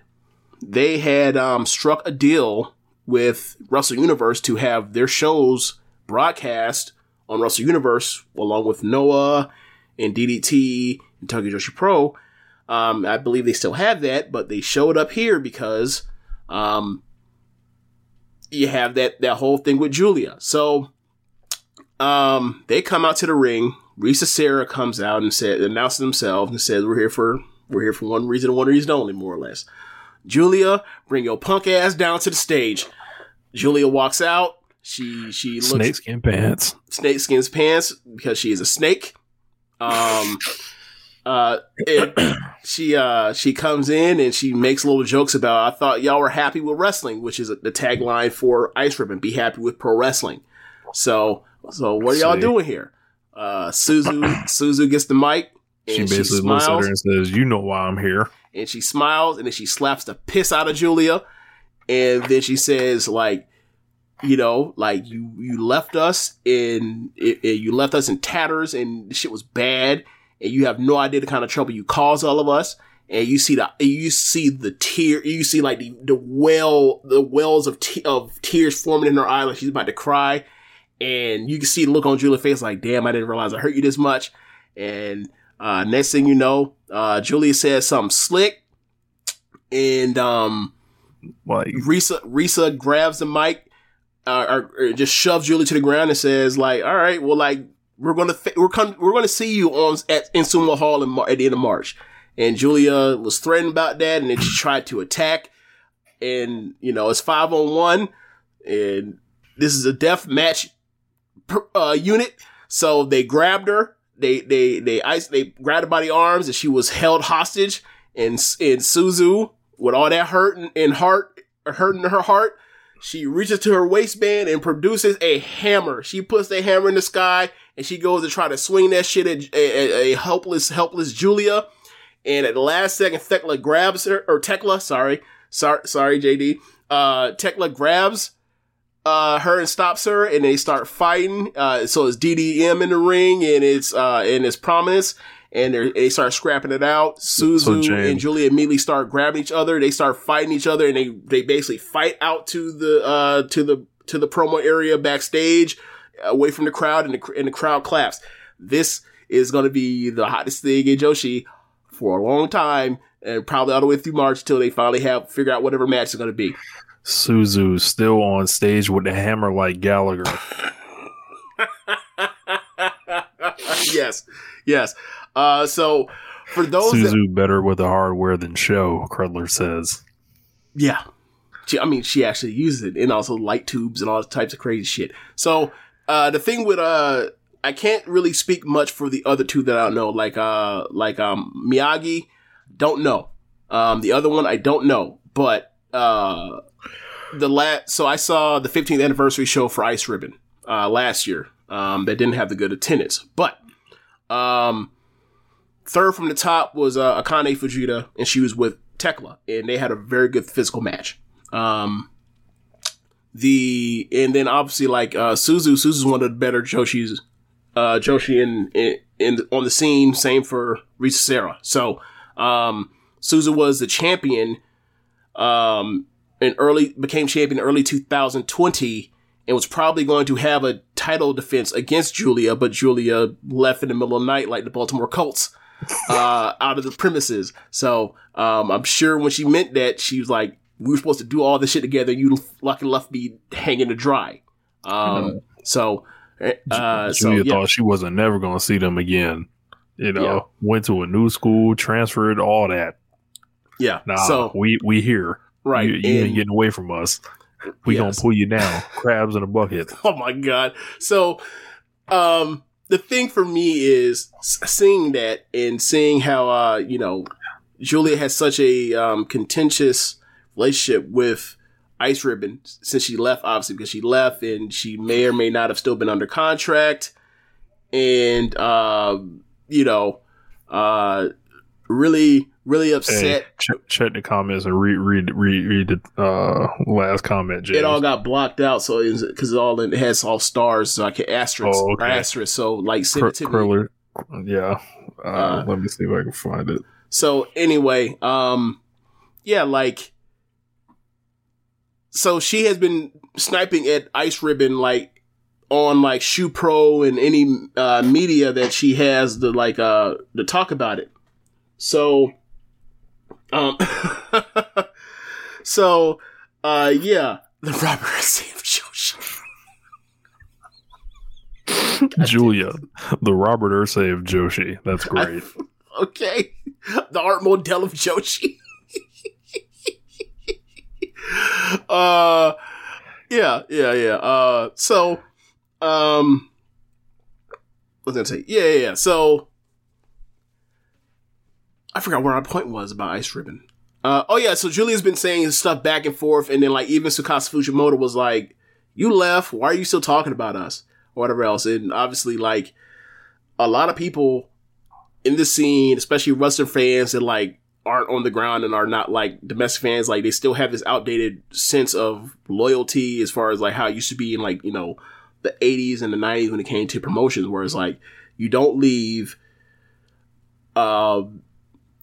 S3: they had um, struck a deal with Wrestle Universe to have their shows broadcast on Wrestle Universe along with Noah and DDT and Tokyo Joshi Pro. Um, I believe they still have that, but they showed up here because um, you have that that whole thing with Giulia. So um, they come out to the ring. Risa Sera comes out and said, announces themselves and says, "We're here for we're here for one reason one reason only, more or less." Giulia, bring your punk ass down to the stage. Giulia walks out. She she looks
S4: Snakeskin pants.
S3: snake skins pants because she is a snake. Um, uh, and she uh she comes in and she makes little jokes about I thought y'all were happy with wrestling, which is the tagline for Ice Ribbon. Be happy with pro wrestling. So so what are y'all doing here? Uh, Suzu Suzu gets the mic
S4: She
S3: and she,
S4: basically looks at her and says, "You know why I'm here."
S3: And she smiles and then she slaps the piss out of Giulia. And then she says like you know like you you left us in i- i- you left us in tatters and shit was bad. And you have no idea the kind of trouble you caused all of us. And you see the you see the tear you see like the the well the wells of te- of tears forming in her eye like she's about to cry. And you can see the look on Giulia's face like damn I didn't realize I hurt you this much. And uh, next thing you know, uh, Giulia says something slick, and um,
S4: Like
S3: Risa Risa grabs the mic, uh, or, or just shoves Giulia to the ground and says, "Like, all right, well, like we're gonna th- we're come we're gonna see you on at in Sumo Hall in Mar- at the end of March." And Giulia was threatened about that, and then she tried to attack, and you know it's five on one, and this is a death match per, uh, unit. So they grabbed her. They they they ice they grabbed her by the arms, and she was held hostage. And and Suzu, with all that hurt in, in heart, hurt in her heart, she reaches to her waistband and produces a hammer. She puts the hammer in the sky, and she goes to try to swing that shit at a helpless helpless Giulia. And at the last second, Thekla grabs her, or Tekla, sorry, sorry, sorry, JD. Uh, Tekla grabs uh, her and stops her, and they start fighting. Uh, so it's DDM in the ring, and it's uh, and it's prominence, and they're- start scrapping it out. Suzu
S4: James-
S3: and Julie immediately start grabbing each other. They start fighting each other, and they they basically fight out to the uh to the to the promo area backstage, away from the crowd, and the and the crowd claps. This is going to be the hottest thing in Joshi for a long time, and probably all the way through March until they finally have figure out whatever match is going to be.
S4: Suzu still on stage with the hammer like Gallagher.
S3: yes, yes. Uh, so for those, that,
S4: Suzu better with the hardware than show, Crudler says.
S3: yeah, she, I mean, she actually uses it, and also light tubes and all types of crazy shit. So uh, the thing with uh, I can't really speak much for the other two that I don't know, like uh, like um Miyagi, don't know. Um, the other one I don't know, but uh, the last so I saw the 15th anniversary show for Ice Ribbon uh, last year. Um, that didn't have the good attendance, but um, third from the top was uh, Akane Fujita, and she was with Tekla, and they had a very good physical match. Um, the and then obviously like uh, Suzu, Suzu's one of the better Joshi's, uh, Joshi in, in in on the scene. Same for Risa Sera. So um, Suzu was the champion. Um, in early became champion in early 2020 and was probably going to have a title defense against Giulia, but Giulia left in the middle of the night like the Baltimore Colts uh, out of the premises. So um, I'm sure when she meant that, she was like, "We were supposed to do all this shit together. You lucky left me hanging to dry." Um, so, uh, so
S4: Giulia
S3: yeah,
S4: thought she wasn't never going to see them again. You know,
S3: Yeah.
S4: went to a new school, transferred, all that.
S3: Yeah.
S4: Nah,
S3: so
S4: we we here.
S3: right,
S4: You, you ain't getting away from us. We
S3: Yes.
S4: gonna pull you down. Crabs in a bucket.
S3: oh my god so um the thing for me is seeing that and seeing how uh you know giulia has such a um contentious relationship with Ice Ribbon since she left, obviously because she left and she may or may not have still been under contract, and uh, you know, uh, really, really upset.
S4: Hey, ch- check the comments and read read read, read the uh, last comment. James.
S3: It all got blocked out, so because it all it has all stars, so I can asterisk
S4: Oh, okay.
S3: asterisk. So like send
S4: Cr-
S3: it to me.
S4: Kriller. Yeah. Uh,
S3: Uh,
S4: let me see if I can find it.
S3: So anyway, um, yeah, like, so she has been sniping at Ice Ribbon like on like Shoe Pro and any uh, media that she has to like uh to talk about it. So, um, so uh, yeah, the Robert Sam Joshi.
S4: Giulia, the Robert Ursay of Joshi. That's great.
S3: okay, the art model of Joshi. uh, yeah, yeah, yeah. Uh, so, um, what was I gonna say? Yeah, yeah, yeah. So, I forgot where our point was about Ice Ribbon. Uh, oh yeah, so Giulia's been saying his stuff back and forth, and then like even Tsukasa Fujimoto was like, "You left. Why are you still talking about us?" or whatever else. And obviously, like a lot of people in the scene, especially wrestling fans that like aren't on the ground and are not like domestic fans, like they still have this outdated sense of loyalty as far as like how it used to be in like, you know, the 80s and the 90s when it came to promotions, where it's like you don't leave, uh,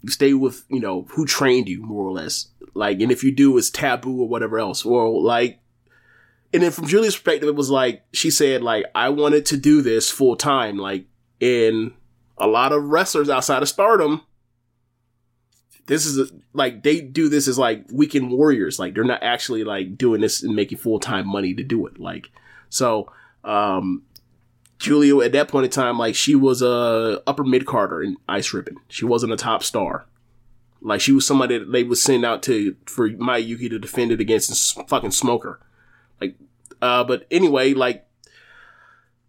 S3: stay with, you know, who trained you more or less. Like, and if you do, it's taboo or whatever else. Or like, and then from Giulia's perspective, it was like, she said, like, I wanted to do this full time. Like, in a lot of wrestlers outside of stardom, this is a, like they do this as like weekend warriors. Like they're not actually like doing this and making full time money to do it. Like so, um, Giulia at that point in time, like she was a upper mid carder in Ice Ribbon. She wasn't a top star. Like she was somebody that they would send out to for Mayuki to defend it against this fucking smoker. Like, uh, but anyway, like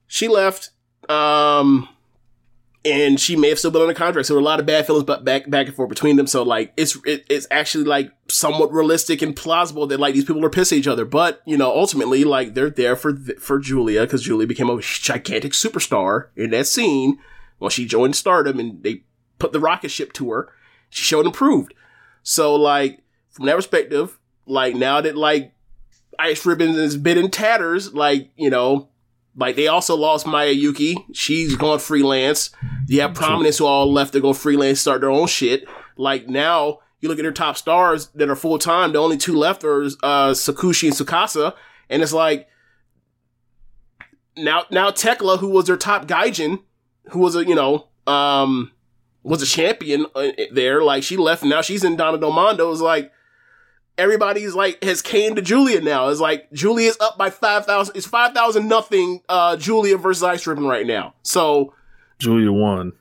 S3: she left. Um, and she may have still been on the contract. So there were a lot of bad feelings but back back and forth between them. So like it's it, it's actually like somewhat realistic and plausible that like these people are pissing each other. But you know, ultimately like they're there for for Giulia because Giulia became a gigantic superstar in that scene. Well, she joined Stardom and they put the rocket ship to her. She showed improved. So like from that perspective, like now that like Ice Ribbon has been in tatters, like you know. Like they also lost Maya Yukihi. She's gone freelance. You have prominence who all left to go freelance, start their own shit. Like now, you look at their top stars that are full time. The only two left are uh, Tsukushi and Tsukasa, and it's like now now Tekla, who was their top gaijin, who was a you know um was a champion uh, there. Like she left, now she's in Donna Del Mondo. Is like everybody's like has came to Giulia now. It's like Giulia's up by five thousand. It's five thousand nothing. Uh, Giulia versus Ice Ribbon right now. So
S4: Giulia won.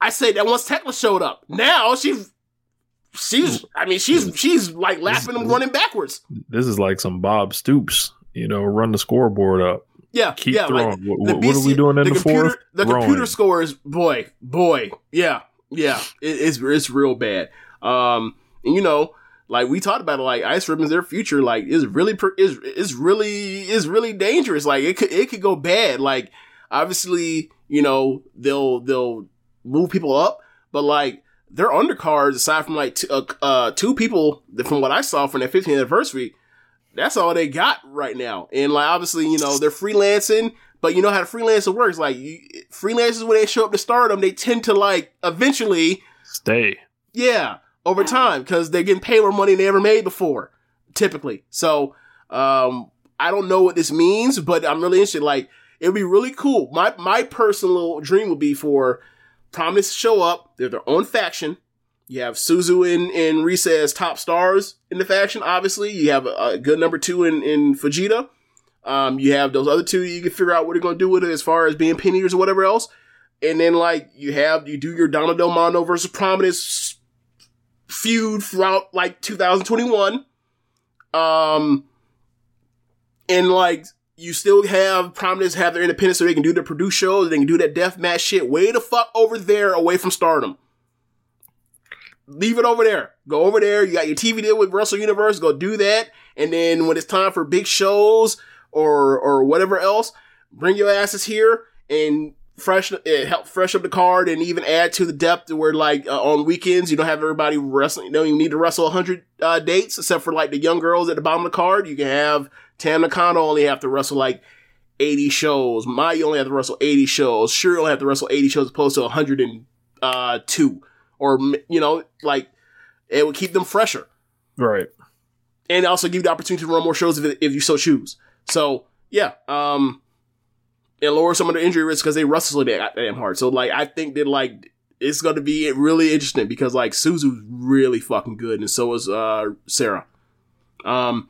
S3: I say that once Tekla showed up, now she's she's. I mean, she's she's like laughing and running backwards.
S4: This is like some Bob Stoops. You know, run the scoreboard up.
S3: Yeah,
S4: Keep
S3: yeah.
S4: throwing.
S3: Like,
S4: what,
S3: the
S4: what are we
S3: BC
S4: doing in the,
S3: computer,
S4: fourth?
S3: The
S4: Throwing.
S3: computer scores, boy, boy, yeah, yeah. It, it's it's real bad. Um, and you know, like we talked about it, like Ice Ribbon's their future, like is really per, is is really is really dangerous. Like it could it could go bad. Like obviously, you know, they'll they'll move people up, but like their undercards, aside from like two, uh, uh, two people from what I saw from their 15th anniversary, that's all they got right now. And like obviously, you know, they're freelancing, but you know how the freelancer works. Like you, freelancers when they show up to stardom, they tend to like eventually,
S4: Stay.
S3: yeah, over time because they're getting paid more money than they ever made before, typically. So um, I don't know what this means, but I'm really interested. Like it would be really cool. My my personal dream would be for Promise to show up. They're their own faction. You have Suzu and, and Risa as top stars in the faction, obviously. You have a, a good number two in, in Fujita. Um, you have those other two, you can figure out what they're going to do with it as far as being eaters or whatever else. And then, like, you have, you do your Donna Del Mondo versus Prominence feud throughout, like, 2021. Um, and, like, you still have Prominence have their independence so they can do their produce shows, they can do that death match shit way the fuck over there away from stardom. leave it over there. Go over there. You got your TV deal with Wrestle Universe. Go do that. And then when it's time for big shows or or whatever else, bring your asses here and fresh it help fresh up the card and even add to the depth where like uh, on weekends you don't have everybody wrestling. You don't even need to wrestle hundred uh, dates except for like the young girls at the bottom of the card. You can have Tam Nakano only have to wrestle like 80 shows. Mai only have to wrestle 80 shows. Syuri only have to wrestle 80 shows opposed to 102. Or, you know, like, it would keep them fresher.
S4: Right.
S3: And also give you the opportunity to run more shows if, if you so choose. So, yeah. Um, and lower some of the injury risk because they wrestle damn hard. So, like, I think that, like, it's going to be really interesting because, like, Suzu's really fucking good, and so is uh, Sera. Um,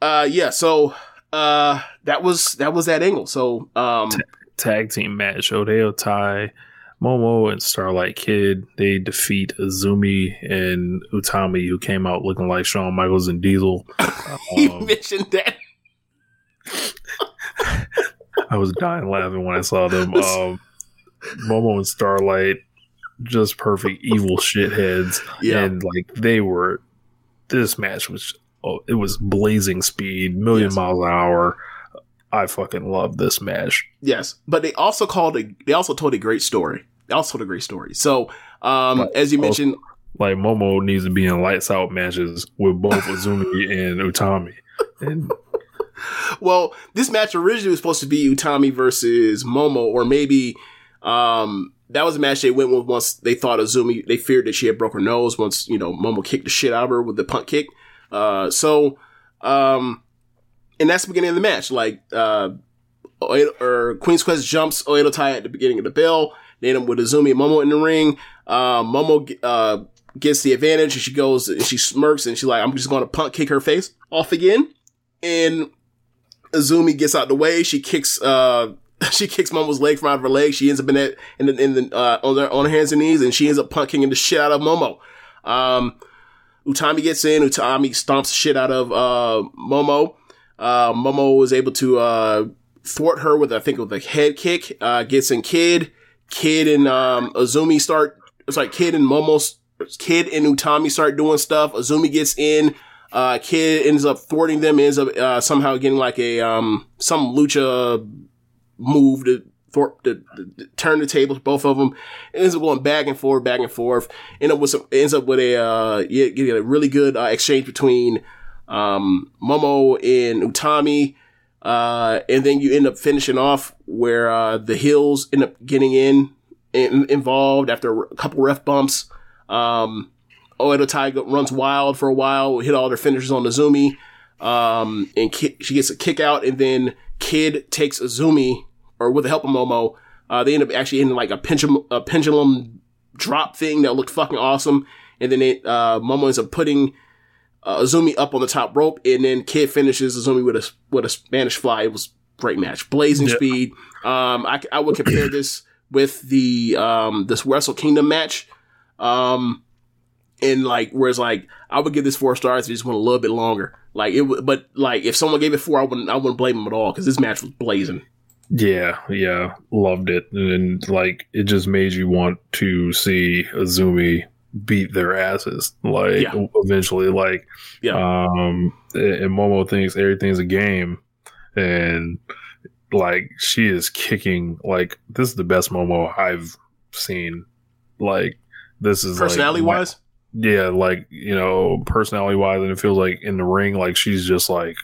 S3: uh, yeah, so uh, that was that was that angle. So um,
S4: Tag team match: Oedo Tai, Momo, and Starlight Kid. They defeat Azumi and Utami, who came out looking like Shawn Michaels and Diesel.
S3: you
S4: Um,
S3: mentioned that.
S4: I was dying laughing when I saw them. Um, Momo and Starlight, just perfect evil shitheads,
S3: Yeah.
S4: and like they were. This match was oh, it was blazing speed, million
S3: Yes.
S4: miles an hour. I fucking love this match.
S3: Yes, but they also called a they also told a great story. They also told a great story. So um, as you
S4: also-
S3: mentioned,
S4: Like Momo needs to be in lights out matches with both Azumi and Utami. And
S3: well, this match originally was supposed to be Utami versus Momo, or maybe um, that was a match they went with once they thought Azumi. They feared that she had broke her nose once you know Momo kicked the shit out of her with the punt kick. Uh, so, um, and that's the beginning of the match. Like, uh, Oedo, or Queen's Quest jumps Oedo Tai at the beginning of the bell. Then with Azumi and Momo in the ring. Uh, Momo uh, gets the advantage and she goes and she smirks and she's like, I'm just going to punt kick her face off again. And Azumi gets out the way. She kicks, uh, she kicks Momo's leg from out of her leg. She ends up in that, in the, in the, uh, on her, on her hands and knees and she ends up punt kicking the shit out of Momo. Um, Utami gets in. Utami stomps the shit out of, uh, Momo. Uh, Momo was able to, uh, thwart her with, I think, with a head kick, uh, gets in Kid. Kid and, um, Azumi start, it's like Kid and Momo, Kid and Utami start doing stuff. Azumi gets in. Uh, Kid ends up thwarting them, ends up, uh, somehow getting like a, um, some lucha move to thwart, to, to, to turn the tables, both of them. Ends up going back and forth, back and forth. End up with some, ends up with a, uh, getting a really good, uh, exchange between, um, Momo and Utami. Uh, and then you end up finishing off where, uh, the Hills end up getting in, in involved after a couple ref bumps. Um, Oedo Tai runs wild for a while, hit all their finishers on Azumi. Um, and ki- she gets a kick out, and then Kid takes Azumi, or with the help of Momo, uh, they end up actually in like a pendulum, a pendulum drop thing that looked fucking awesome. And then it, uh, Momo ends up putting, uh, Azumi up on the top rope, and then Kid finishes Azumi with a, with a Spanish fly. It was great match. Blazing
S4: Yeah.
S3: speed. Um, I, I would compare this with the, um, this Wrestle Kingdom match. Um, and like, whereas like, I would give this four stars. it just went a little bit longer. Like it, would- but like, if someone gave it four, I wouldn't, I wouldn't blame them at all because this match was blazing.
S4: yeah, yeah, loved it. And like it just made you want to see Azumi beat their asses. Like
S3: Yeah.
S4: eventually, like
S3: Yeah.
S4: um and Momo thinks everything's a game and like she is kicking like this is the best Momo I've seen. Like this is like,
S3: Personality
S4: my-
S3: wise,
S4: yeah, like you know, personality wise, and it feels like in the ring, like she's just like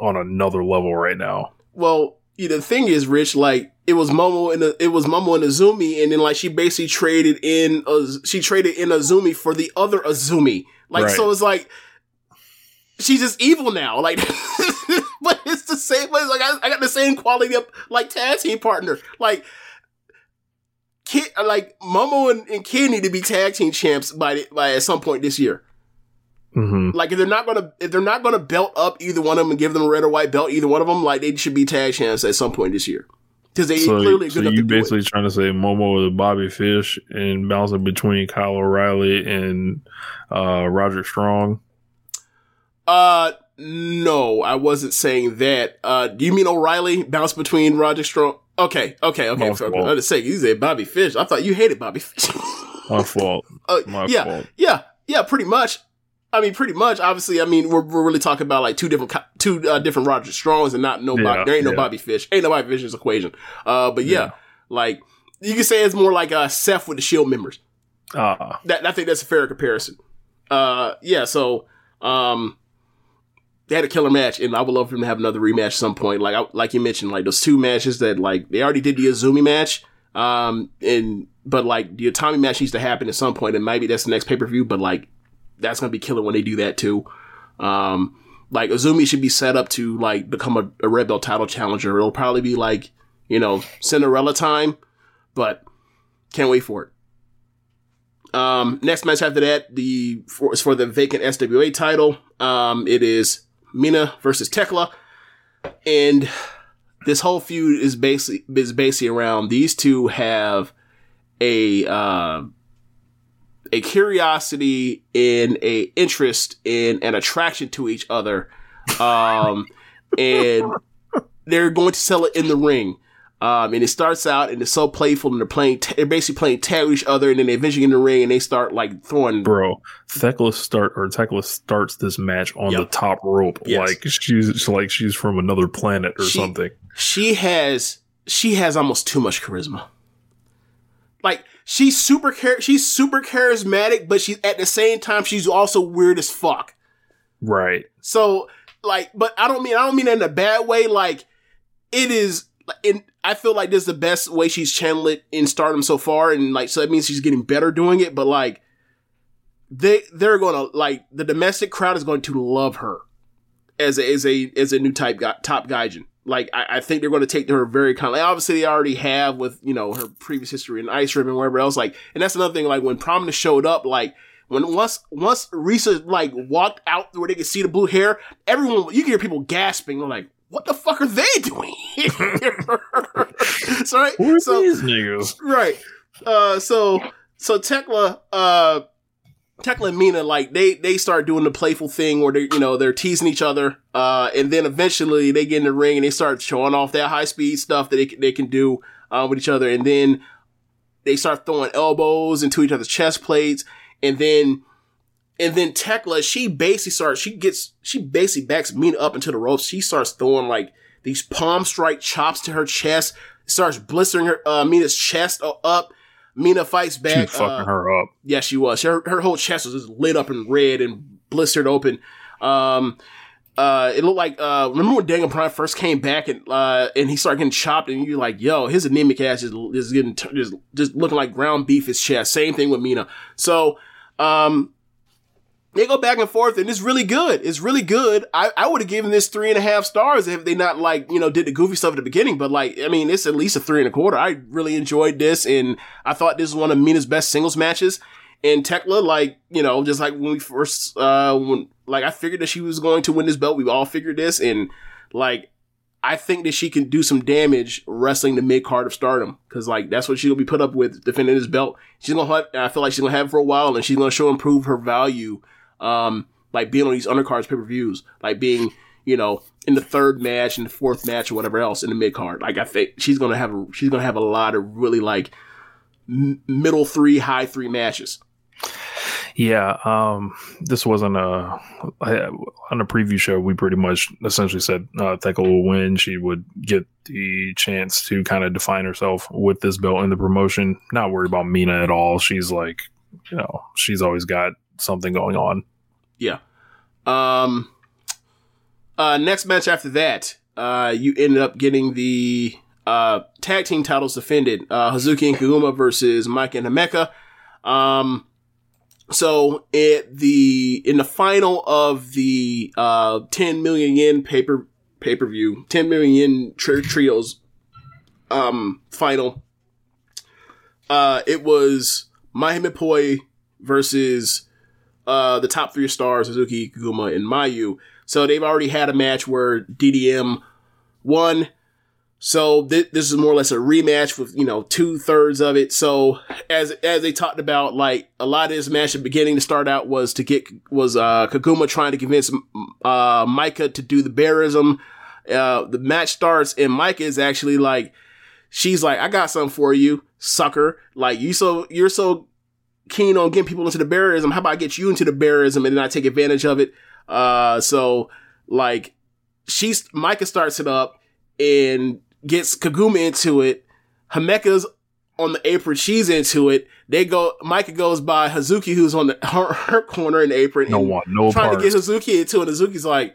S4: on another level right now.
S3: well, you know, the thing is, Rich, like it was Momo and it was Momo and Azumi, and then like she basically traded in, Az- she traded in Azumi for the other Azumi. Like,
S4: Right.
S3: so it's like she's just evil now. Like, but it's the same. It's like I, I got the same quality of like tag team partner. Like. Kid, like Momo and, and Kid need to be tag team champs by the, by at some point this year.
S4: hmm
S3: Like if they're not gonna if they're not gonna belt up either one of them and give them a red or white belt, either one of them, like they should be tag champs at some point this year because they
S4: So,
S3: clearly are
S4: so
S3: enough
S4: you basically trying to say Momo is Bobby Fish and bouncing between Kyle O'Reilly and uh, Roderick Strong.
S3: Uh, no, I wasn't saying that. Uh, do you mean O'Reilly bounce between Roderick Strong? Okay, okay, okay.
S4: My
S3: So,
S4: fault.
S3: I was say you said Bobby Fish. I thought you hated Bobby Fish.
S4: My fault.
S3: Uh,
S4: My
S3: yeah,
S4: fault.
S3: yeah, yeah. Pretty much. I mean, pretty much. Obviously, I mean, we're, we're really talking about like two different two uh, different Roderick Strongs and not no Bob-
S4: Yeah,
S3: there ain't no
S4: yeah.
S3: Bobby Fish, ain't no Bobby Fish's equation. Uh, but yeah,
S4: Yeah.
S3: like you can say it's more like uh, Seth with the Shield members.
S4: Ah,
S3: That I think that's a fair comparison. Uh, yeah. So, um, they had a killer match, and I would love for them to have another rematch at some point. Like I, like you mentioned, like those two matches that like they already did the Azumi match, um, and but like the Atami match needs to happen at some point, and maybe that's the next pay per view. But like that's gonna be killer when they do that too. Um, like Azumi should be set up to like become a, a red belt title challenger. It'll probably be like you know Cinderella time, but can't wait for it. Um, next match after that, the for, is for the vacant SWA title. Um, it is Mina versus Thekla, and this whole feud is basically is basically around these two have a uh, a curiosity and a interest in an attraction to each other, um, and they're going to sell it in the ring. Um, and it starts out and it's so playful and they're playing, t- they're basically playing tag with each other and then they eventually get in the ring and they start like throwing.
S4: bro, Thekla start or Thekla starts this match on
S3: Yep.
S4: the top rope,
S3: Yes.
S4: like she's like she's from another planet or
S3: She-
S4: something.
S3: She has, she has almost too much charisma. Like she's super, char- she's super charismatic, but she's at the same time, she's also weird as fuck.
S4: Right.
S3: So like, but I don't mean I don't mean in a bad way. Like it is, and I feel like this is the best way she's channeled it in Stardom so far, and like so that means she's getting better doing it. But like they they're gonna like the domestic crowd is going to love her as a as a as a new type guy, top gaijin. Like I, I think they're going to take to her very kindly. Obviously, they already have with you know her previous history in Ice Rib and wherever else. Like, and that's another thing. Like when Prominence showed up, like when once once Risa like walked out where they could see the blue hair, everyone you can hear people gasping. They're like, "What the fuck are they doing?" so right,
S4: Who are
S3: so
S4: these niggas?
S3: right. Uh, so so Thekla, uh, Thekla and Mina, like they they start doing the playful thing where they you know they're teasing each other, uh, and then eventually they get in the ring and they start showing off that high speed stuff that they can- they can do uh, with each other, and then they start throwing elbows into each other's chest plates, and then. And then Thekla, she basically starts, she gets, she basically backs Mina up into the ropes. She starts throwing like these palm strike chops to her chest, starts blistering her, uh, Mina's chest up. Mina fights back.
S4: was fucking
S3: uh,
S4: her up.
S3: yeah, she was. Her her whole chest was just lit up in red and blistered open. Um, uh, it looked like uh, remember when Daniel Bryan first came back and uh, and he started getting chopped and you're like, yo, his anemic ass is is getting t- just just looking like ground beef. His chest. Same thing with Mina. So, um. They go back and forth, and it's really good. It's really good. I, I would have given this three and a half stars if they not like you know did the goofy stuff at the beginning. But like, I mean, it's at least a three and a quarter. I really enjoyed this, and I thought this was one of Mina's best singles matches. And Thekla, like, you know, just like when we first, uh, when, like, I figured that she was going to win this belt. We all figured this. And, like, I think that she can do some damage wrestling the mid card of stardom. Cause, like, that's what she'll be put up with defending this belt. She's gonna have, I feel like she's gonna have for a while and she's gonna show and prove her value, um, like being on these undercards pay per views, like being, you know, in the third match and the fourth match or whatever else in the mid card. Like, I think she's gonna have, a, she's gonna have a lot of really, like, m- middle three, high three matches.
S4: Yeah, um, this wasn't a on a preview show. We pretty much essentially said uh, Thekla will win. She would get the chance to kind of define herself with this belt in the promotion. Not worried about Mina at all. She's like, you know, she's always got something going on.
S3: Yeah. Um. Uh. Next match after that, uh, you ended up getting the uh tag team titles defended. Uh, Hazuki and Koguma versus Maika and Himeka. Um. So it the in the final of the uh 10 million yen paper pay per view, 10 million yen tri- trios um final. Uh, it was MaiHime versus uh, the top three stars, Hazuki, Koguma, and Mayu. So they've already had a match where DDM won. So th- this is more or less a rematch with you know two thirds of it. So as as they talked about, like a lot of this match at the beginning to start out was to get was uh, Koguma trying to convince uh, Maika to do the bearism. Uh, the match starts and Maika is actually like, she's like, I got something for you, sucker. Like you so you're so keen on getting people into the barrierism. How about I get you into the barrierism and then I take advantage of it? Uh, so like she's Maika starts it up and gets Koguma into it. Himeka's on the apron. She's into it. They go. Maika goes by Hazuki, who's on the her, her corner in the apron.
S4: No one, no
S3: trying to get Hazuki into it. Hazuki's like,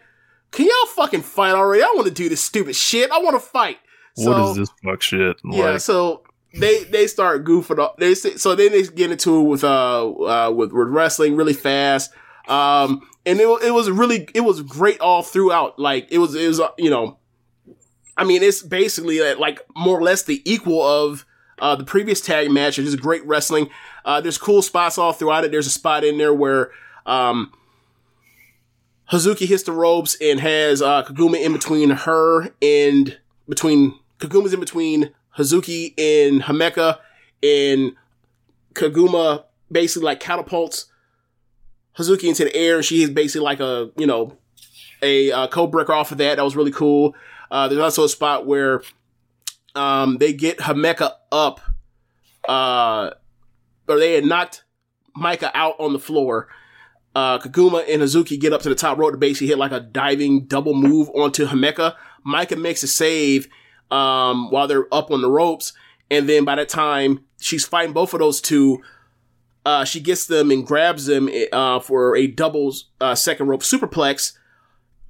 S3: "Can y'all fucking fight already? I want to do this stupid shit. I want to fight."
S4: what
S3: So-
S4: is this fuck shit?
S3: yeah, so they they start goofing off. They so then they get into it with uh uh with, with wrestling really fast. Um, and it it was really it was great all throughout. Like it was it was uh, you know, I mean it's basically uh, like more or less the equal of uh the previous tag match. It's just great wrestling. Uh, there's cool spots all throughout it. There's a spot in there where um. Hazuki hits the ropes and has uh, Koguma in between her and between Koguma's in between Hazuki in Himeka, and Koguma basically like catapults Hazuki into the air. She is basically like a you know a uh, code breaker off of that. That was really cool. Uh, there's also a spot where um, they get Himeka up, uh, or they had knocked Maika out on the floor. Uh, Koguma and Hazuki get up to the top rope to basically hit like a diving double move onto Himeka. Maika makes a save um, while they're up on the ropes, and then by that time she's fighting both of those two. Uh, she gets them and grabs them uh, for a double uh, second rope superplex,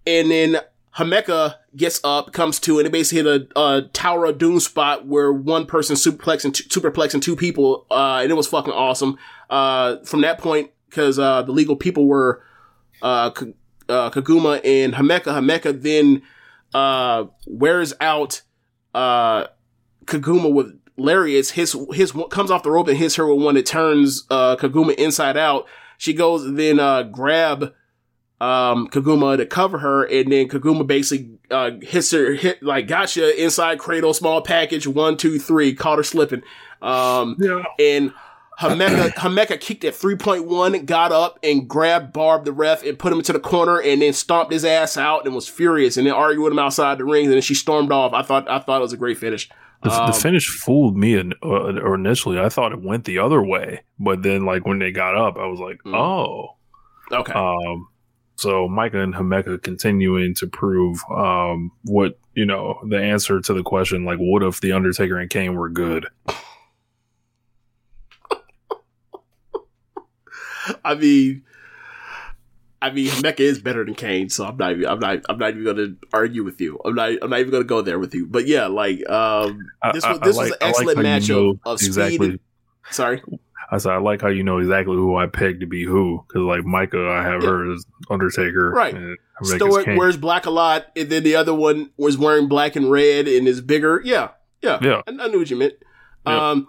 S3: and then Himeka gets up, comes to, and they basically hit a, a Tower of Doom spot where one person superplex and two, superplex and two people, uh, and it was fucking awesome. Uh, from that point, because uh, the legal people were Koguma and Himeka. Himeka then uh, wears out uh, Koguma with lariats. His his comes off the rope and hits her with one that turns uh, Koguma inside out. She goes then uh, grab um, Koguma to cover her, and then Koguma basically uh, hits her hit like gotcha inside cradle small package one two three caught her slipping. Um,
S4: yeah.
S3: and Himeka, Himeka kicked at 3.1, got up and grabbed Barb, the ref, and put him into the corner and then stomped his ass out and was furious and then argued with him outside the ring. And then she stormed off. I thought, I thought it was a great finish.
S4: The,
S3: Um,
S4: the finish fooled me in, uh, or initially. I thought it went the other way, but then like when they got up, I was like,
S3: Mm.
S4: oh.
S3: Okay.
S4: Um, so Maika and Himeka continuing to prove um, what you know the answer to the question, like what if the Undertaker and Kane were good?
S3: I mean, I mean, Himeka is better than Kane, so I'm not, even, I'm not, I'm not even going to argue with you. I'm not, I'm not even going to go there with you. But yeah, like, um, this
S4: I-
S3: was,
S4: I
S3: this
S4: like-
S3: was an
S4: I like
S3: excellent
S4: how you
S3: match
S4: know
S3: of, of speed.
S4: exactly.
S3: Sorry.
S4: I said I like how you know exactly who I pegged to be who because like Maika, I have
S3: Yeah.
S4: her as Undertaker,
S3: Right.
S4: and Kane.
S3: wears black a lot, and then the other one was wearing black and red and is bigger. Yeah, yeah,
S4: Yeah.
S3: I, I knew what you meant.
S4: Yeah.
S3: Um,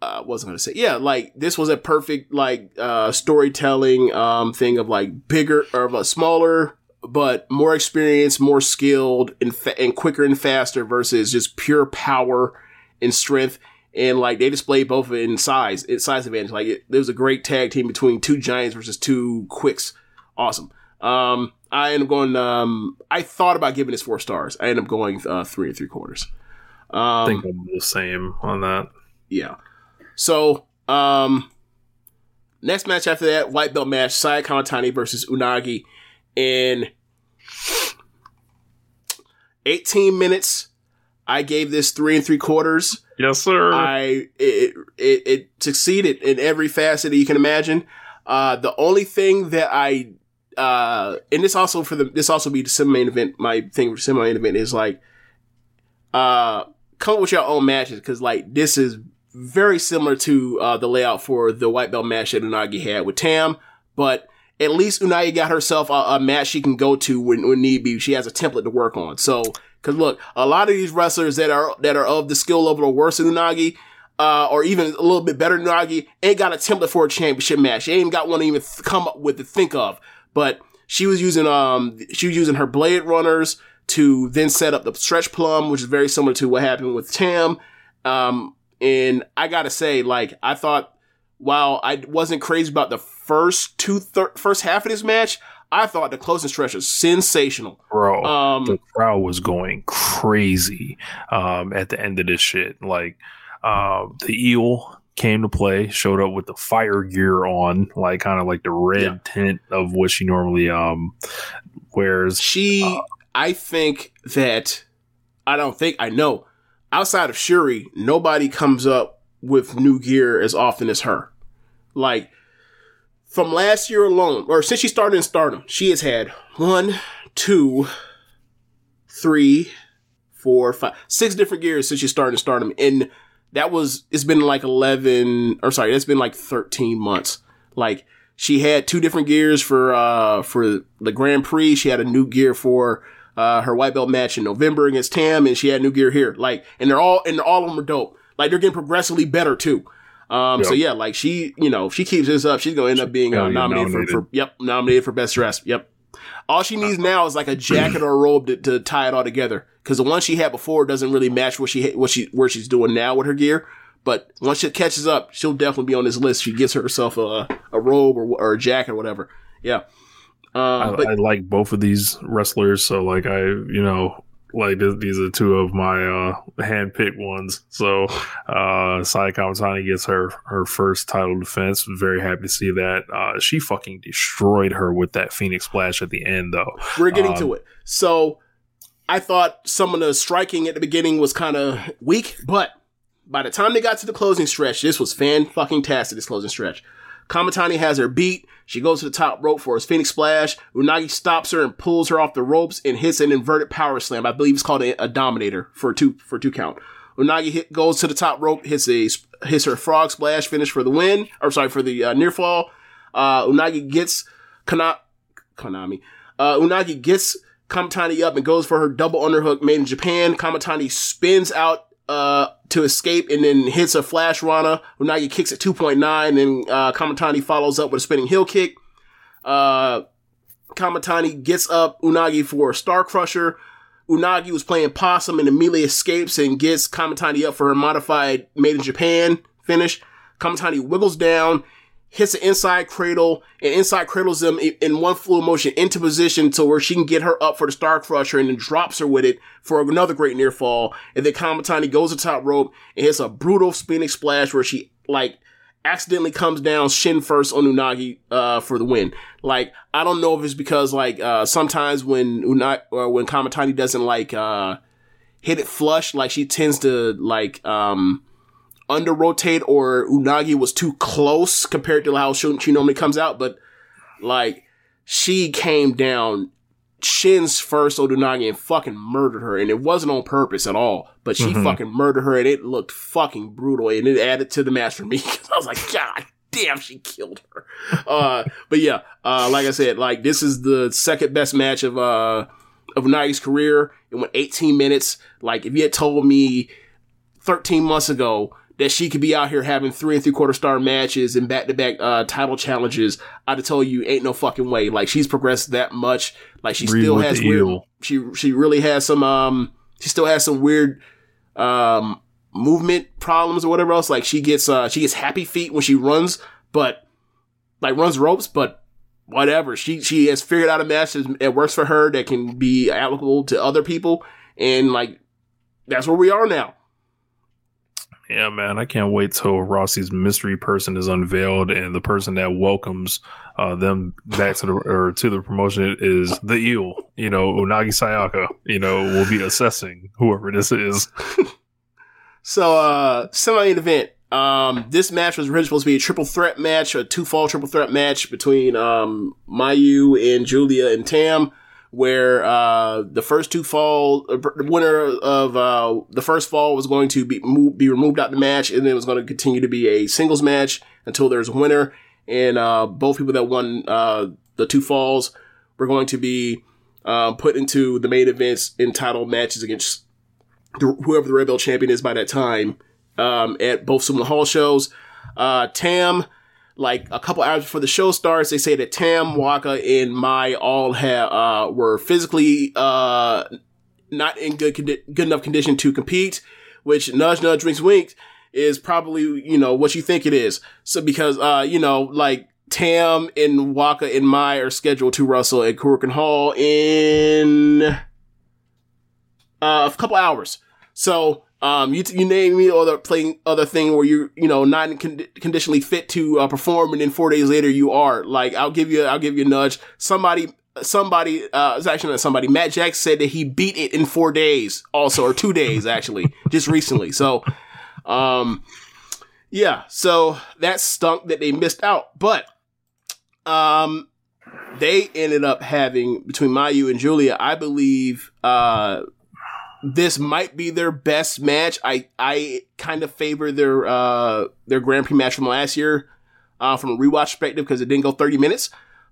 S3: I wasn't gonna say yeah. Like this was a perfect like uh storytelling um thing of like bigger or of a smaller but more experienced, more skilled, and fa- and quicker and faster versus just pure power and strength. And like they displayed both in size, in size advantage. Like it, there was a great tag team between two giants versus two quicks. Awesome. Um, I ended up going. Um, I thought about giving this four stars. I end up going uh, three and three quarters.
S4: I
S3: Um,
S4: think I'm the same on that.
S3: yeah. So, um, next match after that, white belt match, Saya Kamitani versus Unagi, in 18 minutes. I gave this three and three quarters.
S4: Yes, sir.
S3: I it, it it succeeded in every facet that you can imagine. Uh, the only thing that I uh, and this also for the this also be the semi main event. My thing for semi main event is like uh, come up with your own matches because like this is very similar to uh, the layout for the white belt match that Unagi had with Tam, but at least Unagi got herself a, a match she can go to when, when need be. She has a template to work on. So, cause look, a lot of these wrestlers that are, that are of the skill level or worse than Unagi, uh, or even a little bit better than Unagi, ain't got a template for a championship match. They ain't got one to even th- come up with to think of. But she was using, um, she was using her blade runners to then set up the stretch plum, which is very similar to what happened with Tam. Um, and I gotta say, like, I thought, while I wasn't crazy about the first two, thir- first half of this match, I thought the closing stretch was sensational.
S4: Bro,
S3: Um,
S4: the crowd was going crazy um, at the end of this shit. Like uh, the eel came to play, showed up with the fire gear on, like kind of like the red
S3: Yeah.
S4: tint of what she normally um wears.
S3: She,
S4: Uh,
S3: I think that, I don't think, I know, outside of Syuri, nobody comes up with new gear as often as her. Like, from last year alone, or since she started in Stardom, she has had one, two, three, four, five, six different gears since she started in Stardom. And that was, it's been like 11, or sorry, it's been like 13 months. Like, she had two different gears for uh for the Grand Prix. She had a new gear for uh her white belt match in November against Tam, and she had new gear here. Like, and they're all and all of them are dope. Like they're getting progressively better too. Um, so yeah, like she, you know, if she keeps this up, she's gonna end up being uh,
S4: gonna
S3: nominated, For, for yep, nominated for best dress. Yep. All she needs now is like a jacket or a robe to, to tie it all together. Because the one she had before doesn't really match what she what she where she's doing now with her gear. But once she catches up, she'll definitely be on this list. She gets herself a a robe or, or a jacket or whatever. Yeah.
S4: I,
S3: Um, but
S4: I like both of these wrestlers, so like I, you know, like th- these are two of my uh hand-picked ones. So uh Sai Kamitani gets her her first title defense. Very happy to see that. Uh she fucking destroyed her with that Phoenix splash at the end though.
S3: we're getting
S4: um,
S3: to it. So I thought some of the striking at the beginning was kind of weak, but by the time they got to the closing stretch, this was fan fucking tastic. This closing stretch. Kamitani has her beat. She goes to the top rope for his Phoenix Splash. Unagi stops her and pulls her off the ropes and hits an inverted power slam. I believe it's called a, a Dominator for two for two count. Unagi hit, goes to the top rope, hits a hits her frog splash finish for the win. Or sorry for the uh, near fall. Uh, Unagi gets Kana- Konami. Uh, Unagi gets Kamitani up and goes for her double underhook made in Japan. Kamitani spins out uh, to escape and then hits a flash Rana. Unagi kicks at 2.9 and uh, Kamitani follows up with a spinning heel kick. Uh, Kamitani gets up Unagi for a Star Crusher. Unagi was playing possum and immediately escapes and gets Kamitani up for a modified made in Japan finish. Kamitani wiggles down, hits an inside cradle, and inside cradles them in one fluid motion into position to where she can get her up for the Star Crusher and then drops her with it for another great near fall. And then Kamitani goes to top rope and hits a brutal spinning splash where she like accidentally comes down shin first on Unagi uh, for the win. Like I don't know if it's because like uh, sometimes when Unagi or when Kamitani doesn't like uh, hit it flush, like she tends to like um under rotate or Unagi was too close compared to how she, she normally comes out, but like she came down shins first on Unagi and fucking murdered her, and it wasn't on purpose at all. But she
S4: Mhm.
S3: fucking murdered her, and it looked fucking brutal, and it added to the match for me because I was like, God damn, she killed her. Uh, but yeah, uh, like I said, like this is the second best match of uh of Unagi's career. It went 18 minutes. Like if you had told me 13 months ago that she could be out here having three and three quarter star matches and back to back uh title challenges, I'd have told you ain't no fucking way. Like she's progressed that much. Like she
S4: Read
S3: still has weird.
S4: eel.
S3: She she really has some um. She still has some weird um movement problems or whatever else. Like she gets uh she gets happy feet when she runs, but like runs ropes, but whatever. She she has figured out a match that that works for her that can be applicable to other people, and like that's where we are now.
S4: Yeah, man, I can't wait till Rossy's mystery person is unveiled and the person that welcomes uh, them back to the or to the promotion is the eel. You know, Unagi Sayaka. You know, will be assessing whoever this is.
S3: So, uh, semi-main event. Um, this match was originally supposed to be a triple threat match, a two-fall triple threat match between, um, Mayu and Giulia and Tam, where, uh, the first two fall, uh, the winner of, uh, the first fall was going to be, be removed out the match, and then it was going to continue to be a singles match until there's a winner, and, uh, both people that won, uh, the two falls were going to be, um, put into the main events in title matches against the, whoever the Red Belt champion is by that time um, at both Sumo Hall shows. Uh, Tam, like a couple hours before the show starts, they say that Tam, Waka, and Mai all have uh, were physically uh, not in good condi- good enough condition to compete. Which nudge nudge winks wink is probably you know what you think it is. So because uh, you know like Tam and Waka and Mai are scheduled to wrestle at Korakuen Hall in uh, a couple hours. So, um, you, you name me other playing other thing where you you know not con- conditionally fit to uh, perform, and then four days later you are. Like, I'll give you I'll give you a nudge. Somebody somebody uh it's actually not somebody matt jackson said that he beat it in four days also or two days actually just recently so um yeah so that stunk that they missed out but um they ended up having between mayu and giulia i believe uh this might be their best match i i kind of favor their uh their grand prix match from last year uh from a rewatch perspective because it didn't go 30 minutes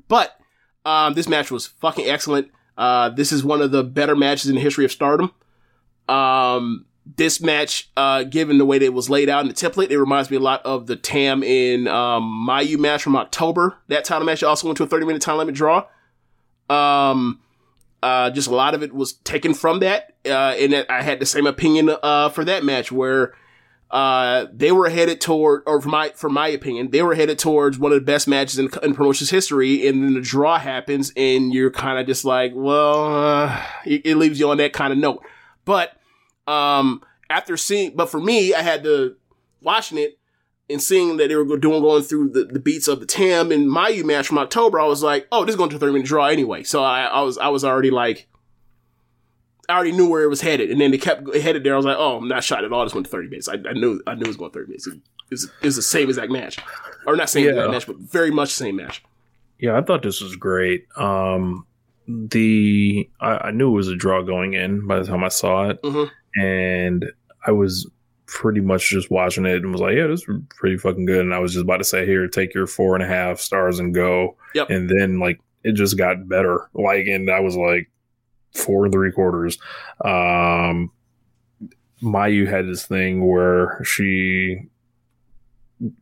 S3: but um, this match was fucking excellent. Uh, this is one of the better matches in the history of Stardom. Um, this match, uh, given the way that it was laid out in the template, it reminds me a lot of the Tam in um, Mayu match from October. That title match also went to a 30 minute time limit draw. Um, uh, just a lot of it was taken from that. Uh, and I had the same opinion uh, for that match where uh, they were headed toward, or for my, for my opinion, they were headed towards one of the best matches in, in promotion's history. And then the draw happens and you're kind of just like, well, uh, it, it, leaves you on that kind of note. But, um, after seeing, but for me, I had to watching it and seeing that they were doing, going through the, the beats of the Tam and Mayu match from October. I was like, oh, this is going to a 30 minute draw anyway. So I, I was, I was already like, I already knew where it was headed, and then they kept headed there. I was like, "Oh, I'm not shot at all. This went to 30 minutes. I, I knew, I knew it was going 30 minutes. It was, it was the same exact match, or not same yeah. exact match, but very much the same match."
S4: Yeah, I thought this was great. Um, the I, I, knew it was a draw going in by the time I saw it,
S3: mm-hmm.
S4: and I was pretty much just watching it and was like, "Yeah, this is pretty fucking good." And I was just about to say, "Here, take your four and a half stars and go."
S3: Yep.
S4: And then like it just got better. Like, and I was like, four and three quarters. Um, Mayu had this thing where she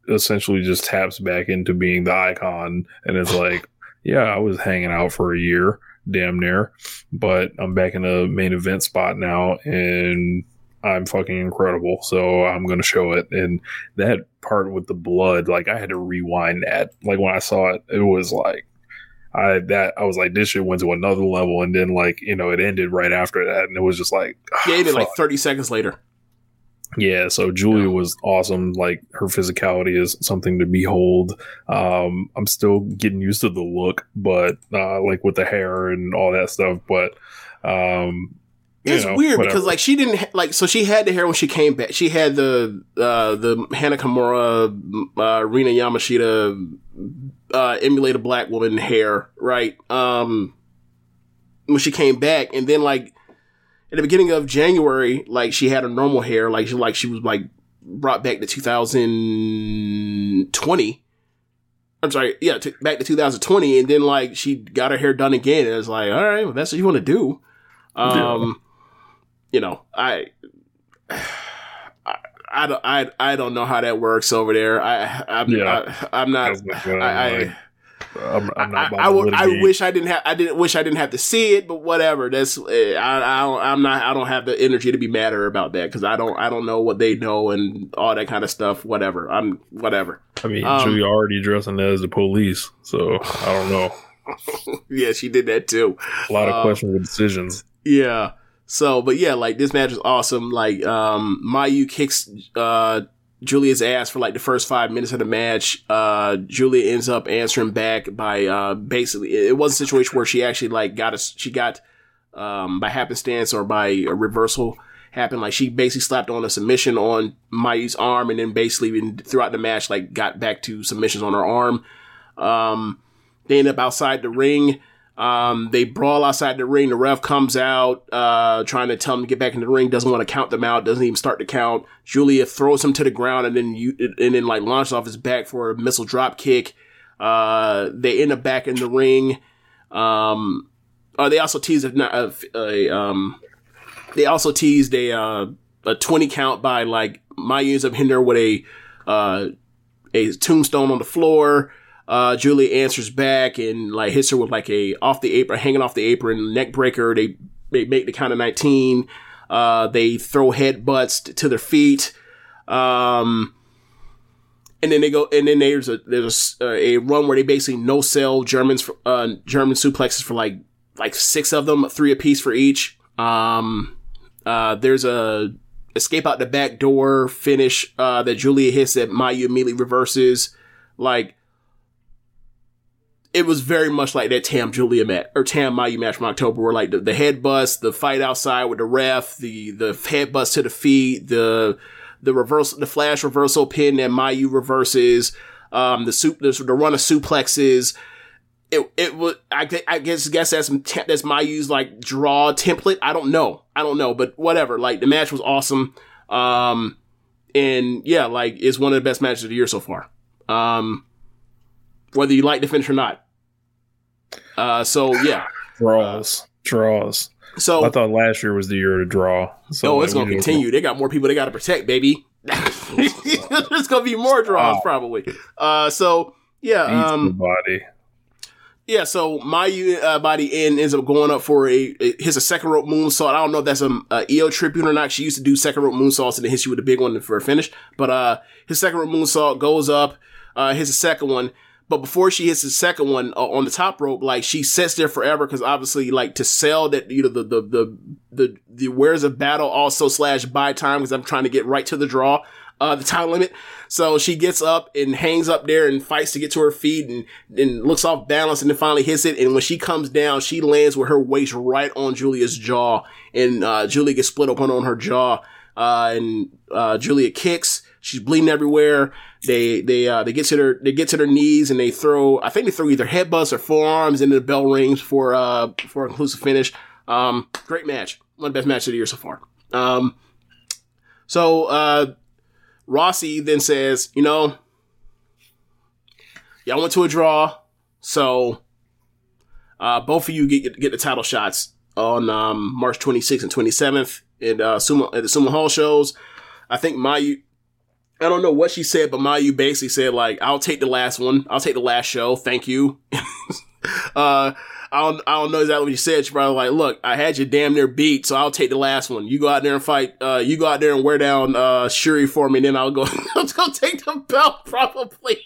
S4: essentially just taps back into being the icon, and it's like, yeah, I was hanging out for a year, damn near, but I'm back in a main event spot now, and I'm fucking incredible. So I'm gonna show it. And that part with the blood, like I had to rewind that. Like when I saw it, it was like I that I was like, this shit went to another level, and then like you know it ended right after that, and it was just like
S3: yeah, it like thirty seconds later.
S4: Yeah, so Giulia yeah. was awesome. Like her physicality is something to behold. Um, I'm still getting used to the look, but uh, like with the hair and all that stuff. But um,
S3: it's know, weird whatever. because like she didn't ha- like so she had the hair when she came back. She had the uh, the Hana Kimura, uh, Rina Yamashita uh, emulate a black woman hair, right? Um, when she came back, and then like at the beginning of January, like she had her normal hair, like she like she was like brought back to 2020. I'm sorry, yeah, to, back to 2020, and then like she got her hair done again. And it's like, all right, well, that's what you want to do. Um, yeah. You know, I. I don't, I, I don't know how that works over there. I, I'm, yeah. I, am not, I, I, I'm, I'm not I, I, would, I wish I didn't have, I didn't wish I didn't have to see it, but whatever. That's, eh, I, I, I'm not, I don't have the energy to be madder about that because I don't, I don't know what they know and all that kind of stuff. Whatever. I'm, whatever.
S4: I mean, um, Giulia already dressing as the police, so I don't know.
S3: yeah, she did that too.
S4: A lot of um, questionable decisions.
S3: Yeah. So, but yeah, like this match was awesome. Like, um, Mayu kicks, uh, Giulia's ass for like the first five minutes of the match. Uh, Giulia ends up answering back by, uh, basically, it was a situation where she actually like got a, she got, um, by happenstance or by a reversal happened. Like she basically slapped on a submission on Mayu's arm and then basically throughout the match, like got back to submissions on her arm. Um, they end up outside the ring. Um, they brawl outside the ring. The ref comes out, uh, trying to tell them to get back in the ring. Doesn't want to count them out. Doesn't even start to count. Giulia throws him to the ground and then you, and then like launches off his back for a missile drop kick. Uh, they end up back in the ring. Um, uh, they also teased a, a, um, they also teased a, uh, a 20 count by like my ends of Hinder with a, uh, a tombstone on the floor. Uh, Giulia answers back and like hits her with like a off the apron, hanging off the apron neck breaker. They, they make the count of 19. Uh, they throw headbutts to their feet. Um, and then they go, and then there's a, there's a, a run where they basically no sell Germans, uh, German suplexes for like, like six of them, three apiece for each. Um, uh, there's a, escape out the back door finish uh, that Giulia hits that Mayu immediately reverses. Like, it was very much like that Tam Giulia match or Tam Mayu match from October, where like the, the head bust, the fight outside with the ref, the the head bust to the feet, the the reverse, the flash reversal pin that Mayu reverses, um, the soup, the, the run of suplexes. It it was I, I guess guess that's that's Mayu's like draw template. I don't know, I don't know, but whatever. Like the match was awesome, um, and yeah, like it's one of the best matches of the year so far. Um, whether you like the finish or not. Uh, so yeah,
S4: Draws. Draws.
S3: so
S4: I thought last year was the year to draw. So
S3: oh, it's gonna continue. They got more people they got to protect, baby. There's gonna be more draws probably. Uh, so yeah, um,
S4: body.
S3: yeah. So my uh, body end ends up going up for a, a his a second rope moonsault. I don't know if that's a, a Io tribute or not. She used to do second rope moonsaults and then hits you with a big one for a finish. But uh, his second rope moonsault goes up. Uh, hits a second one. But before she hits the second one uh, on the top rope, like she sits there forever because obviously, like to sell that you know the the the the, the where's a battle also slash buy time because I'm trying to get right to the draw, uh, the time limit. So she gets up and hangs up there and fights to get to her feet and and looks off balance and then finally hits it. And when she comes down, she lands with her waist right on Giulia's jaw and uh, Giulia gets split open on her jaw. Uh, and uh, Giulia kicks. She's bleeding everywhere. They they uh, they get to their they get to their knees and they throw. I think they throw either headbutts or forearms into the bell rings for uh for a conclusive finish. Um, great match, one of the best matches of the year so far. Um, so uh, Rossy then says, you know, y'all went to a draw, so uh, both of you get get the title shots on um, March 26th and 27th at uh, Sumo at the Sumo Hall shows. I think Mayu. I don't know what she said, but Mayu basically said like, "I'll take the last one. I'll take the last show. Thank you." uh, I don't, I don't know exactly what she said. She probably like, "Look, I had you damn near beat, so I'll take the last one. You go out there and fight. Uh, you go out there and wear down uh, Syuri for me, and then I'll go. I'll go take the belt probably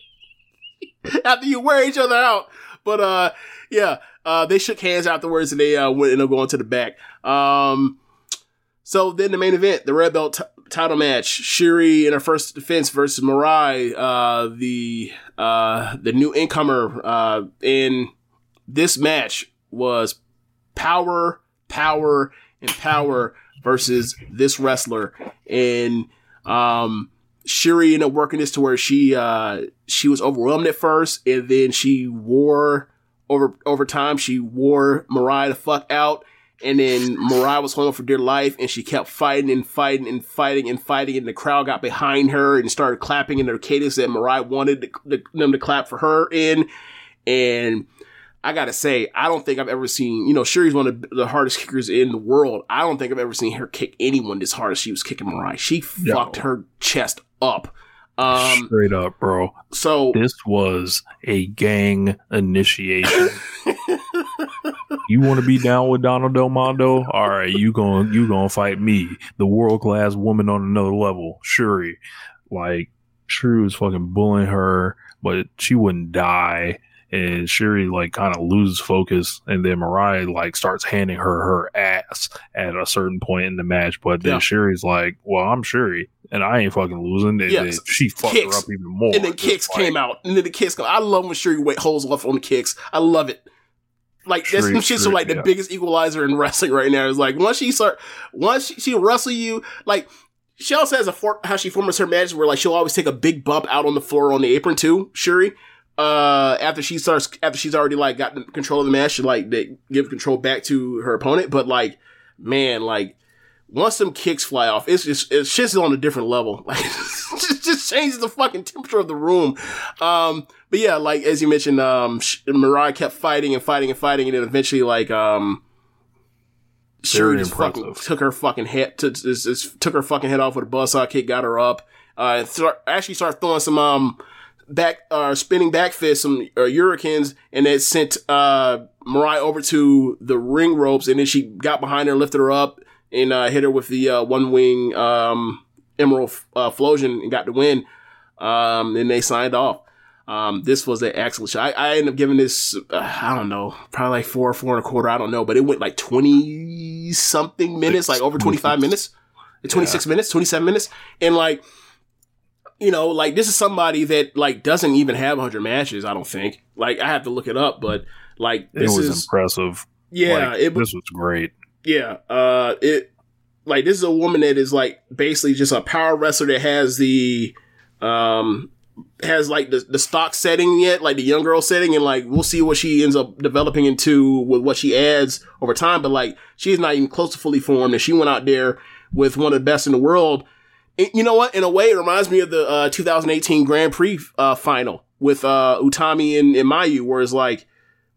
S3: after you wear each other out." But uh, yeah, uh, they shook hands afterwards, and they uh, went and going to the back. Um, so then the main event, the red belt t- title match, Syuri in her first defense versus Mirai, uh, the uh, the new incomer. Uh, in this match was power, power, and power versus this wrestler, and um, Syuri ended up working this to where she uh, she was overwhelmed at first, and then she wore over over time she wore Mirai the fuck out. And then Mirai was holding on for dear life, and she kept fighting and fighting and fighting and fighting, and the crowd got behind her and started clapping in the cadence that Mirai wanted the- the- them to clap for her in. And I gotta say, I don't think I've ever seen, you know, Syuri's one of the hardest kickers in the world. I don't think I've ever seen her kick anyone this hard as she was kicking Mirai. She
S4: No.
S3: fucked her chest up. Um,
S4: Straight up, bro.
S3: so
S4: This was a gang initiation. you want to be down with Donna Del Mondo? All right, you going you gonna fight me, the world class woman on another level, Syuri. Like Syuri was fucking bullying her, but she wouldn't die. And Syuri like kind of loses focus, and then Mirai like starts handing her her ass at a certain point in the match. But then
S3: Yeah.
S4: Syuri's like, "Well, I'm Syuri, and I ain't fucking losing." And
S3: Yeah,
S4: then
S3: s-
S4: she fucked
S3: kicks.
S4: her up even more.
S3: and then kicks
S4: like-
S3: came out, and then the kicks come. I love when Syuri wait, holds off on the kicks. I love it. Like that's some are
S4: Syuri,
S3: like the
S4: yeah.
S3: biggest equalizer in wrestling right now. Is like once she start, once she, she wrestle you, like she also has a for, how she forms her matches where like she'll always take a big bump out on the floor on the apron too. Syuri, uh, after she starts, after she's already like got control of the match, she like they give control back to her opponent. But like, man, like once some kicks fly off, it's just it's just on a different level. Like, just, just changes the fucking temperature of the room. Um, but yeah, like as you mentioned, um, Mirai kept fighting and fighting and fighting, and then eventually, like, um,
S4: Syuri
S3: just fucking took her fucking head, to, just, just took her fucking head off with a buzzsaw kick, got her up. Uh, start, actually started throwing some um back uh spinning back fists, some uh, hurricanes, and it sent uh Mirai over to the ring ropes, and then she got behind her, lifted her up, and uh, hit her with the uh, one wing um emerald uh, Flowsion and got the win. Um, and they signed off. Um, this was an excellent shot. I, I ended up giving this, uh, I don't know, probably like four, or four and a quarter. I don't know, but it went like 20 something minutes, like over 25 minutes. 26 minutes, 27 minutes. And like, you know, like this is somebody that like doesn't even have 100 matches, I don't think. Like, I have to look it up, but like,
S4: It was
S3: is,
S4: impressive.
S3: yeah,
S4: Like,
S3: it was,
S4: this was great.
S3: Yeah, uh, it, like, this is a woman that is like basically just a power wrestler that has the, um, has like the, the stock setting yet, like the young girl setting, and like we'll see what she ends up developing into with what she adds over time. But like she's not even close to fully formed, and she went out there with one of the best in the world. And you know what? In a way, it reminds me of the uh, 2018 Grand Prix uh, final with uh, Utami and, and Mayu, where it's like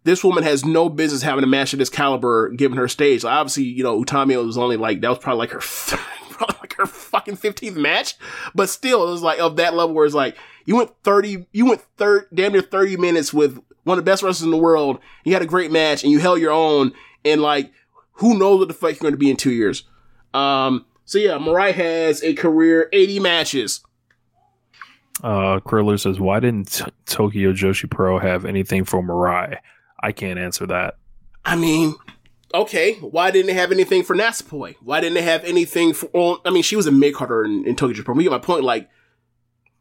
S3: this woman has no business having a match of this caliber given her stage. Like, obviously, you know, Utami was only like that was probably like her probably like her fucking 15th match, but still, it was like of that level where it's like you went 30, you went third, damn near 30 minutes with one of the best wrestlers in the world. You had a great match and you held your own, and like who knows what the fuck you're going to be in two years. Um, so yeah, Mirai has a career 80 matches.
S4: Uh, Kriller says, "Why didn't T- Tokyo Joshi Pro have anything for Mirai?" I can't answer that.
S3: I mean, okay, why didn't they have anything for Natsupoi? Why didn't they have anything for? Well, I mean, she was a mid carder in, in Tokyo Pro. You get my point. Like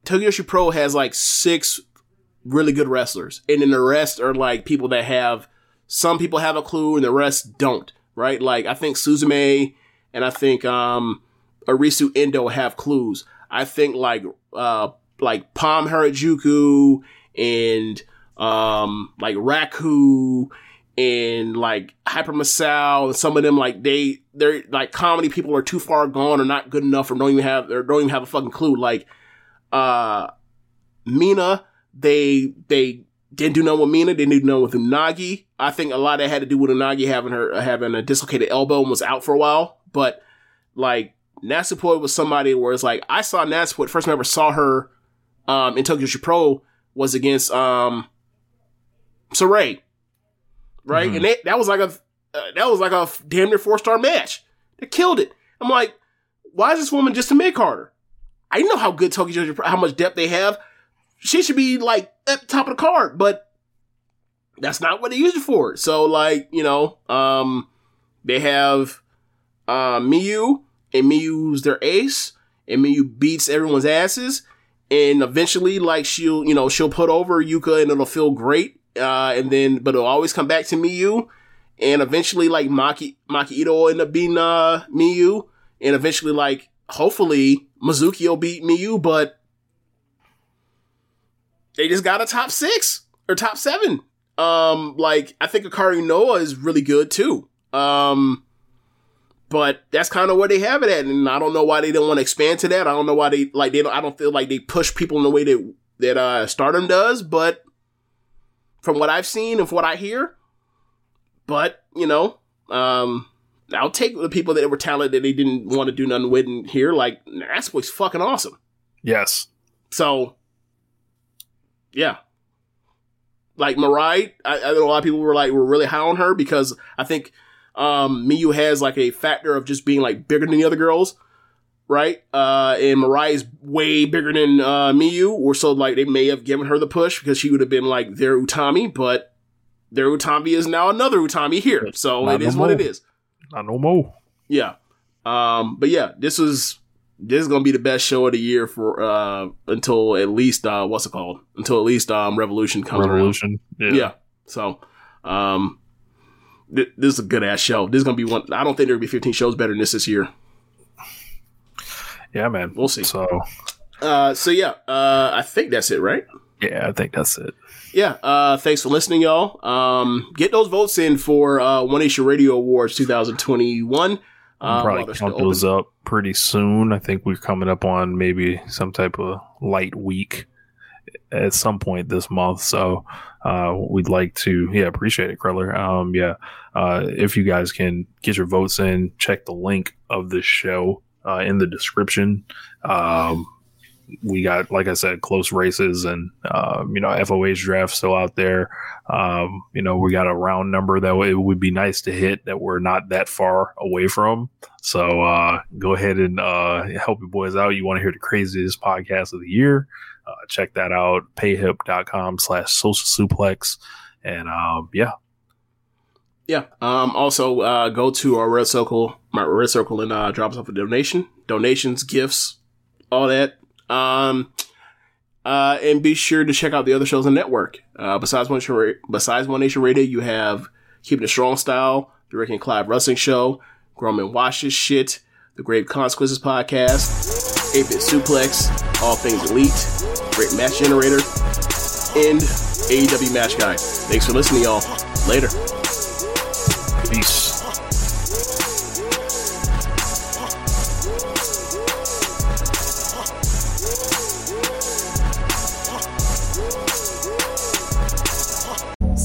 S3: Tokyo Pro has like six really good wrestlers, and then the rest are like people that have. Some people have a clue, and the rest don't. Right? Like I think Suzume and I think um Arisu Endo have clues. I think like uh like Pom Harajuku and um like Raku and like Hyper Misao and some of them like they they're like comedy people are too far gone or not good enough or don't even have or don't even have a fucking clue. Like uh Mina, they they didn't do nothing with Mina, they didn't do nothing with Unagi. I think a lot of that had to do with Unagi having her having a dislocated elbow and was out for a while. But like Natsupoi was somebody where it's like I saw Natsupoi first time I ever saw her um in Tokyo Pro was against um Sareee. Right?
S4: Mhm.
S3: And they, that was like a uh, that was like a damn near four star match. They killed it. I'm like, why is this woman just a mid carder? I know how good Tokyo how much depth they have. She should be like at the top of the card, but that's not what they use it for. So like, you know, um, they have uh, Miyu, and Miyu's their ace, and Miyu beats everyone's asses, and eventually, like she'll, you know, she'll put over Yuka, and it'll feel great, uh, and then, but it'll always come back to Miyu, and eventually, like Maki Maki Ito will end up beating uh, Miyu, and eventually, like hopefully, Mizuki will beat Miyu, but they just got a top six or top seven. Um, like I think Hikari Noa is really good too. Um, but that's kind of where they have it at, and I don't know why they don't want to expand to that. I don't know why they like they don't. I don't feel like they push people in the way that that uh, Stardom does. But from what I've seen and from what I hear, but you know, um, I'll take the people that were talented that they didn't want to do nothing with in here. Like that's what's fucking awesome.
S4: Yes.
S3: So, yeah. Like Mirai, I, I know a lot of people were like were really high on her because I think um Miyu has like a factor of just being like bigger than the other girls, right? Uh and is way bigger than uh Miyu, or so like they may have given her the push because she would have been like their Utami, but their Utami is now another Utami here. So
S4: Not
S3: it is
S4: no
S3: what it
S4: more.
S3: is.
S4: Not no more.
S3: Yeah. Um, but yeah, this was this is gonna be the best show of the year for uh until at least uh what's it called? Until at least um Revolution comes
S4: Revolution.
S3: around. Yeah. So um th- this is a good ass show. This is gonna be one I don't think there'll be fifteen shows better than this this year.
S4: Yeah, man.
S3: We'll see.
S4: So
S3: Uh so yeah, uh I think that's it, right?
S4: yeah, I think that's it.
S3: Yeah, uh thanks for listening, y'all. Um get those votes in for uh One Nation Radio Awards two thousand twenty one.
S4: I'll
S3: Uh,
S4: probably count those
S3: open.
S4: up pretty soon. I think we're coming up on maybe some type of light week at some point this month. So uh, we'd like to, yeah, appreciate it, Kreller. Um, yeah, uh, if you guys can get your votes in, check the link of this show uh, in the description. Um, we got, like I said, close races and, um, you know, FOH draft still out there. Um, you know, we got a round number that it would be nice to hit that we're not that far away from. So uh, go ahead and uh, help your boys out. You want to hear the craziest podcast of the year? Uh, check that out. Payhip.com slash social suplex. And um, yeah,
S3: Yeah. Um, also, uh, go to our Red Circle my red circle and uh, drop us off a donation, donations, gifts, all that. Um, uh, and be sure to check out the other shows on the network. Uh, besides One Nation, besides One Nation Radio, you have Keeping It Strong Style, the Rick and Clive Wrestling Show, Men Watch Shit, the Grave Consequences Podcast, 8-Bit Suplex, All Things Elite, Great Match Generator, and AEW Match Guide. Thanks for listening, y'all. Later.
S4: Peace.